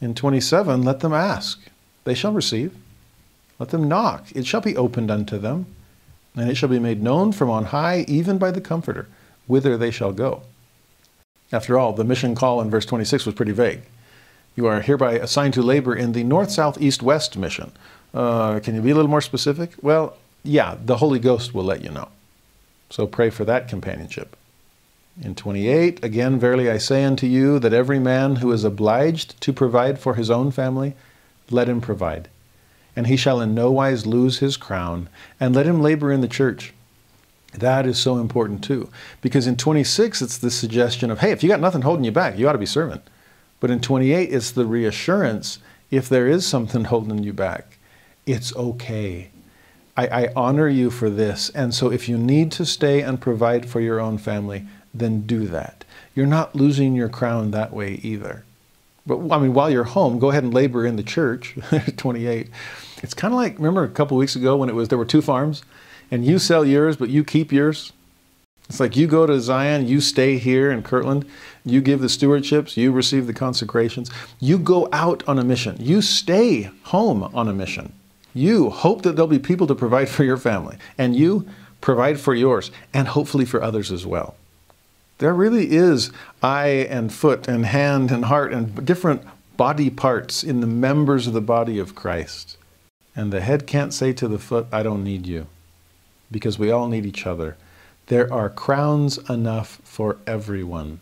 In 27, let them ask. They shall receive. Let them knock. It shall be opened unto them, and it shall be made known from on high, even by the Comforter, whither they shall go. After all, the mission call in verse 26 was pretty vague. You are hereby assigned to labor in the north, south, east, west mission. Uh, can you be a little more specific? Well, yeah, the Holy Ghost will let you know. So pray for that companionship. In 28, again, verily I say unto you that every man who is obliged to provide for his own family, let him provide. And he shall in no wise lose his crown, and let him labor in the church. That is so important too. Because in 26, it's the suggestion of, hey, if you got nothing holding you back, you ought to be serving. But in 28, it's the reassurance if there is something holding you back, it's okay. I, I honor you for this. And so if you need to stay and provide for your own family, then do that. You're not losing your crown that way either. But I mean, while you're home, go ahead and labor in the church. [LAUGHS] 28. It's kind of like remember a couple weeks ago when it was there were two farms, and you sell yours, but you keep yours. It's like you go to Zion, you stay here in Kirtland, you give the stewardships, you receive the consecrations, you go out on a mission, you stay home on a mission. You hope that there'll be people to provide for your family, and you provide for yours, and hopefully for others as well. There really is eye and foot and hand and heart and different body parts in the members of the body of Christ. And the head can't say to the foot, I don't need you, because we all need each other. There are crowns enough for everyone.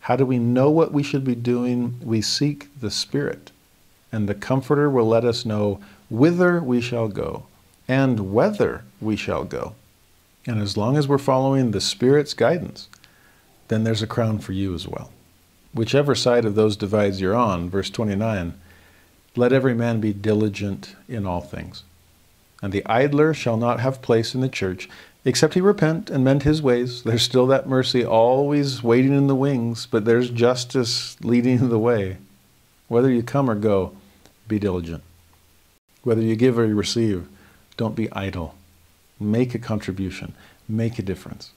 How do we know what we should be doing? We seek the Spirit, and the Comforter will let us know whither we shall go and whether we shall go. And as long as we're following the Spirit's guidance, then there's a crown for you as well. Whichever side of those divides you're on, verse 29, let every man be diligent in all things. And the idler shall not have place in the church, except he repent and mend his ways. There's still that mercy always waiting in the wings, but there's justice leading the way. Whether you come or go, be diligent. Whether you give or you receive, don't be idle. Make a contribution, make a difference.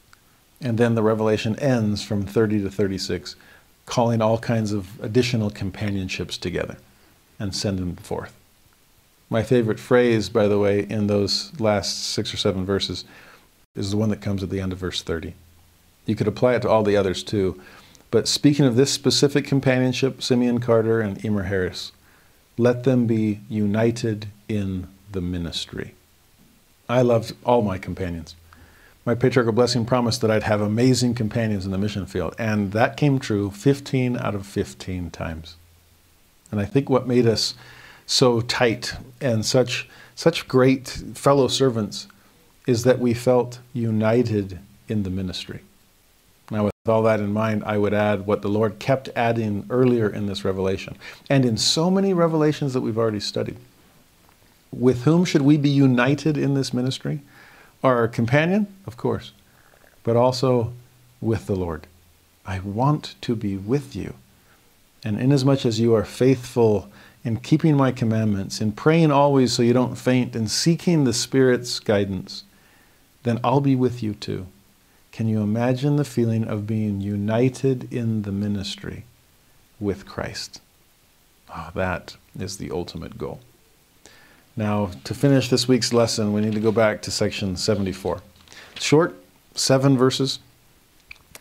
And then the revelation ends from 30 to 36, calling all kinds of additional companionships together and send them forth. My favorite phrase, by the way, in those last six or seven verses is the one that comes at the end of verse 30. You could apply it to all the others too. But speaking of this specific companionship, Simeon Carter and Emer Harris, let them be united in the ministry. I loved all my companions. My patriarchal blessing promised that I'd have amazing companions in the mission field, and that came true 15 out of 15 times. And I think what made us so tight and such, such great fellow servants is that we felt united in the ministry. Now, with all that in mind, I would add what the Lord kept adding earlier in this revelation, and in so many revelations that we've already studied. With whom should we be united in this ministry? Our companion, of course, but also with the Lord. I want to be with you. And inasmuch as you are faithful in keeping my commandments, in praying always so you don't faint, and seeking the Spirit's guidance, then I'll be with you too. Can you imagine the feeling of being united in the ministry with Christ? Oh, that is the ultimate goal. Now, to finish this week's lesson, we need to go back to section 74. Short, seven verses.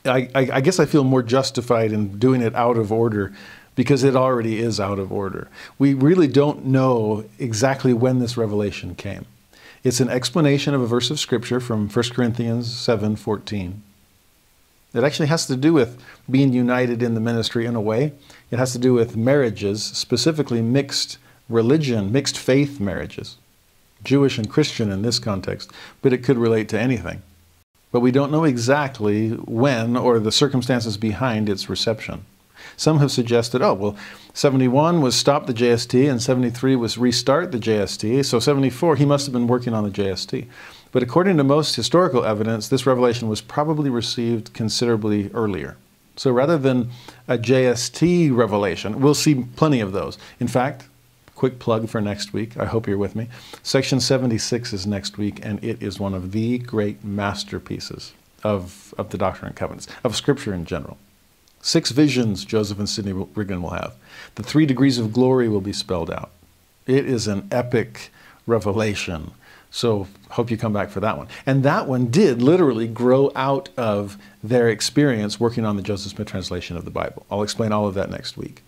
I, I, I, guess I feel more justified in doing it out of order because it already is out of order. We really don't know exactly when this revelation came. It's an explanation of a verse of scripture from 1 Corinthians 7:14. It actually has to do with being united in the ministry in a way. It has to do with marriages, specifically mixed religion, mixed faith marriages. Jewish and Christian in this context, but it could relate to anything. But we don't know exactly when or the circumstances behind its reception. Some have suggested, oh, well, 71 was stop the JST and 73 was restart the JST. So 74, he must have been working on the JST. But according to most historical evidence, this revelation was probably received considerably earlier. So rather than a JST revelation, we'll see plenty of those. In fact, quick plug for next week. I hope you're with me. Section 76 is next week, and it is one of the great masterpieces of, of the Doctrine and Covenants, of Scripture in general. Six visions Joseph and Sidney Rigdon will have. The three degrees of glory will be spelled out. It is an epic revelation. So hope you come back for that one. And that one did literally grow out of their experience working on the Joseph Smith translation of the Bible. I'll explain all of that next week.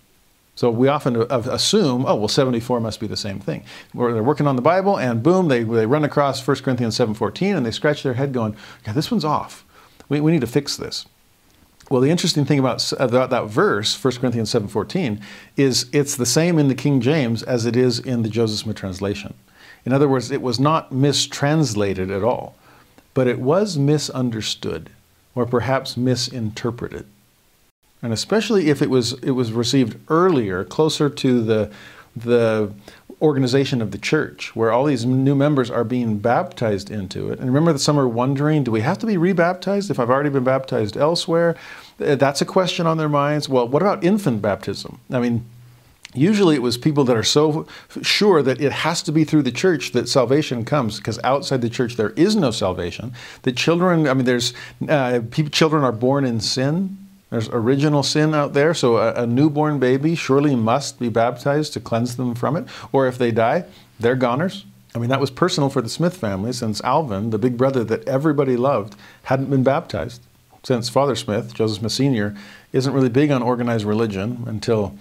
So we often assume, oh, well, 74 must be the same thing. They're working on the Bible, and boom, they, they run across 1 Corinthians 7.14, and they scratch their head going, yeah, this one's off. We, we need to fix this. Well, the interesting thing about, about that verse, 1 Corinthians 7.14, is it's the same in the King James as it is in the Joseph Smith translation. In other words, it was not mistranslated at all, but it was misunderstood or perhaps misinterpreted. And especially if it was, it was received earlier, closer to the, the organization of the church, where all these new members are being baptized into it. And remember that some are wondering, do we have to be rebaptized if I've already been baptized elsewhere? That's a question on their minds. Well, what about infant baptism? I mean, usually it was people that are so sure that it has to be through the church that salvation comes because outside the church there is no salvation the children i mean there's uh, people, children are born in sin there's original sin out there, so a, a, newborn baby surely must be baptized to cleanse them from it. Or if they die, they're goners. I mean, that was personal for the Smith family since Alvin, the big brother that everybody loved, hadn't been baptized. Since Father Smith, Joseph Smith Sr., isn't really big on organized religion until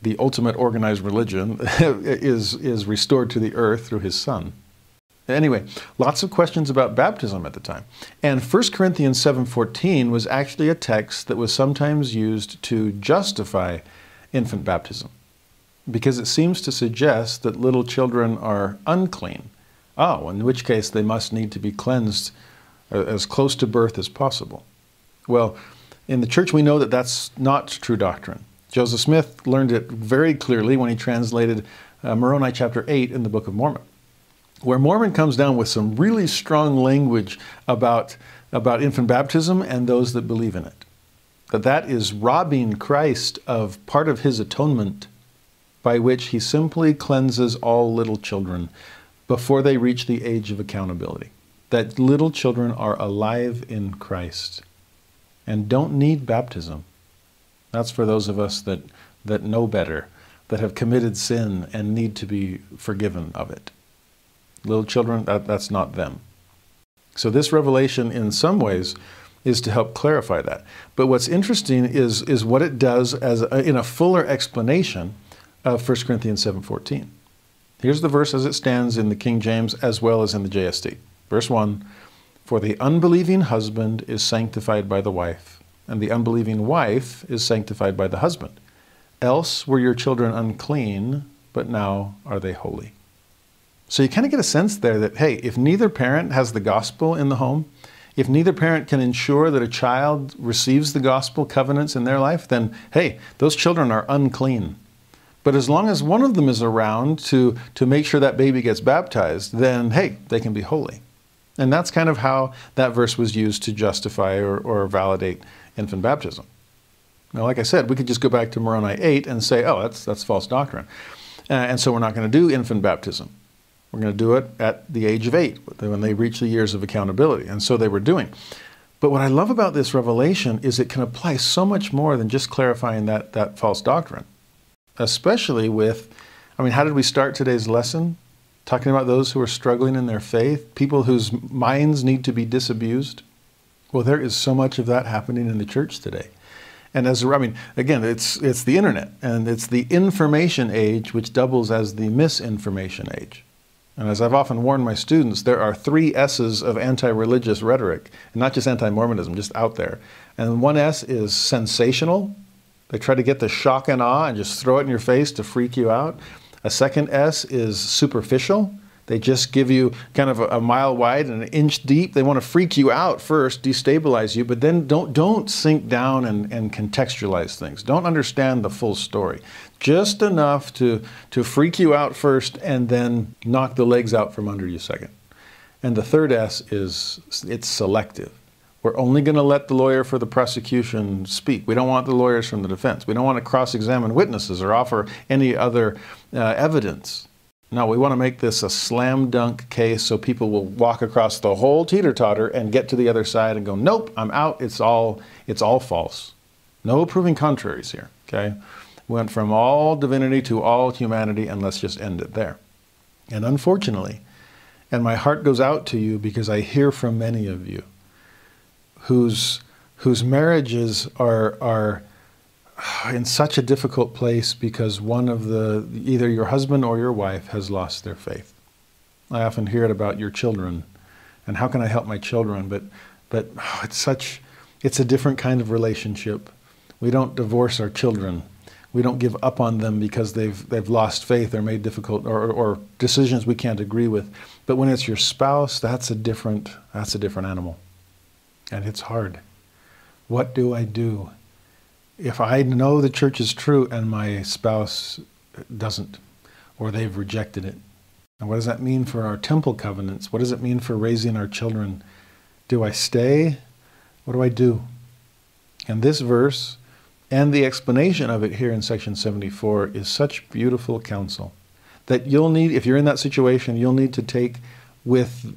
the ultimate organized religion [LAUGHS] is, is restored to the earth through his son. Anyway, lots of questions about baptism at the time. And 1 Corinthians 7:14 was actually a text that was sometimes used to justify infant baptism because it seems to suggest that little children are unclean. Oh, in which case they must need to be cleansed uh, as close to birth as possible. Well, in the church we know that that's not true doctrine. Joseph Smith learned it very clearly when he translated uh, Moroni chapter 8 in the Book of Mormon where Mormon comes down with some really strong language about, about infant baptism and those that believe in it. That that is robbing Christ of part of his atonement by which he simply cleanses all little children before they reach the age of accountability. That little children are alive in Christ and don't need baptism. That's for those of us that, that know better, that have committed sin and need to be forgiven of it little children, that, that's not them. So this revelation, in some ways, is to help clarify that. But what's interesting is, is what it does as a, in a fuller explanation of 1 Corinthians 7.14. Here's the verse as it stands in the King James as well as in the JST. Verse 1, For the unbelieving husband is sanctified by the wife, and the unbelieving wife is sanctified by the husband. Else were your children unclean, but now are they holy. So you kind of get a sense there that, hey, if neither parent has the gospel in the home, If neither parent can ensure that a child receives the gospel covenants in their life, then hey, those children are unclean. But as long as one of them is around to, to make sure that baby gets baptized, then hey, they can be holy. And that's kind of how that verse was used to justify or, or validate infant baptism. Now, like I said, we could just go back to Moroni 8 and say, oh, that's, that's false doctrine. Uh, and so we're not going to do infant baptism. We're going to do it at the age of eight, when they reach the years of accountability. And so they were doing. But what I love about this revelation is it can apply so much more than just clarifying that, that false doctrine, especially with, I mean, how did we start today's lesson? Talking about those who are struggling in their faith, people whose minds need to be disabused. Well, there is so much of that happening in the church today. And as I mean, again, it's it's the internet and it's the information age which doubles as the misinformation age. And as I've often warned my students, there are three S's of anti-religious rhetoric, and not just anti-Mormonism, just out there. And one S is sensational. They try to get the shock and awe and just throw it in your face to freak you out. A second S is superficial. They just give you kind of a, a, mile wide and an inch deep. They want to freak you out first, destabilize you, but then don't don't sink down and, and contextualize things. Don't understand the full story. Just enough to to freak you out first and then knock the legs out from under you second. And the third S is it's selective. We're only going to let the lawyer for the prosecution speak. We don't want the lawyers from the defense. We don't want to cross examine witnesses or offer any other uh, evidence. No, we want to make this a slam dunk case so people will walk across the whole teeter totter and get to the other side and go, nope, I'm out. It's all, it's all false. No proving contraries here. Okay? Went from all divinity to all humanity, and let's just end it there. And unfortunately, and my heart goes out to you because I hear from many of you whose, whose marriages are, are in such a difficult place because one of the either your husband or your wife has lost their faith. I often hear it about your children and how can I help my children but but oh, it's such it's a different kind of relationship. We don't divorce our children. We don't give up on them because they've they've lost faith or made difficult or, or decisions we can't agree with. But when it's your spouse, that's a different that's a different animal. And it's hard. What do I do? if I know the church is true and my spouse doesn't, or they've rejected it, and what does that mean for our temple covenants? What does it mean for raising our children? Do I stay? What do I do? And this verse and the explanation of it here in section 74 is such beautiful counsel that you'll need, if you're in that situation, you'll need to take with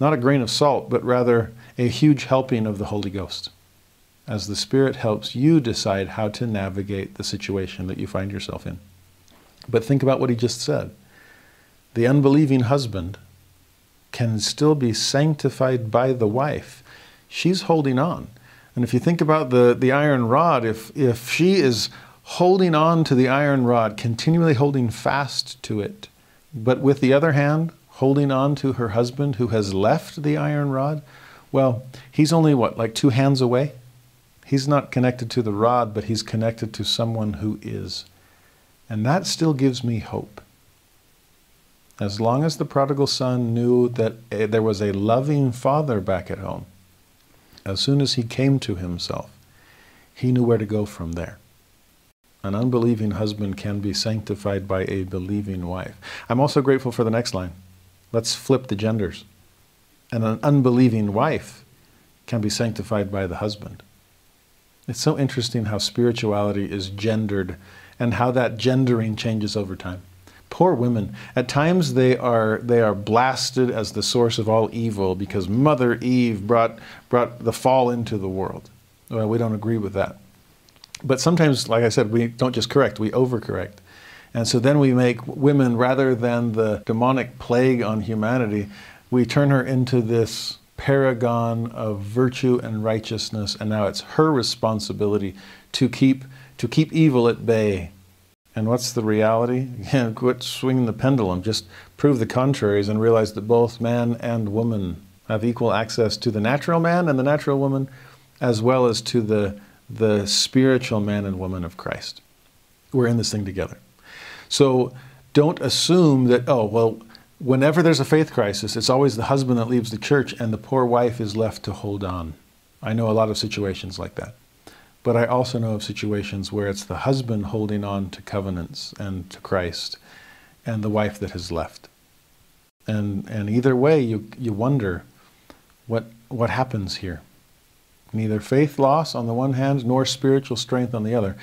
not a grain of salt, but rather a huge helping of the Holy Ghost as the Spirit helps you decide how to navigate the situation that you find yourself in. But think about what he just said. The unbelieving husband can still be sanctified by the wife. She's holding on. And if you think about the, the iron rod, if, if she is holding on to the iron rod, continually holding fast to it, but with the other hand, holding on to her husband who has left the iron rod, well, he's only what, like two hands away? He's not connected to the rod, but he's connected to someone who is. And that still gives me hope. As long as the prodigal son knew that eh, there was a loving father back at home, as soon as he came to himself, he knew where to go from there. An unbelieving husband can be sanctified by a believing wife. I'm also grateful for the next line. Let's flip the genders. And an unbelieving wife can be sanctified by the husband. It's so interesting how spirituality is gendered and how that gendering changes over time. Poor women. At times they are they are blasted as the source of all evil because Mother Eve brought brought the fall into the world. Well, we don't agree with that. But sometimes, like I said, we don't just correct, we overcorrect. And so then we make women, rather than the demonic plague on humanity, we turn her into this paragon of virtue and righteousness, and now it's her responsibility to keep to keep evil at bay. And what's the reality? [LAUGHS] Quit swinging the pendulum. Just prove the contraries and realize that both man and woman have equal access to the natural man and the natural woman, as well as to the the spiritual man and woman of Christ. We're in this thing together. So don't assume that, oh, well, whenever there's a faith crisis, it's always the husband that leaves the church and the poor wife is left to hold on. I know a lot of situations like that. But I also know of situations where it's the husband holding on to covenants and to Christ and the wife that has left. And, and either way, you, you wonder what, what happens here. Neither faith loss on the one hand nor spiritual strength on the other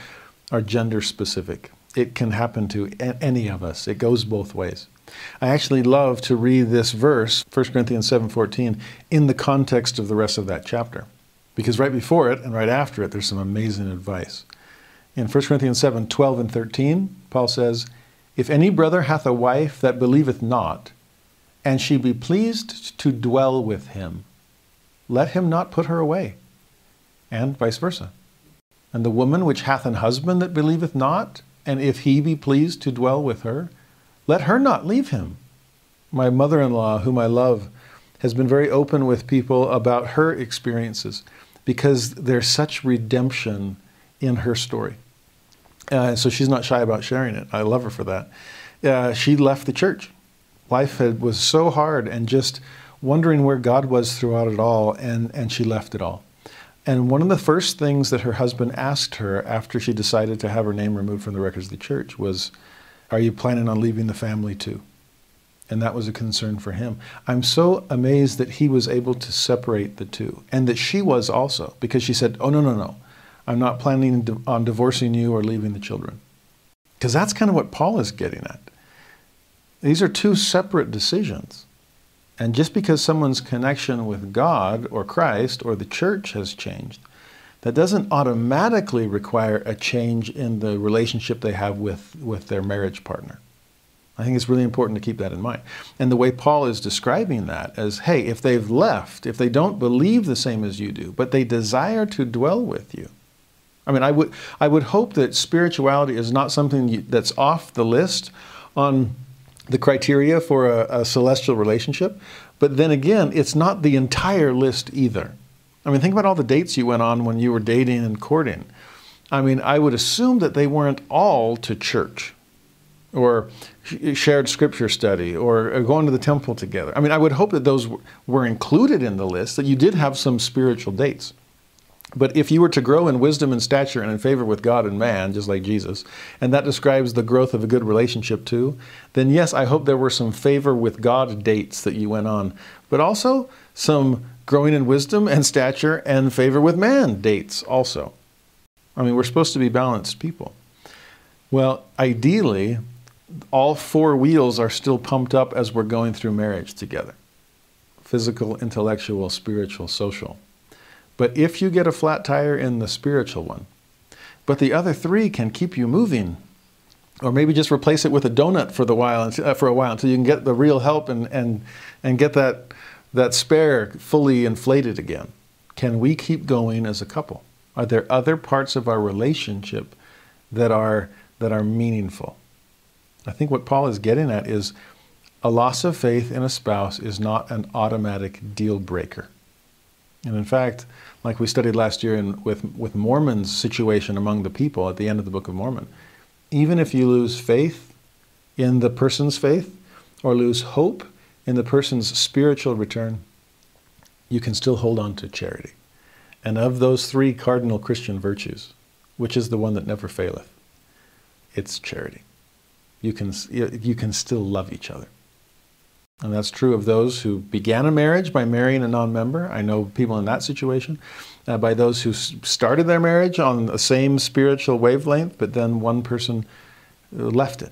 are gender specific. It can happen to any of us. It goes both ways. I actually love to read this verse, 1 Corinthians 7:14, in the context of the rest of that chapter. Because right before it and right after it, there's some amazing advice. In 1 Corinthians 7 12 and 13, Paul says, If any brother hath a wife that believeth not, and she be pleased to dwell with him, let him not put her away, and vice versa. And the woman which hath an husband that believeth not, and if he be pleased to dwell with her, let her not leave him. My mother in law, whom I love, has been very open with people about her experiences because there's such redemption in her story. Uh, so she's not shy about sharing it. I love her for that. Uh, she left the church. Life had, was so hard and just wondering where God was throughout it all, and, and she left it all. And one of the first things that her husband asked her after she decided to have her name removed from the records of the church was, Are you planning on leaving the family too? And that was a concern for him. I'm so amazed that he was able to separate the two, and that she was also, because she said, Oh, no, no, no. I'm not planning on divorcing you or leaving the children. Because that's kind of what Paul is getting at. These are two separate decisions. And just because someone's connection with God or Christ or the church has changed, that doesn't automatically require a change in the relationship they have with, with their marriage partner. I think it's really important to keep that in mind. And the way Paul is describing that as hey, if they've left, if they don't believe the same as you do, but they desire to dwell with you. I mean, I would, I would hope that spirituality is not something you, that's off the list on the criteria for a, a celestial relationship. But then again, it's not the entire list either. I mean, think about all the dates you went on when you were dating and courting. I mean, I would assume that they weren't all to church or shared scripture study or uh, going to the temple together. I mean, I would hope that those were included in the list, that you did have some spiritual dates. But if you were to grow in wisdom and stature and in favor with God and man, just like Jesus, and that describes the growth of a good relationship too, then yes, I hope there were some favor with God dates that you went on, but also some growing in wisdom and stature and favor with man dates also. I mean, we're supposed to be balanced people. Well, ideally, all four wheels are still pumped up as we're going through marriage together physical, intellectual, spiritual, social. But if you get a flat tire in the spiritual one, but the other three can keep you moving, or maybe just replace it with a donut for the while uh, for a while until you can get the real help and and and get that that spare fully inflated again. Can we keep going as a couple? Are there other parts of our relationship that are that are meaningful? I think what Paul is getting at is a loss of faith in a spouse is not an automatic deal breaker. And in fact, like we studied last year in, with, with Mormon's situation among the people at the end of the Book of Mormon, even if you lose faith in the person's faith or lose hope in the person's spiritual return, you can still hold on to charity. And of those three cardinal Christian virtues, which is the one that never faileth? It's charity you can, you can still love each other. And that's true of those who began a marriage by marrying a non member. I know people in that situation. Uh, by those who started their marriage on the same spiritual wavelength, but then one person uh, left it.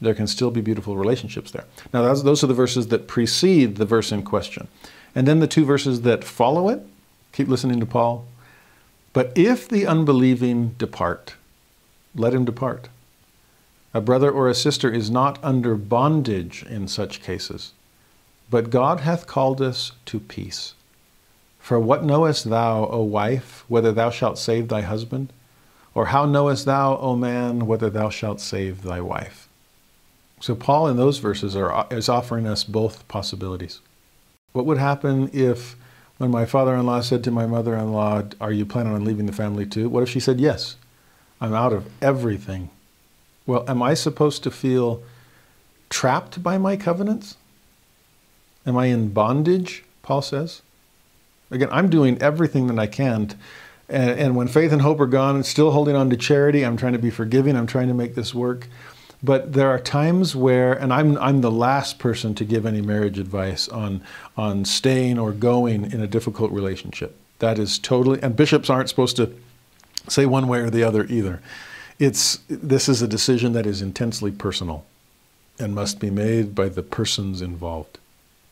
There can still be beautiful relationships there. Now, those are the verses that precede the verse in question. And then the two verses that follow it, keep listening to Paul. But if the unbelieving depart, let him depart. A brother or a sister is not under bondage in such cases, but God hath called us to peace. For what knowest thou, O wife, whether thou shalt save thy husband? Or how knowest thou, O man, whether thou shalt save thy wife? So Paul in those verses are, is offering us both possibilities. What would happen if, when my father-in-law said to my mother-in-law, "Are you planning on leaving the family too?" What if she said, "Yes, I'm out of everything well, am I supposed to feel trapped by my covenants? Am I in bondage? Paul says. Again, I'm doing everything that I can. And, and when faith and hope are gone, and still holding on to charity, I'm trying to be forgiving, I'm trying to make this work. But there are times where, and I'm, I'm the last person to give any marriage advice on, on staying or going in a difficult relationship. That is totally, and bishops aren't supposed to say one way or the other either. It's, this is a decision that is intensely personal and must be made by the persons involved.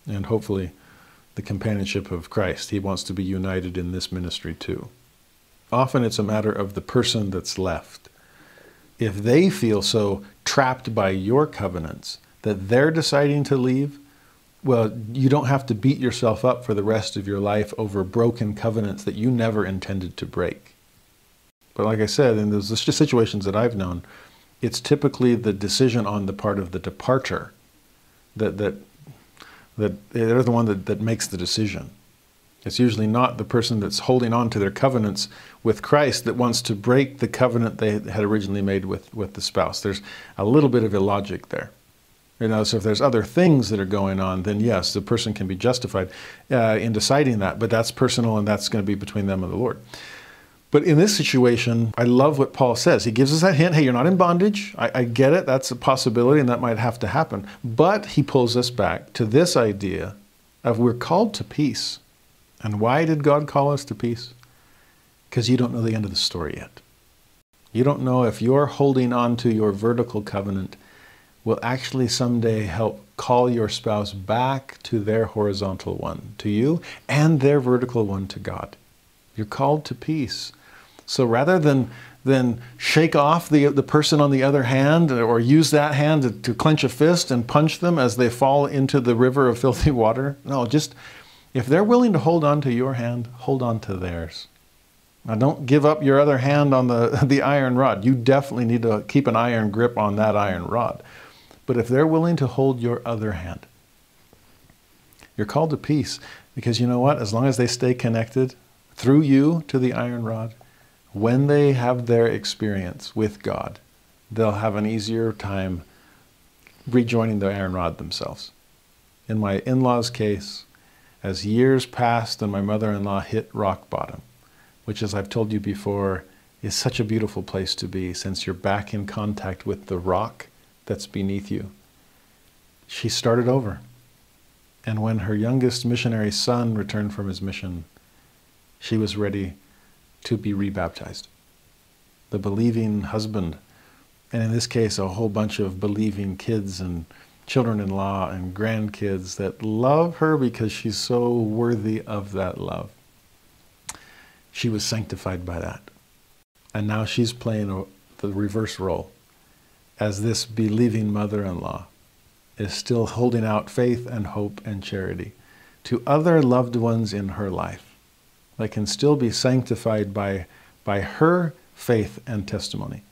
And hopefully, the companionship of Christ. He wants to be united in this ministry too. Often it's a matter of the person that's left. If they feel so trapped by your covenants that they're deciding to leave, well, you don't have to beat yourself up for the rest of your life over broken covenants that you never intended to break. But like I said, in those situations that I've known, it's typically the decision on the part of the departure that, that, that they're the one that, that makes the decision. It's usually not the person that's holding on to their covenants with Christ that wants to break the covenant they had originally made with, with the spouse. There's a little bit of illogic there. You know, so if there's other things that are going on, then yes, the person can be justified uh, in deciding that, but that's personal and that's going to be between them and the Lord. But in this situation, I love what Paul says. He gives us that hint hey, you're not in bondage. I, I, get it. That's a possibility and that might have to happen. But he pulls us back to this idea of we're called to peace. And why did God call us to peace? Because you don't know the end of the story yet. You don't know if you're holding on to your vertical covenant will actually someday help call your spouse back to their horizontal one, to you, and their vertical one to God. You're called to peace. So rather than than shake off the, the person on the other hand or use that hand to, to clench a fist and punch them as they fall into the river of filthy water. No, just if they're willing to hold on to your hand, hold on to theirs. Now, don't give up your other hand on the, [LAUGHS] the iron rod. You definitely need to keep an iron grip on that iron rod. But if they're willing to hold your other hand, you're called to peace because you know what? As long as they stay connected through you to the iron rod, when they have their experience with God, they'll have an easier time rejoining the iron rod themselves. In my in law's case, as years passed and my mother in law hit rock bottom, which, as I've told you before, is such a beautiful place to be since you're back in contact with the rock that's beneath you. She started over. And when her youngest missionary son returned from his mission, she was ready to be rebaptized. The believing husband, and in this case, a whole bunch of believing kids and children in law and grandkids that love her because she's so worthy of that love. She was sanctified by that. And now she's playing the reverse role as this believing mother in law is still holding out faith and hope and charity to other loved ones in her life that can still be sanctified by, by her faith and testimony,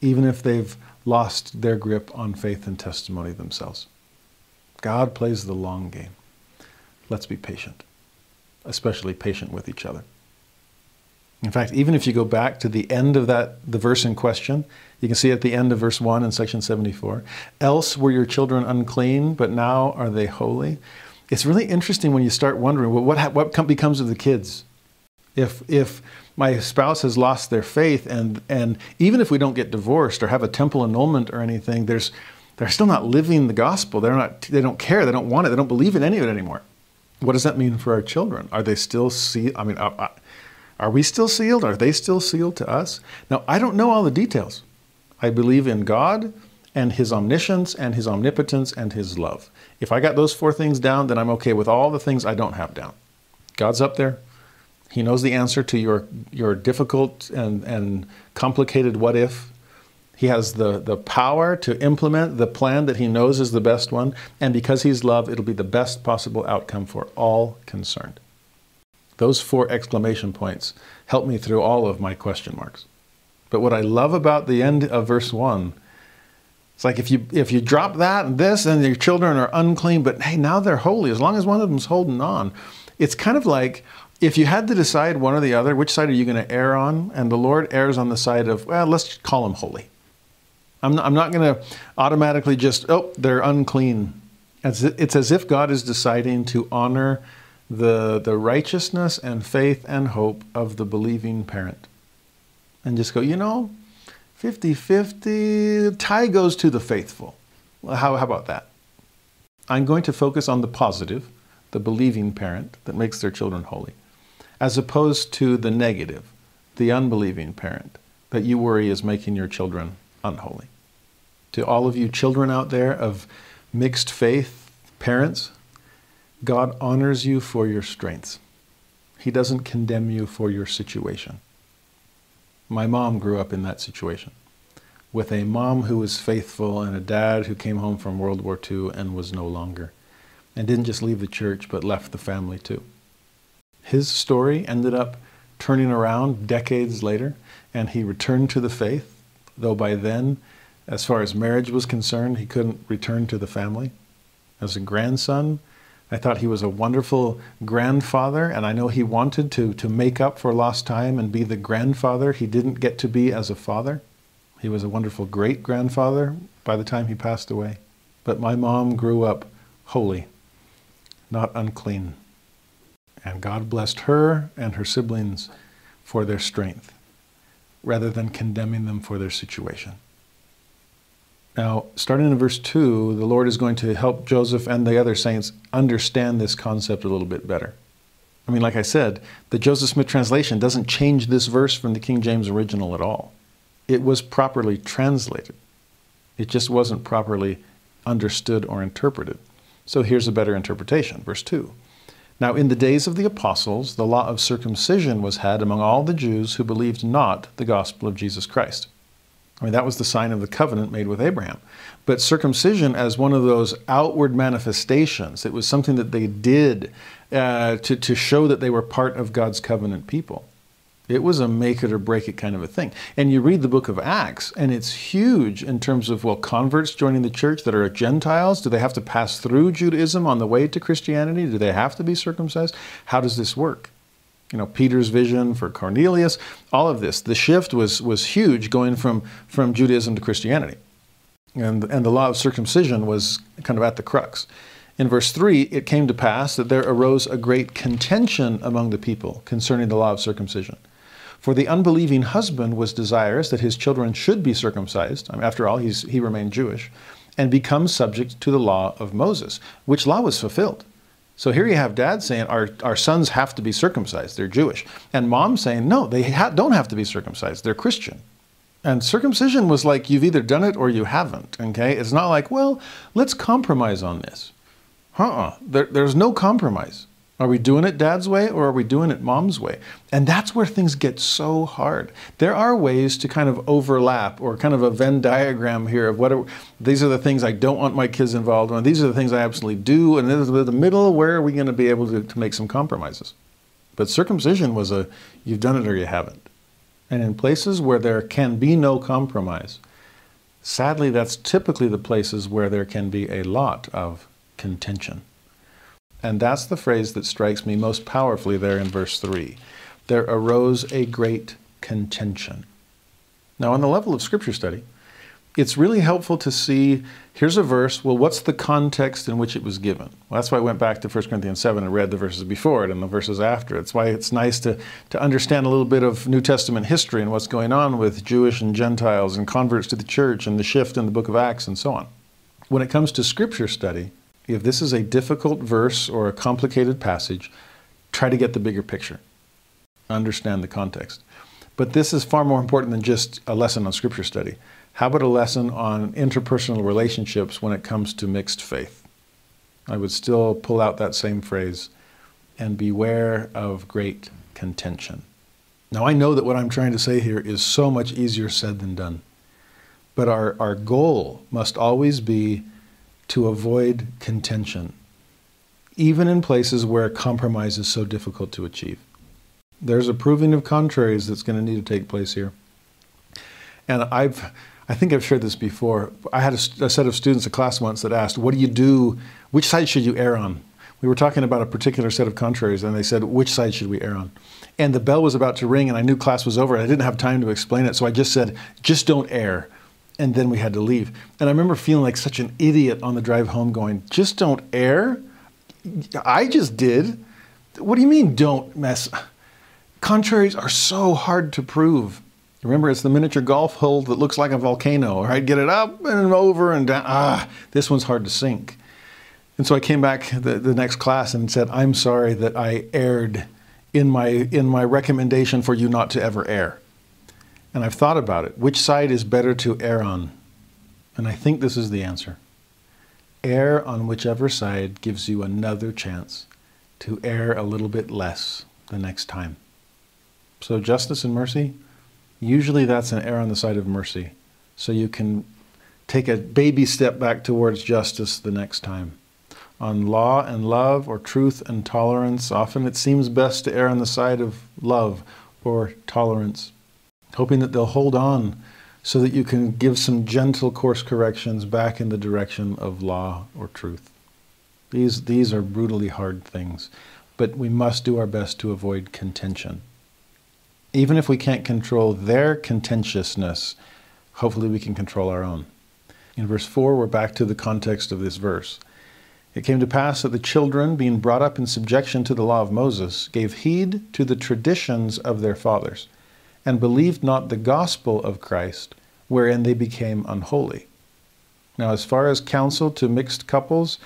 even if they've lost their grip on faith and testimony themselves. God plays the long game. Let's be patient, especially patient with each other. In fact, even if you go back to the end of that, the verse in question, you can see at the end of verse 1 in section 74, else were your children unclean, but now are they holy. It's really interesting when you start wondering well, what, what becomes of the kids? If, if my spouse has lost their faith, and, and even if we don't get divorced or have a temple annulment or anything, there's, they're still not living the gospel. They're not, they don't care. They don't want it. They don't believe in any of it anymore. What does that mean for our children? Are they still sealed? I mean, are, are we still sealed? Are they still sealed to us? Now, I don't know all the details. I believe in God and His omniscience and His omnipotence and His love. If I got those four things down, then I'm okay with all the things I don't have down. God's up there. He knows the answer to your, your difficult and, and complicated what if. He has the, the power to implement the plan that he knows is the best one. And because he's love, it'll be the best possible outcome for all concerned. Those four exclamation points help me through all of my question marks. But what I love about the end of verse 1 it's like if you if you drop that and this and your children are unclean, but hey, now they're holy as long as one of them's holding on. It's kind of like if you had to decide one or the other, which side are you going to err on? And the Lord errs on the side of, well, let's call them holy. I'm not, not going to automatically just, oh, they're unclean. It's, it's as if God is deciding to honor the, the righteousness and faith and hope of the believing parent. And just go, you know, 50 50, tie goes to the faithful. How, how about that? I'm going to focus on the positive, the believing parent that makes their children holy, as opposed to the negative, the unbelieving parent that you worry is making your children unholy. To all of you children out there of mixed faith parents, God honors you for your strengths. He doesn't condemn you for your situation. My mom grew up in that situation with a mom who was faithful and a dad who came home from World War II and was no longer, and didn't just leave the church but left the family too. His story ended up turning around decades later, and he returned to the faith, though by then, as far as marriage was concerned, he couldn't return to the family. As a grandson, I thought he was a wonderful grandfather, and I know he wanted to, to make up for lost time and be the grandfather he didn't get to be as a father. He was a wonderful great grandfather by the time he passed away. But my mom grew up holy, not unclean. And God blessed her and her siblings for their strength rather than condemning them for their situation. Now, starting in verse 2, the Lord is going to help Joseph and the other saints understand this concept a little bit better. I mean, like I said, the Joseph Smith translation doesn't change this verse from the King James original at all. It was properly translated, it just wasn't properly understood or interpreted. So here's a better interpretation. Verse 2. Now, in the days of the apostles, the law of circumcision was had among all the Jews who believed not the gospel of Jesus Christ. I mean, that was the sign of the covenant made with Abraham. But circumcision, as one of those outward manifestations, it was something that they did uh, to, to show that they were part of God's covenant people. It was a make it or break it kind of a thing. And you read the book of Acts, and it's huge in terms of, well, converts joining the church that are Gentiles. Do they have to pass through Judaism on the way to Christianity? Do they have to be circumcised? How does this work? you know Peter's vision for Cornelius, all of this. The shift was was huge going from from Judaism to Christianity. And and the law of circumcision was kind of at the crux. In verse 3, it came to pass that there arose a great contention among the people concerning the law of circumcision. For the unbelieving husband was desirous that his children should be circumcised. I mean, after all, he remained Jewish, and become subject to the law of Moses, which law was fulfilled. So here you have dad saying our, our sons have to be circumcised, they're Jewish. And mom saying, no, they ha- don't have to be circumcised, they're Christian. And circumcision was like you've either done it or you haven't, okay? It's not like, well, let's compromise on this. Uh uh-uh. uh there, there's no compromise. Are we doing it dad's way or are we doing it mom's way? And that's where things get so hard. There are ways to kind of overlap or kind of a Venn diagram here of what are, these are the things I don't want my kids involved in, these are the things I absolutely do, and in the middle, where are we going to be able to, to make some compromises? But circumcision was a you've done it or you haven't. And in places where there can be no compromise, sadly, that's typically the places where there can be a lot of contention. And that's the phrase that strikes me most powerfully there in verse 3. There arose a great contention. Now, on the level of scripture study, it's really helpful to see here's a verse, well, what's the context in which it was given? Well, that's why I went back to 1 Corinthians 7 and read the verses before it and the verses after. It's why it's nice to, to understand a little bit of New Testament history and what's going on with Jewish and Gentiles and converts to the church and the shift in the book of Acts and so on. When it comes to scripture study, if this is a difficult verse or a complicated passage, try to get the bigger picture. Understand the context. But this is far more important than just a lesson on scripture study. How about a lesson on interpersonal relationships when it comes to mixed faith? I would still pull out that same phrase and beware of great contention. Now, I know that what I'm trying to say here is so much easier said than done. But our, our goal must always be to avoid contention, even in places where compromise is so difficult to achieve. There's a proving of contraries that's going to need to take place here. And I've, I think I've shared this before. I had a, a set of students, a class once, that asked, What do you do? Which side should you err on? We were talking about a particular set of contraries, and they said, Which side should we err on? And the bell was about to ring, and I knew class was over. And I didn't have time to explain it, so I just said, Just don't err and then we had to leave. And I remember feeling like such an idiot on the drive home, going, "Just don't err." I just did. What do you mean, don't mess? Contraries are so hard to prove. Remember, it's the miniature golf hole that looks like a volcano, right? Get it up and over and down. Ah, this one's hard to sink. And so I came back the, the next class and said, I'm sorry that I erred in my, in my recommendation for you not to ever err. And I've thought about it. Which side is better to err on? And I think this is the answer. Err on whichever side gives you another chance to err a little bit less the next time. So, justice and mercy, usually that's an err on the side of mercy. So you can take a baby step back towards justice the next time. On law and love, or truth and tolerance, often it seems best to err on the side of love or tolerance, hoping that they'll hold on so that you can give some gentle course corrections back in the direction of law or truth. These, these are brutally hard things, but we must do our best to avoid contention. Even if we can't control their contentiousness, hopefully we can control our own. In verse 4, we're back to the context of this verse. It came to pass that the children, being brought up in subjection to the law of Moses, gave heed to the traditions of their fathers and believed not the gospel of Christ, wherein they became unholy. Now, as far as counsel to mixed couples,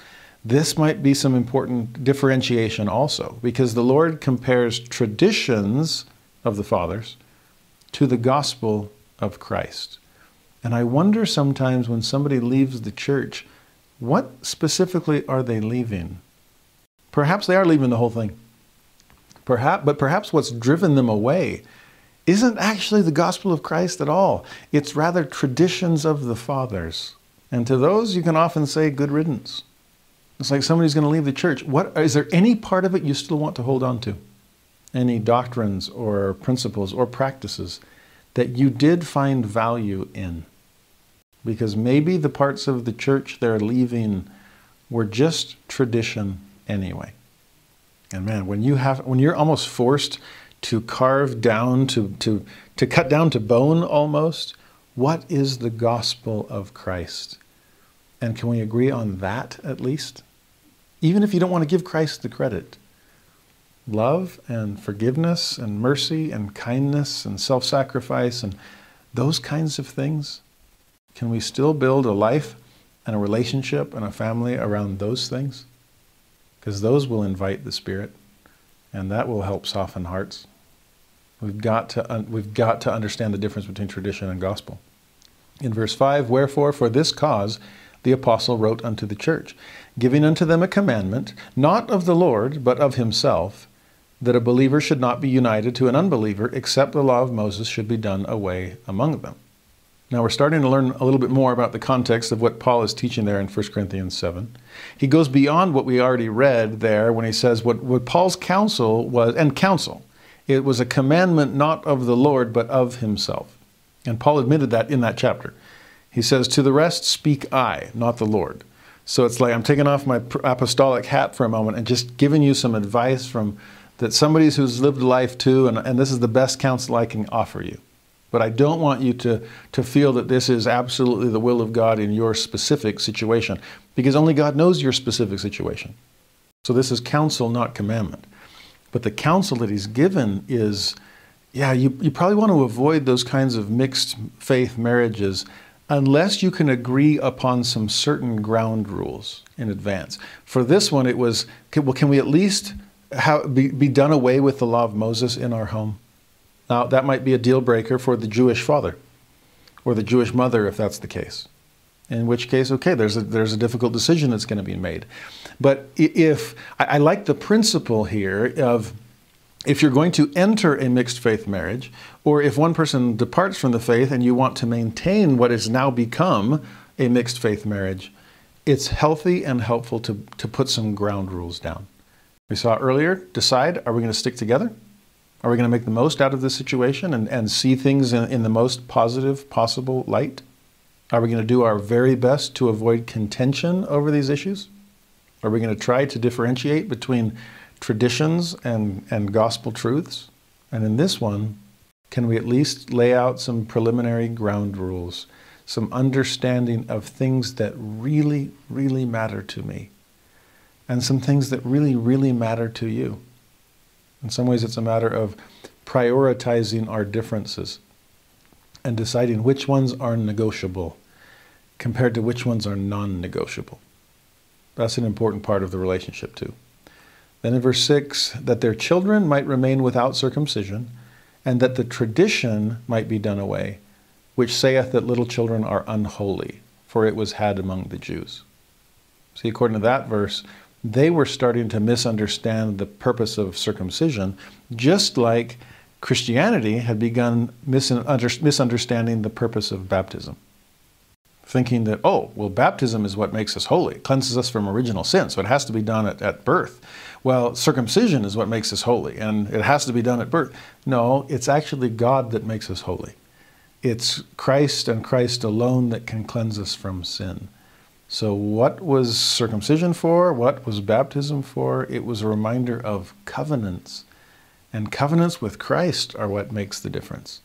this might be some important differentiation also, because the Lord compares traditions of the fathers to the gospel of Christ. And I wonder sometimes when somebody leaves the church, what specifically are they leaving? Perhaps they are leaving the whole thing. Perhaps, but perhaps what's driven them away isn't actually the gospel of Christ at all. It's rather traditions of the fathers. And to those, you can often say, good riddance. It's like somebody's going to leave the church. What, is there any part of it you still want to hold on to? Any doctrines or principles or practices that you did find value in? Because maybe the parts of the church they're leaving were just tradition anyway. And man, when you have when you're almost forced to carve down, to, to, to cut down to bone almost. What is the gospel of Christ? And can we agree on that at least? Even if you don't want to give Christ the credit. Love and forgiveness and mercy and kindness and self sacrifice and those kinds of things. Can we still build a life and a relationship and a family around those things? Because those will invite the Spirit and that will help soften hearts. We've got to we've got to understand the difference between tradition and gospel. In verse 5, wherefore for this cause the apostle wrote unto the church, giving unto them a commandment, not of the Lord, but of himself, that a believer should not be united to an unbeliever, except the law of Moses should be done away among them. Now we're starting to learn a little bit more about the context of what Paul is teaching there in 1 Corinthians 7. He goes beyond what we already read there when he says what, what Paul's counsel was, and counsel, it was a commandment not of the Lord, but of himself. And Paul admitted that in that chapter. He says, To the rest speak I, not the Lord. So it's like I'm taking off my apostolic hat for a moment and just giving you some advice from that somebody who's lived life too, and, and this is the best counsel I can offer you. But I don't want you to, to feel that this is absolutely the will of God in your specific situation, because only God knows your specific situation. So this is counsel, not commandment. But the counsel that he's given is yeah, you, you probably want to avoid those kinds of mixed faith marriages unless you can agree upon some certain ground rules in advance. For this one, it was well, can we at least have, be, be done away with the law of Moses in our home? Now, that might be a deal breaker for the Jewish father or the Jewish mother if that's the case. In which case, okay, there's a, there's a difficult decision that's going to be made. But if I, I like the principle here of if you're going to enter a mixed faith marriage, or if one person departs from the faith and you want to maintain what has now become a mixed faith marriage, it's healthy and helpful to, to put some ground rules down. We saw earlier decide are we going to stick together? Are we going to make the most out of this situation and, and see things in, in the most positive possible light? Are we going to do our very best to avoid contention over these issues? Are we going to try to differentiate between traditions and, and gospel truths? And in this one, can we at least lay out some preliminary ground rules some understanding of things that really, really matter to me, and some things that really, really matter to you. In some ways, it's a matter of prioritizing our differences and deciding which ones are negotiable compared to which ones are non negotiable. That's an important part of the relationship, too. Then in verse 6, that their children might remain without circumcision, and that the tradition might be done away, which saith that little children are unholy, for it was had among the Jews. See, according to that verse, they were starting to misunderstand the purpose of circumcision, just like Christianity had begun misunderstanding the purpose of baptism. Thinking that, oh, well, baptism is what makes us holy, cleanses us from original sin, so it has to be done at, at birth. Well, circumcision is what makes us holy, and it has to be done at birth. No, it's actually God that makes us holy. It's Christ and Christ alone that can cleanse us from sin. So, what was circumcision for? What was baptism for? It was a reminder of covenants. And covenants with Christ are what makes the difference.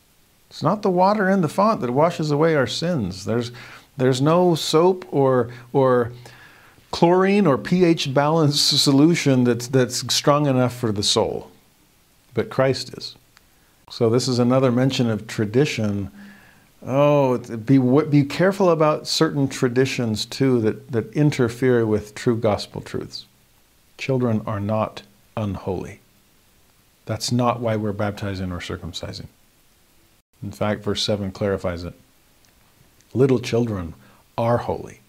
It's not the water in the font that washes away our sins. There's, there's no soap or, or chlorine or pH balanced [LAUGHS] solution that's, that's strong enough for the soul. But Christ is. So, this is another mention of tradition Oh, be, be careful about certain traditions too that, that interfere with true gospel truths. Children are not unholy. That's not why we're baptizing or circumcising. In fact, verse 7 clarifies it. Little children are holy,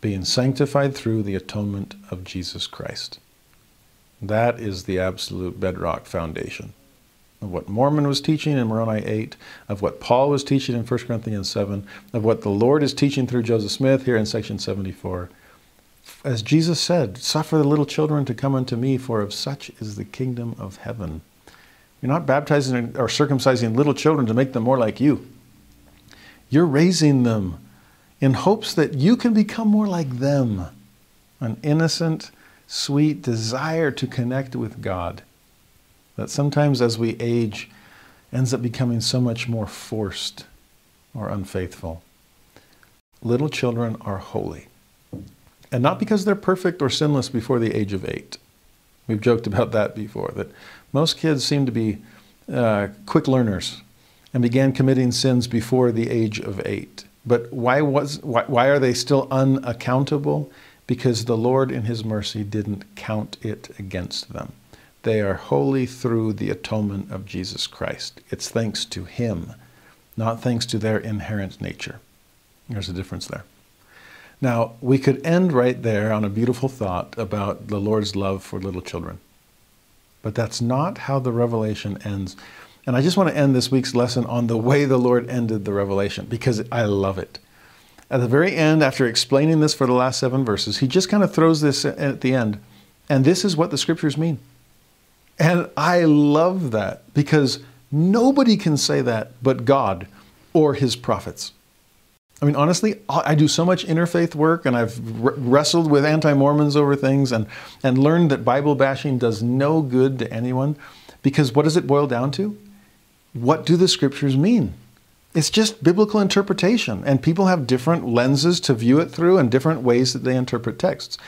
being sanctified through the atonement of Jesus Christ. That is the absolute bedrock foundation of what Mormon was teaching in Moroni 8, of what Paul was teaching in 1 Corinthians 7, of what the Lord is teaching through Joseph Smith here in section 74. As Jesus said, suffer the little children to come unto me, for of such is the kingdom of heaven. You're not baptizing or circumcising little children to make them more like you. You're raising them in hopes that you can become more like them. An innocent, sweet desire to connect with God that sometimes as we age ends up becoming so much more forced or unfaithful. Little children are holy. And not because they're perfect or sinless before the age of eight. We've joked about that before, that most kids seem to be uh, quick learners and began committing sins before the age of eight. But why, was, why, why are they still unaccountable? Because the Lord, in His mercy, didn't count it against them. They are holy through the atonement of Jesus Christ. It's thanks to Him, not thanks to their inherent nature. There's a difference there. Now, we could end right there on a beautiful thought about the Lord's love for little children. But that's not how the revelation ends. And I just want to end this week's lesson on the way the Lord ended the revelation because I love it. At the very end, after explaining this for the last seven verses, he just kind of throws this at the end. And this is what the scriptures mean. And I love that because nobody can say that but God or his prophets. I mean, honestly, I do so much interfaith work and I've wrestled with anti Mormons over things and, and learned that Bible bashing does no good to anyone because what does it boil down to? What do the scriptures mean? It's just biblical interpretation, and people have different lenses to view it through and different ways that they interpret texts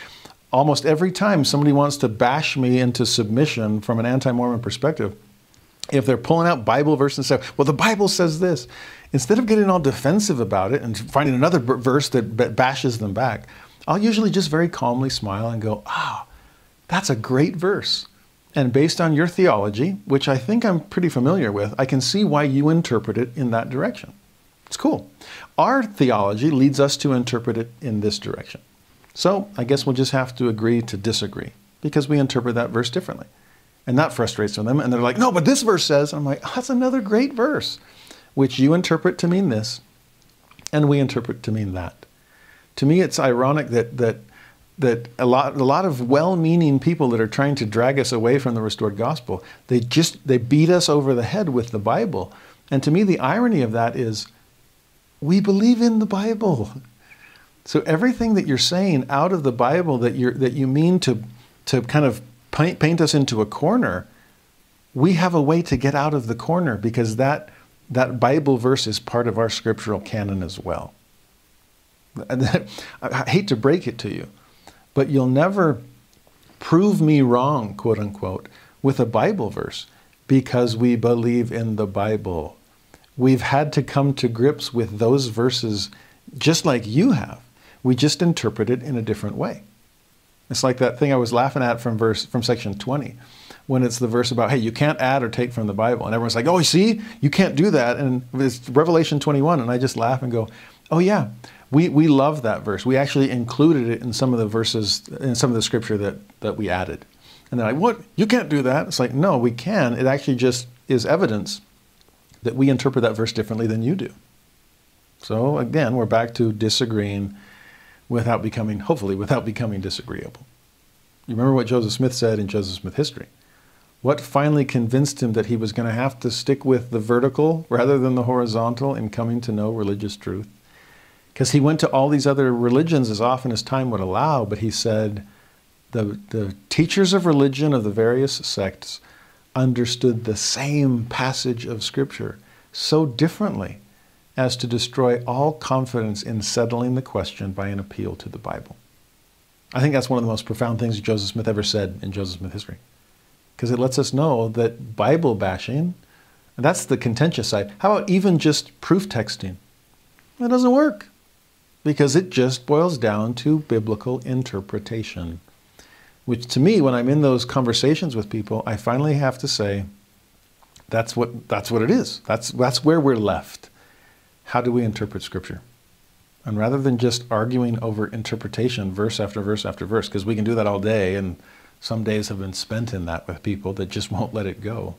almost every time somebody wants to bash me into submission from an anti Mormon perspective, if they're pulling out Bible verse and say, well, the Bible says this, instead of getting all defensive about it and finding another verse that bashes them back, I'll usually just very calmly smile and go, ah, oh, that's a great verse. And based on your theology, which I think I'm pretty familiar with, I can see why you interpret it in that direction. It's cool. Our theology leads us to interpret it in this direction. So I guess we'll just have to agree to disagree because we interpret that verse differently. And that frustrates them. And they're like, no, but this verse says, and I'm like, that's another great verse, which you interpret to mean this, and we interpret to mean that. To me, it's ironic that, that, that a, lot, a lot of well-meaning people that are trying to drag us away from the restored gospel, they just they beat us over the head with the Bible. And to me, the irony of that is we believe in the Bible. So everything that you're saying out of the Bible that you're, that you mean to to kind of paint, paint us into a corner, we have a way to get out of the corner because that that Bible verse is part of our scriptural canon as well. [LAUGHS] I hate to break it to you, but you'll never prove me wrong, quote unquote, with a Bible verse because we believe in the Bible. We've had to come to grips with those verses just like you have. We just interpret it in a different way. It's like that thing I was laughing at from verse from section 20 when it's the verse about hey you can't add or take from the bible. And everyone's like oh see you can't do that. And it's revelation 21 and i just laugh and go oh yeah we, we love that verse. We actually included it in some of the verses in some of the scripture that, that we added. And they're like what? You can't do that? It's like no we can. It actually just is evidence that we interpret that verse differently than you do. So again we're back to disagreeing without becoming hopefully without becoming disagreeable you remember what joseph smith said in joseph smith history what finally convinced him that he was going to have to stick with the vertical rather than the horizontal in coming to know religious truth? Because he went to all these other religions as often as time would allow, but he said the, the teachers of religion of the various sects understood the same passage of Scripture so differently as to destroy all confidence in settling the question by an appeal to the Bible. I think that's one of the most profound things Joseph Smith ever said in Joseph Smith history because it lets us know that Bible bashing, that's the contentious side. How about even just proof texting? It doesn't work because it just boils down to biblical interpretation. Which to me, when I'm in those conversations with people, I finally have to say, that's what, that's what it is. That's, that's where we're left. How do we interpret Scripture? And rather than just arguing over interpretation, verse after verse after verse, because we can do that all day and some days have been spent in that with people that just [LAUGHS] won't let it go.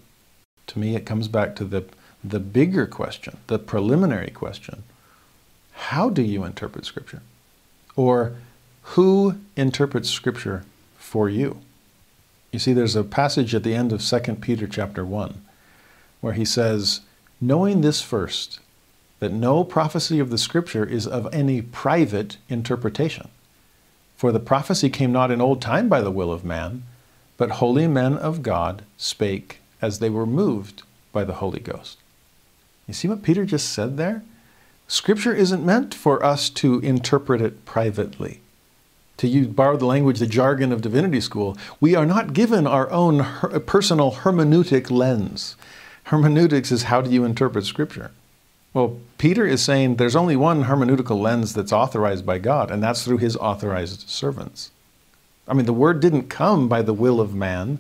To me, it comes back to the, the bigger question, the preliminary question How do you interpret Scripture? Or who interprets Scripture for you? You see, there's a passage at the end of 2 Peter chapter 1 where he says, Knowing this first, that no prophecy of the Scripture is of any private interpretation. For the prophecy came not in old time by the will of man, but holy men of God spake as they were moved by the Holy Ghost. You see what Peter just said there? Scripture isn't meant for us to interpret it privately. To use, borrow the language, the jargon of divinity school, we are not given our own her, personal hermeneutic lens. Hermeneutics is how do you interpret Scripture? Well, Peter is saying there's only one hermeneutical lens that's authorized by God, and that's through his authorized servants. I mean, the word didn't come by the will of man,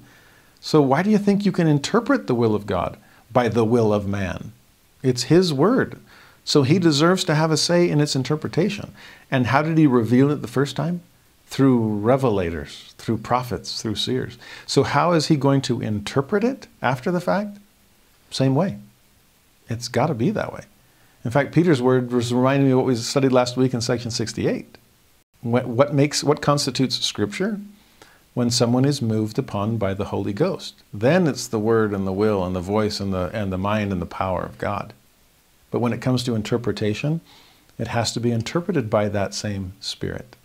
so why do you think you can interpret the will of God by the will of man? It's his word. So he deserves to have a say in its interpretation. And how did he reveal it the first time? Through revelators, through prophets, through seers. So how is he going to interpret it after the fact? Same way. It's got to be that way. In fact, Peter's word was reminding me of what we studied last week in section 68. What, makes what constitutes scripture? When someone is moved upon by the Holy Ghost. Then it's the word and the will and the voice and the and the mind and the power of God. But when it comes to interpretation, it has to be interpreted by that same spirit,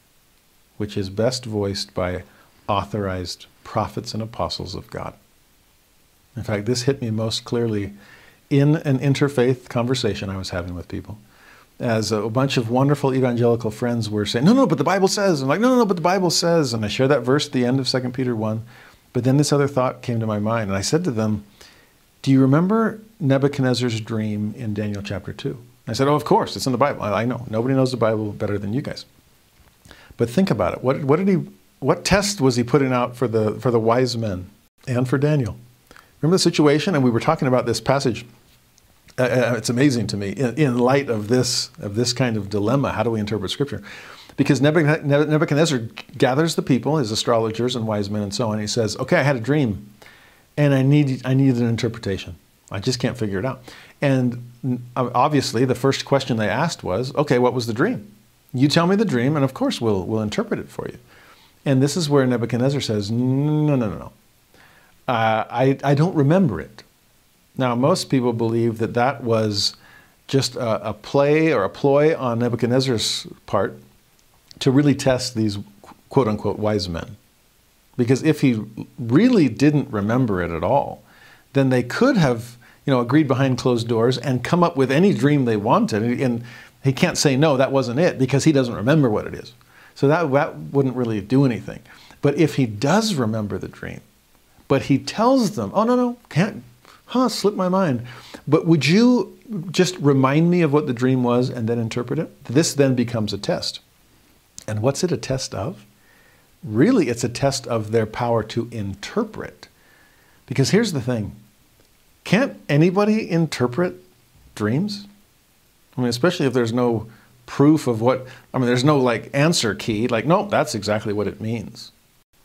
which is best voiced by authorized prophets and apostles of God. In fact, this hit me most clearly in an interfaith conversation I was having with people, as a bunch of wonderful evangelical friends were saying, No, no, but the Bible says. I'm like, No, no, no, but the Bible says. And I share that verse at the end of 2 Peter 1. But then this other thought came to my mind, and I said to them, Do you remember Nebuchadnezzar's dream in Daniel chapter 2? I said, Oh, of course, it's in the Bible. I know. Nobody knows the Bible better than you guys. But think about it. What, what did he what test was he putting out for the for the wise men and for Daniel? Remember the situation? And we were talking about this passage uh, uh, it's amazing to me in, in, light of this of this kind of dilemma. How do we interpret Scripture? Because Nebuchadnezzar gathers the people, his astrologers and wise men, and so on. He says, "Okay, I had a dream, and I need I need an interpretation. I just can't figure it out." And obviously, the first question they asked was, "Okay, what was the dream? You tell me the dream, and of course, we'll we'll interpret it for you." And this is where Nebuchadnezzar says, "No, no, no, no. Uh, I I don't remember it." Now, most people believe that that was just a, a, play or a ploy on Nebuchadnezzar's part to really test these quote unquote wise men. Because if he really didn't remember it at all, then they could have you know, agreed behind closed doors and come up with any dream they wanted. And He can't say, no, that wasn't it, because he doesn't remember what it is. So that, that wouldn't really do anything. But if he does remember the dream, but he tells them, oh, no, no, can't, huh, slipped my mind. But would you just remind me of what the dream was and then interpret it? This then becomes a test. And what's it a test of? Really, it's a test of their power to interpret. Because here's the thing can't anybody interpret dreams? I mean, especially if there's no proof of what, I mean, there's no like answer key, like, no, that's exactly what it means.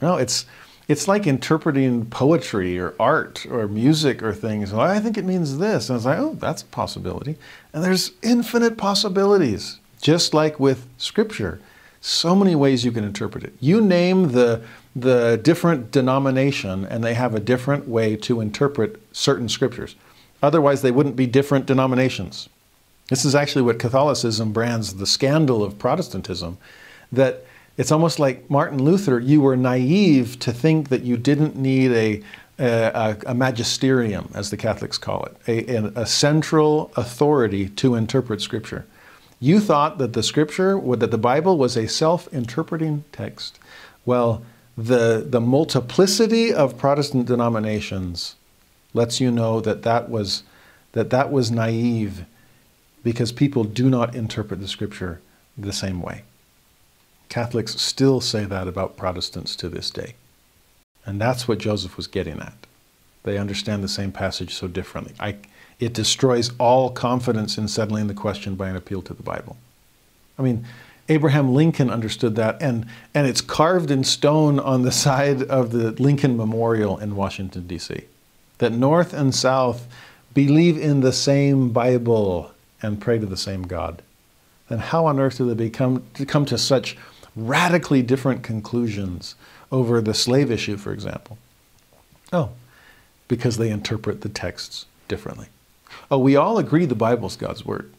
No, it's, it's like interpreting poetry or art or music or things. Well, I think it means this. And it's like, oh, that's a possibility. And there's infinite possibilities, just like with scripture. So many ways you can interpret it. You name the, the different denomination, and they have a different way to interpret certain scriptures. Otherwise, they wouldn't be different denominations. This is actually what Catholicism brands the scandal of Protestantism that it's almost like Martin Luther, you were naive to think that you didn't need a, a, a magisterium, as the Catholics call it, a, a, central authority to interpret Scripture. You thought that the Scripture, that the Bible was a self interpreting text. Well, the, the multiplicity of Protestant denominations lets you know that that was, that that was naive because people do not interpret the Scripture the same way. Catholics still say that about Protestants to this day. And that's what Joseph was getting at. They understand the same passage so differently. I, it destroys all confidence in settling the question by an appeal to the Bible. I mean, Abraham Lincoln understood that, and, and it's carved in stone on the [LAUGHS] side of the Lincoln Memorial in Washington, D.C. That North and South believe in the same Bible and pray to the same God. Then how on earth do they become come to such radically different conclusions over the slave issue, for example? Oh, because they interpret the texts differently. Oh, we all agree the Bible's God's Word.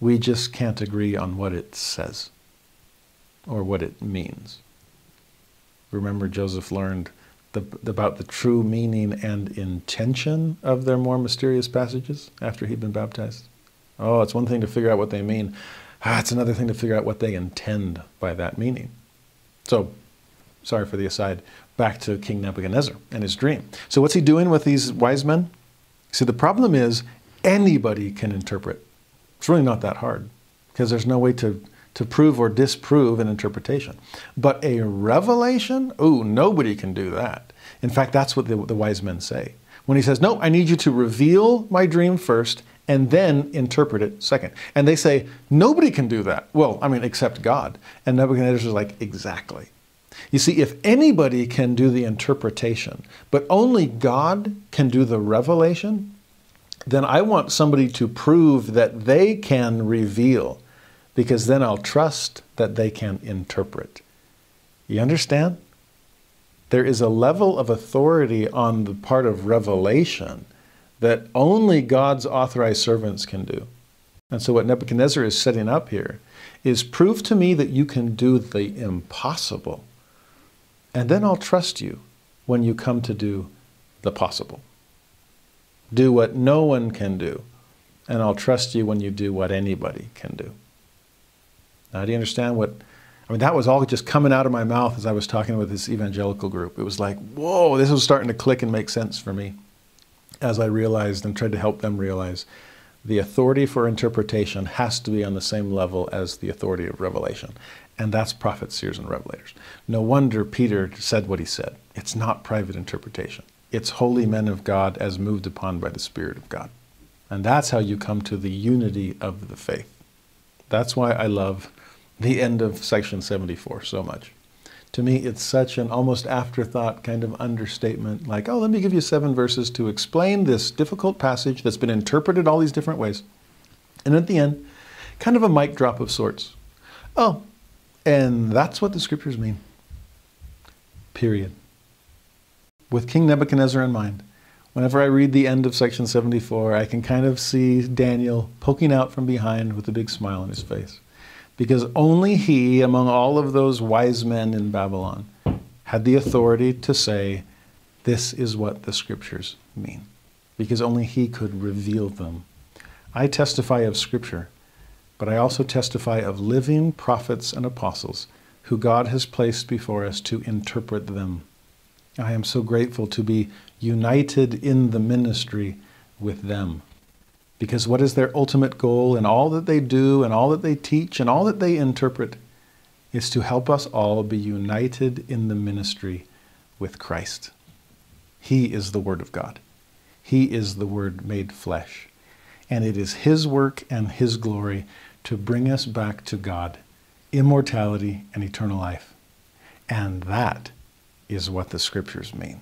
We just can't agree on what it says or what it means. Remember, Joseph learned the, about the true meaning and intention of their more mysterious passages after he'd been baptized? Oh, it's one thing to figure out what they mean. Ah, it's another thing to figure out what they intend by that meaning. So, sorry for the aside, back to King Nebuchadnezzar and his dream. So, what's he doing with these wise men? See, the problem is anybody can interpret. It's really not that hard because there's no way to, to prove or disprove an interpretation. But a revelation, oh, nobody can do that. In fact, that's what the, the wise men say. When he says, No, I need you to reveal my dream first and then interpret it second. And they say, nobody can do that. Well, I mean, except God. And Nebuchadnezzar is like, exactly. You see, if anybody can do the interpretation, but only God can do the revelation, then I want somebody to prove that they can reveal, because then I'll trust that they can interpret. You understand? There is a level of authority on the part of revelation that only God's authorized servants can do. And so, what Nebuchadnezzar is setting up here is prove to me that you can do the impossible, and then I'll trust you when you come to do the possible. Do what no one can do, and I'll trust you when you do what anybody can do. Now, do you understand what? I mean, that was all just coming out of my mouth as I was talking with this evangelical group. It was like, whoa, this was starting to click and make sense for me as I realized and tried to help them realize, the authority for interpretation has to be on the same level as the authority of revelation. And that's prophets, seers, and revelators. No wonder Peter said what he said. It's not private interpretation, it's holy men of God as moved upon by the Spirit of God. And that's how you come to the unity of the faith. That's why I love the end of section 74 so much to me, it's such an almost afterthought kind of understatement, like, oh, let me give you seven verses to explain this difficult passage that's been interpreted all these different ways. And at the end, kind of a mic drop of sorts. Oh, and that's what the scriptures mean. Period. With King Nebuchadnezzar in mind, whenever I read the end of section 74, I can kind of see Daniel poking out from behind with a big smile on his face because only he, among all of those wise men in Babylon, had the authority to say, This is what the scriptures mean, because only he could reveal them. I testify of scripture but I also testify of living prophets and apostles who God has placed before us to interpret them. I am so grateful to be united in the ministry with them. Because what is their ultimate goal in all that they do and all that they teach and all that they interpret is to help us all be united in the ministry with Christ. He is the Word of God. He is the Word made flesh. And it is His work and His glory to bring us back to God, immortality and eternal life. And that is what the Scriptures mean.